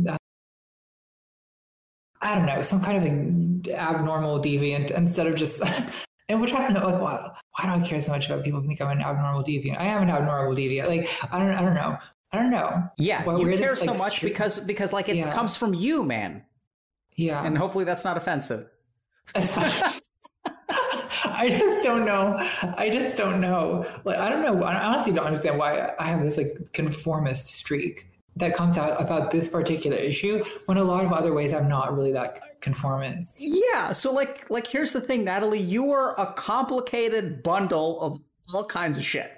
uh, I don't know, some kind of abnormal deviant instead of just [LAUGHS] and which I don't know, like why, why do I care so much about people think I'm an abnormal deviant? I am an abnormal deviant. Like I don't I don't know. I don't know. Yeah, Well, you care this, so like, much because because like it Yeah. comes from you, man. Yeah. And hopefully that's not offensive. [LAUGHS] I just don't know. I just don't know. Like I don't know. I honestly don't understand why I have this like conformist streak that comes out about this particular issue when a lot of other ways I'm not really that conformist. Yeah, so like like here's the thing, Natalie, you are a complicated bundle of all kinds of shit.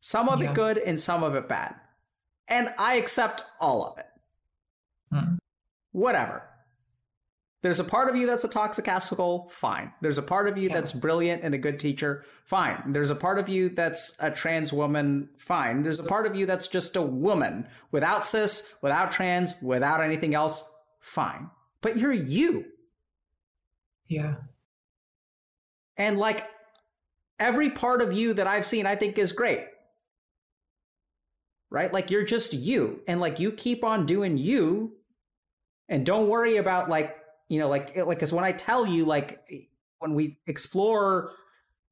Some of Yeah. it good and some of it bad. And I accept all of it. Hmm. Whatever. There's a part of you that's a toxic asshole, fine. There's a part of you Yeah. that's brilliant and a good teacher, fine. There's a part of you that's a trans woman, fine. There's a part of you that's just a woman, without cis, without trans, without anything else, fine. But you're you. Yeah. And like every part of you that I've seen, I think is great. Right? Like you're just you. And like you keep on doing you. And don't worry about like, you know, like, like, cause when I tell you, like, when we explore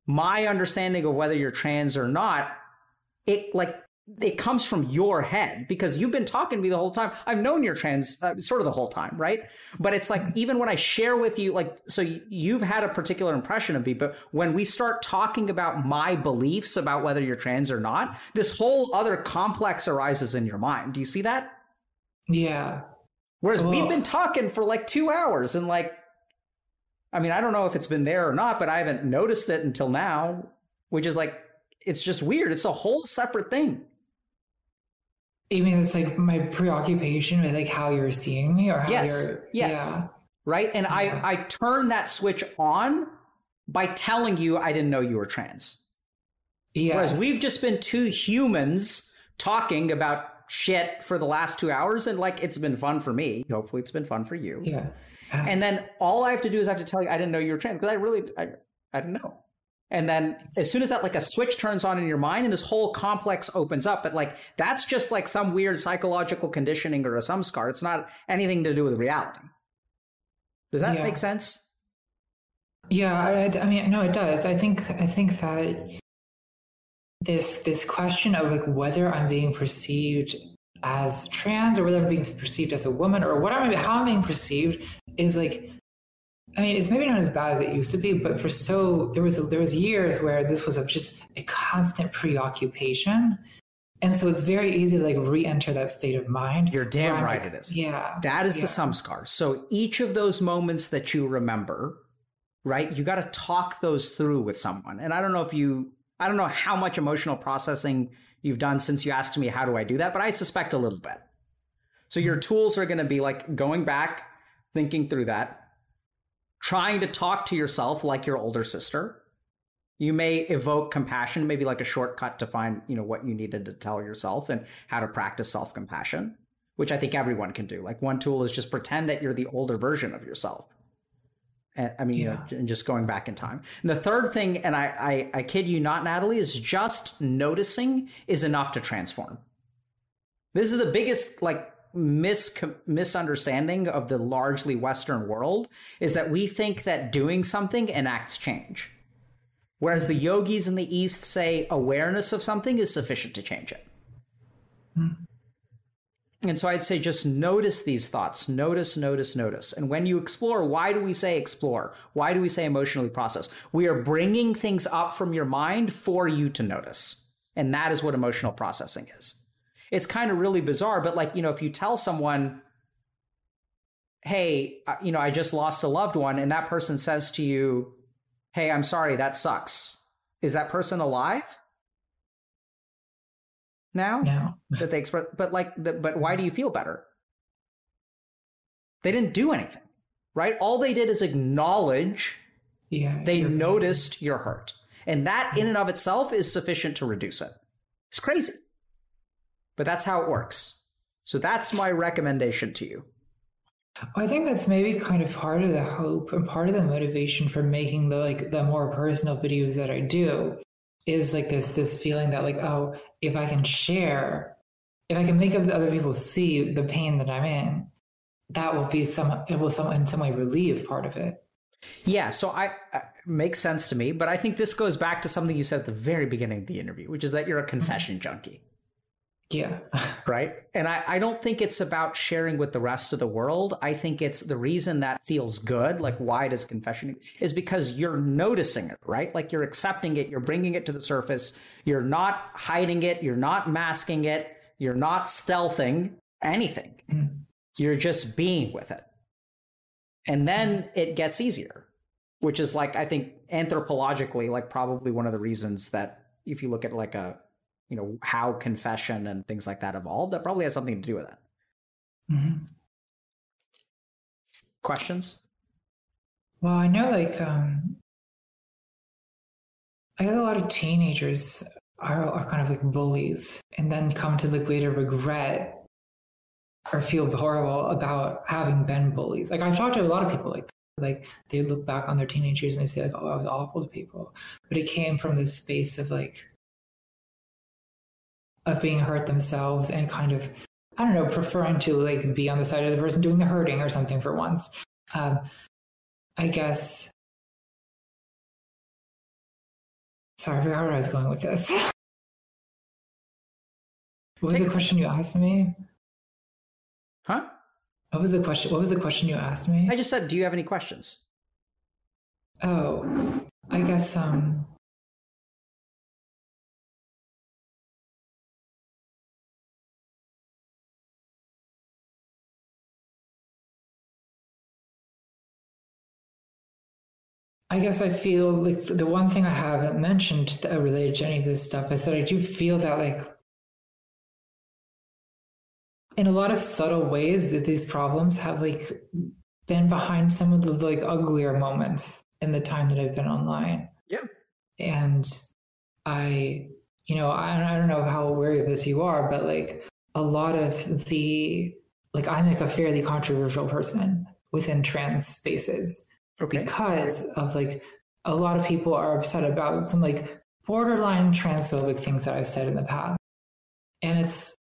my understanding of whether you're trans or not, it like, it comes from your head because you've been talking to me the whole time. I've known you're trans uh, sort of the whole time, right? But it's like even when I share with you, like, so you've had a particular impression of me, but when we start talking about my beliefs about whether you're trans or not, this whole other complex arises in your mind. Do you see that? Yeah. Whereas we've been talking for like two hours and like, I mean, I don't know if it's been there or not, but I haven't noticed it until now, which is like, it's just weird. It's a whole separate thing. Even it's like my preoccupation with like how you're seeing me or how Yes, you're yes. yeah. right? And Yeah. I I turn that switch on by telling you I didn't know you were trans. Yes. Whereas we've just been two humans talking about shit for the last two hours, and like it's been fun for me. Hopefully, it's been fun for you. yeah. And then all I have to do is I have to tell you I didn't know you were trans because I really I, I didn't know. And then as soon as that like a switch turns on in your mind and this whole complex opens up, but like that's just like some weird psychological conditioning or a samskar. It's not anything to do with reality. Does that Yeah. make sense? Yeah, I, I mean, no, it does. I think I think that this this question of like whether I'm being perceived as trans or whether I'm being perceived as a woman or what I'm how I'm being perceived is like, I mean, it's maybe not as bad as it used to be, but for so there was there was years where this was a, just a constant preoccupation, and so it's very easy to like re-enter that state of mind. You're damn right like, it is. Yeah, That is yeah. the samskar. So each of those moments that you remember, right? You got to talk those through with someone. And I don't know if you, I don't know how much emotional processing you've done since you asked me, how do I do that? But I suspect a little bit. So your mm-hmm. tools are going to be like going back, thinking through that, trying to talk to yourself like your older sister. You may evoke compassion, maybe like a shortcut to find, you know, what you needed to tell yourself and how to practice self-compassion, which I think everyone can do. Like one tool is just pretend that you're the older version of yourself. And, I mean, yeah. you know, and just going back in time. And the third thing, and I, I, I kid you not, Natalie, is just noticing is enough to transform. This is the biggest like mis- misunderstanding of the largely Western world is that we think that doing something enacts change. Whereas the yogis in the East say awareness of something is sufficient to change it. Hmm. And so I'd say just notice these thoughts. Notice, notice, notice. And when you explore, why do we say explore? Why do we say emotionally process? We are bringing things up from your mind for you to notice. And that is what emotional processing is it's kind of really bizarre. But like, you know, if you tell someone, hey, uh, you know, I just lost a loved one, and that person says to you, hey, I'm sorry, that sucks. Is that person alive? Now? No. that they express, but like, the, but why do you feel better? They didn't do anything, right? All they did is acknowledge. Yeah. They noticed hurt. your hurt. And that in and of itself is sufficient to reduce it. It's crazy but that's how it works. So that's my recommendation to you. I think that's maybe kind of part of the hope and part of the motivation for making the like the more personal videos that I do is like this this feeling that like oh if I can share if I can make other people see the pain that I'm in that will be some it will some in some way relieve part of it. Yeah, so I uh, makes sense to me, but I think this goes back to something you said at the very beginning of the interview, which is that you're a confession mm-hmm. junkie. Yeah. [LAUGHS] right. And I, I don't think it's about sharing with the rest of the world. I think it's the reason that feels good. Like, why does confession is because you're noticing it, right? Like you're accepting it, you're bringing it to the surface, you're not hiding it, you're not masking it, you're not stealthing anything. Mm. You're just being with it. And then mm. it gets easier, which is like, I think anthropologically, like probably one of the reasons that if you look at like a you know how confession and things like that evolved that probably has something to do with that mm-hmm. questions? Well i know like um i guess a lot of teenagers are, are kind of like bullies and then come to like later regret or feel horrible about having been bullies. Like i've talked to a lot of people like like they look back on their teenagers and they say like oh i was awful to people. But it came from this space of like of being hurt themselves and kind of I don't know, preferring to like be on the side of the person doing the hurting or something for once. Um, I guess. Sorry, I forgot where I was going with this. [LAUGHS] what was Take the question you asked me? Huh? What was the question? What was the question you asked me? I just said, do you have any questions? Oh, I guess um I guess I feel like the one thing I haven't mentioned related to any of this stuff is that I do feel that like in a lot of subtle ways that these problems have like been behind some of the like uglier moments in the time that I've been online. Yeah. And I, you know, I, I don't know how aware of this you are, but like a lot of the, like I'm like a fairly controversial person within trans spaces okay. because of like a lot of people are upset about some like borderline transphobic things that I've said in the past, and it's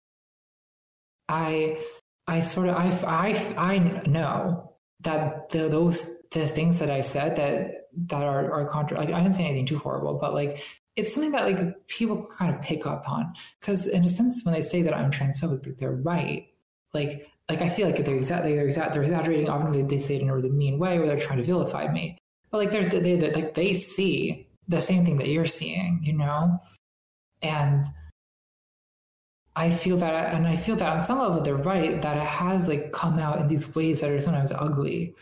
I I sort of I I I know that the, those the things that I said that that are are contra like, I didn't say anything too horrible, but like it's something that like people kind of pick up on because in a sense when they say that I'm transphobic, they're right. Like like I feel like they're exactly they're exact they're exaggerating. Often they, say it in a really mean way, where they're trying to vilify me. But like they're they, they like they see the same thing that you're seeing, you know, and I feel that, and I feel that on some level they're right that it has like come out in these ways that are sometimes ugly.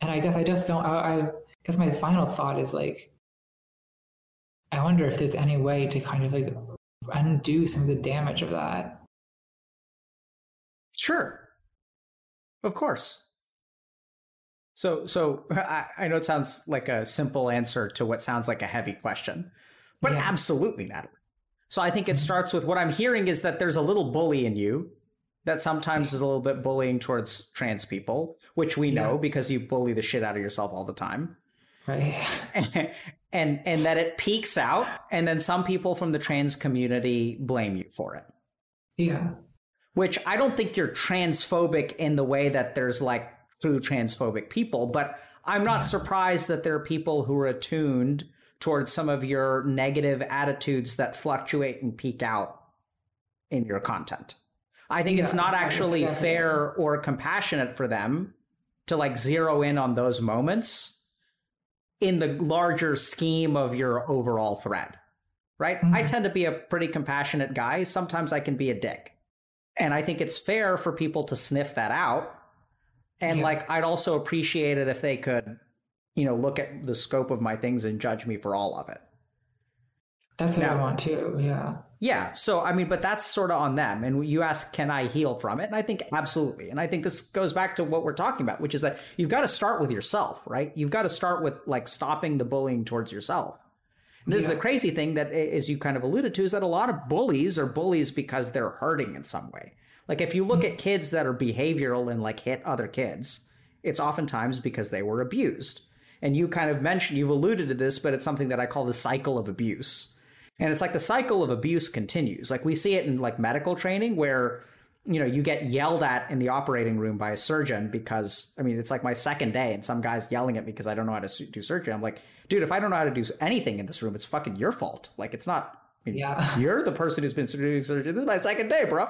And I guess I just don't. I, I guess my final thought is like, I wonder if there's any way to kind of like undo some of the damage of that. Sure. Of course. So, so [LAUGHS] I, I know it sounds like a simple answer to what sounds like a heavy question, but yeah. absolutely, Natalie. So I think it mm-hmm. starts with what I'm hearing is that there's a little bully in you that sometimes is a little bit bullying towards trans people, which we know yeah. because you bully the shit out of yourself all the time. Right. [LAUGHS] and and that it peeks out and then some people from the trans community blame you for it. Yeah. Which I don't think you're transphobic in the way that there's like true transphobic people, but I'm not surprised that there are people who are attuned towards some of your negative attitudes that fluctuate and peek out in your content. I think yeah, it's not actually fair or compassionate for them to like zero in on those moments in the larger scheme of your overall thread. Right? Mm-hmm. I tend to be a pretty compassionate guy. Sometimes I can be a dick. And I think it's fair for people to sniff that out. And yeah. like I'd also appreciate it if they could, you know, look at the scope of my things and judge me for all of it. That's what now, I want too. Yeah. Yeah. So, I mean, but that's sort of on them. And you ask, can I heal from it? And I think absolutely. And I think this goes back to what we're talking about, which is that you've got to start with yourself, right? You've got to start with like stopping the bullying towards yourself. And this yeah. is the crazy thing that, as you kind of alluded to, is that a lot of bullies are bullies because they're hurting in some way. Like if you look mm-hmm. at kids that are behavioral and like hit other kids, it's oftentimes because they were abused. And you kind of mentioned, you've alluded to this, but it's something that I call the cycle of abuse and it's like the cycle of abuse continues. Like we see it in like medical training where you know, you get yelled at in the operating room by a surgeon because I mean, it's like my second day and some guy's yelling at me because I don't know how to do surgery. I'm like, dude, if I don't know how to do anything in this room, it's fucking your fault. Like it's not I mean, yeah. [LAUGHS] you're the person who's been doing surgery. This is my second day, bro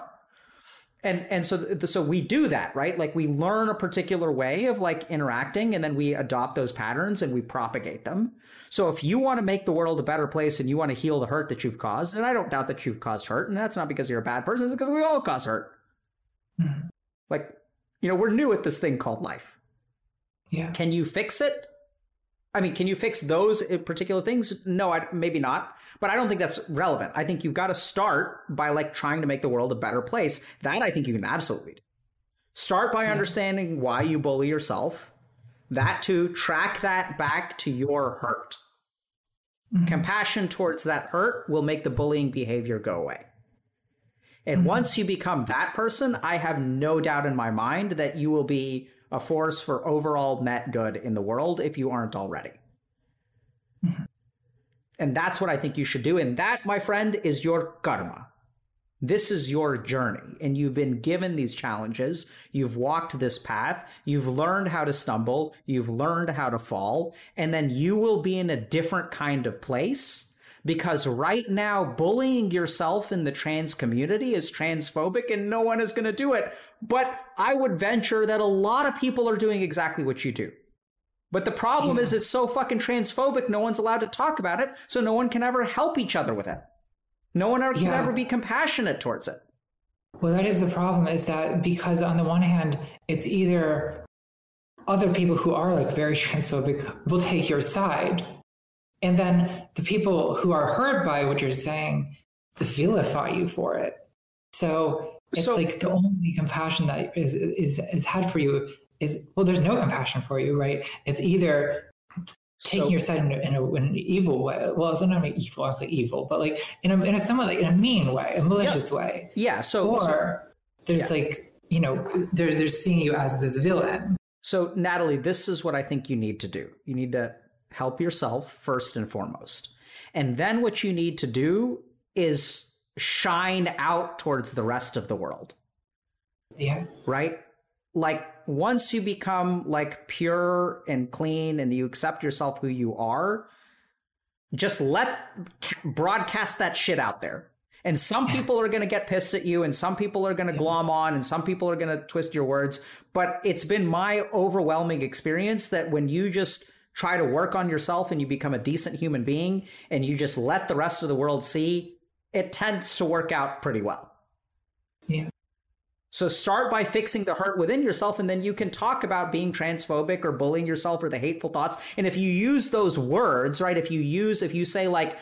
and and so so we do that right like we learn a particular way of like interacting and then we adopt those patterns and we propagate them so if you want to make the world a better place and you want to heal the hurt that you've caused and i don't doubt that you've caused hurt and that's not because you're a bad person it's because we all cause hurt mm-hmm. like you know we're new at this thing called life yeah can you fix it I mean, can you fix those particular things? No, I, maybe not. But I don't think that's relevant. I think you've got to start by like trying to make the world a better place. That I think you can absolutely do. Start by yeah. understanding why you bully yourself. That to track that back to your hurt. Mm-hmm. Compassion towards that hurt will make the bullying behavior go away. And mm-hmm. once you become that person, I have no doubt in my mind that you will be a force for overall net good in the world if you aren't already. Mm-hmm. And that's what I think you should do. And that, my friend, is your karma. This is your journey, and you've been given these challenges. You've walked this path. You've learned how to stumble. You've learned how to fall. And then you will be in a different kind of place because right now bullying yourself in the trans community is transphobic and no one is going to do it. But I would venture that a lot of people are doing exactly what you do. But the problem yeah. is it's so fucking transphobic, no one's allowed to talk about it, so no one can ever help each other with it. No one ever, can ever be compassionate towards it. Well, that is the problem is that because on the one hand, it's either other people who are like very [LAUGHS] transphobic will take your side and then the people who are hurt by what you're saying vilify you for it. So it's so, like the only compassion that is, is is had for you is well, there's no compassion for you, right? It's either taking so, your side in, a, in, a, in, an evil way. Well, it's not an evil. It's like evil, but like in a in a somewhat like in a mean way, a malicious yeah. way. Yeah. So or so, there's yeah. like you know they're they're seeing you as this villain. So Natalie, this is what I think you need to do. You need to help yourself first and foremost. And then what you need to do is shine out towards the rest of the world. Yeah. Right? Like once you become like pure and clean and you accept yourself who you are, just let broadcast that shit out there. And some people are going to get pissed at you and some people are going to glom on and some people are going to twist your words. But it's been my overwhelming experience that when you just try to work on yourself and you become a decent human being and you just let the rest of the world see, it tends to work out pretty well. Yeah. So start by fixing the hurt within yourself, and then you can talk about being transphobic or bullying yourself or the hateful thoughts. And if you use those words, right? If you use, if you say like,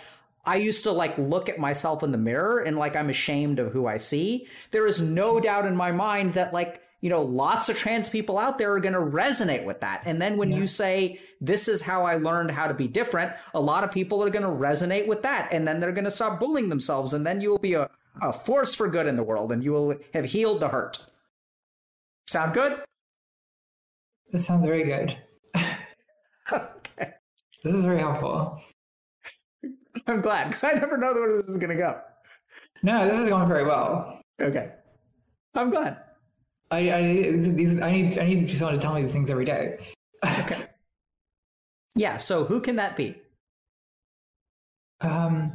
I used to like look at myself in the mirror and like I'm ashamed of who I see, there is no doubt in my mind that like you know, lots of trans people out there are going to resonate with that. And then when Yeah. you say, this is how I learned how to be different, a lot of people are going to resonate with that. And then they're going to stop bullying themselves. And then you will be a, a force for good in the world and you will have healed the hurt. Sound good? That sounds very good. [LAUGHS] okay. This is very helpful. I'm glad because I never know where this is going to go. No, this is going very well. Okay. I'm glad. I I, these, I need I need someone to tell me these things every day. Okay. [LAUGHS] Yeah. So who can that be? Um,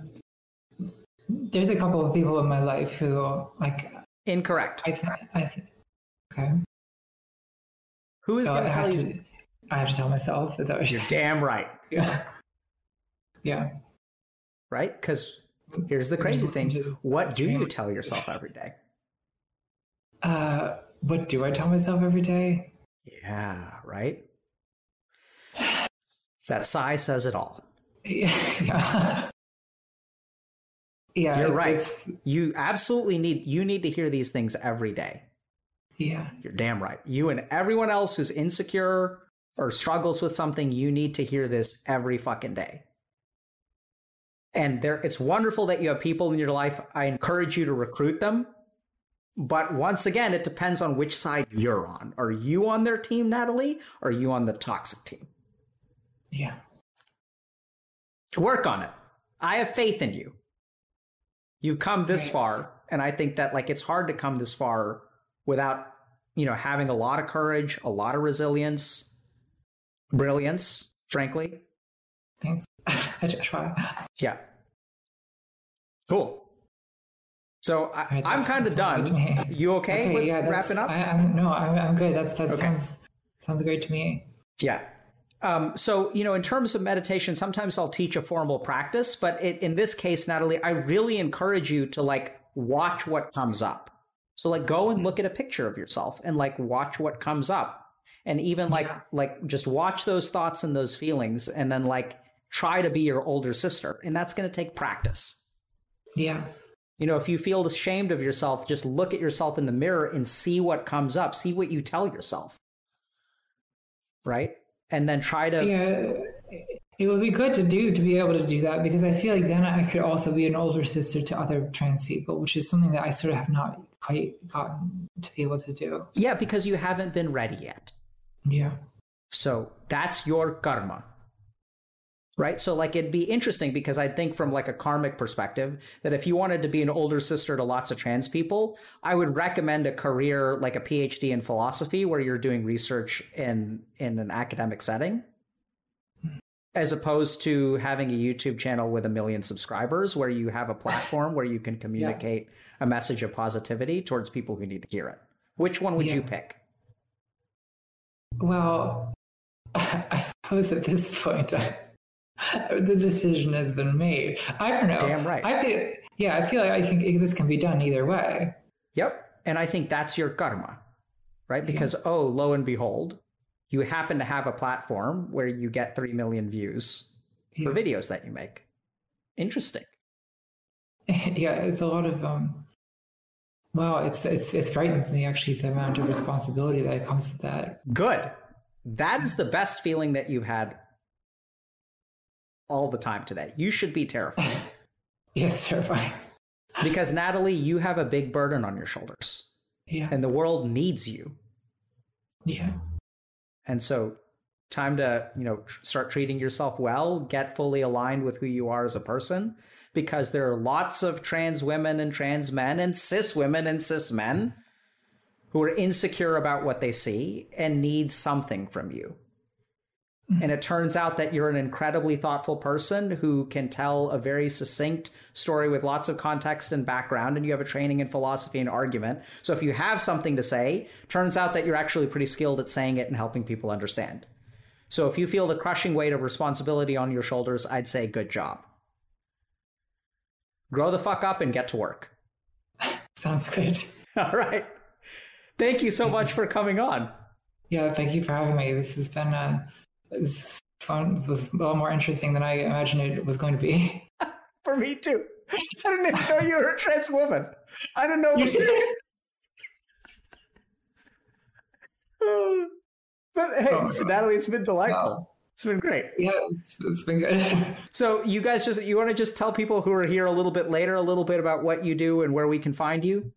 there's a couple of people in my life who like Incorrect. I think I think okay. Who is So going to tell you? to I have to tell myself. Is that what You're you're damn [LAUGHS] right. Yeah. Yeah. Right? Because here's the crazy thing. What do you tell yourself every day? Uh, what do I tell myself every day? Yeah. Right. That sigh says it all. Yeah. [LAUGHS] yeah. You're it's- right. it's- You absolutely need. You need to hear these things every day. yeah. You're damn right. You and everyone else who's insecure or struggles with something, you need to hear this every fucking day. And there it's wonderful that you have people in your life. I encourage you to recruit them. But once again, it depends on which side you're on. Are you on their team, Natalie? Or are you on the toxic team? Yeah. Work on it. I have faith in you. You come this Right. far, and I think that like it's hard to come this far without, you know, having a lot of courage, a lot of resilience, brilliance, frankly. Thanks. I just try. Yeah. Cool. So I, that kind of done. to. You okay, okay with that's- wrapping up? I, I'm no, I'm, I'm good. That's that Okay. sounds sounds great to me. Yeah. Um, so, you know, in terms of meditation, sometimes I'll teach a formal practice, but it, in this case, Natalie, I really encourage you to like watch what comes up. So, like, go and look at a picture of yourself and like watch what comes up, and even like Yeah. like just watch those thoughts and those feelings, and then like try to be your older sister, and that's going to take practice. Yeah. You know, if you feel ashamed of yourself, just look at yourself in the mirror and see what comes up. See what you tell yourself. Right? And then try to Yeah. It would be good to do to be able to do that because I feel like then I could also be an older sister to other trans people, which is something that I sort of have not quite gotten to be able to do. Yeah, because you haven't been ready yet. Yeah. So that's your karma. Right? So like it'd be interesting because I think from like a karmic perspective that if you wanted to be an older sister to lots of trans people, I would recommend a career like a PhD in philosophy where you're doing research in in an academic setting as opposed to having a YouTube channel with a million subscribers where you have a [LAUGHS] platform where you can communicate a message of positivity towards people who need to hear it. Which one would you pick? Well, [LAUGHS] I suppose at this point, I, [LAUGHS] the decision has been made. I don't know. Damn right. I feel, yeah, I feel like I think this can be done either way. Yep. And I think that's your karma, right? Because, oh, lo and behold, you happen to have a platform where you get 3 million views for videos that you make. Interesting. [LAUGHS] yeah, it's a lot of um. Wow, it's it's it frightens me actually the amount of responsibility that comes with that. Good. That is the best feeling that you've had all the time today. You should be terrified [LAUGHS] Yeah, it's terrifying. [LAUGHS] because, Natalie, you have a big burden on your shoulders Yeah, and the world needs you. yeah, And so, time to, you know, tr- start treating yourself well, get fully aligned with who you are as a person, because there are lots of trans women and trans men and cis women and cis men who are insecure about what they see and need something from you. And it turns out that you're an incredibly thoughtful person who can tell a very succinct story with lots of context and background, and you have a training in philosophy and argument. So if you have something to say, turns out that you're actually pretty skilled at saying it and helping people understand. So if you feel the crushing weight of responsibility on your shoulders, I'd say good job. Grow the fuck up and get to work. [LAUGHS] sounds good. [LAUGHS] All right. Thank you so much for coming on. Yeah, thank you for having me. This has been uh, this one was a lot more interesting than I imagined it was going to be. [LAUGHS] For me too. I didn't even know you were a trans woman. I didn't know. You did. [SIGHS] but hey, oh so Natalie, it's been delightful. It's been great. Yeah, it's, it's been good. [LAUGHS] so you guys just you want to just tell people who are here a little bit later a little bit about what you do and where we can find you?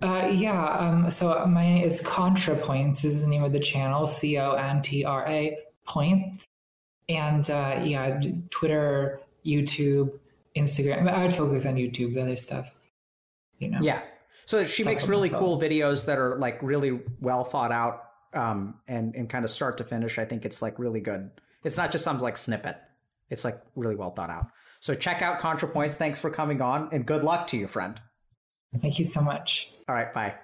Uh, yeah. Um, so my name is ContraPoints is the name of the channel. C O N T R A points. And uh, yeah, Twitter, YouTube, Instagram. I would focus on YouTube. The other stuff, you know. Yeah. So she makes really cool videos that are like really well thought out um, and and kind of start to finish. I think it's like really good. It's not just some like snippet. It's like really well thought out. So check out ContraPoints. Thanks for coming on, and good luck to you, friend. Thank you so much. All right, bye.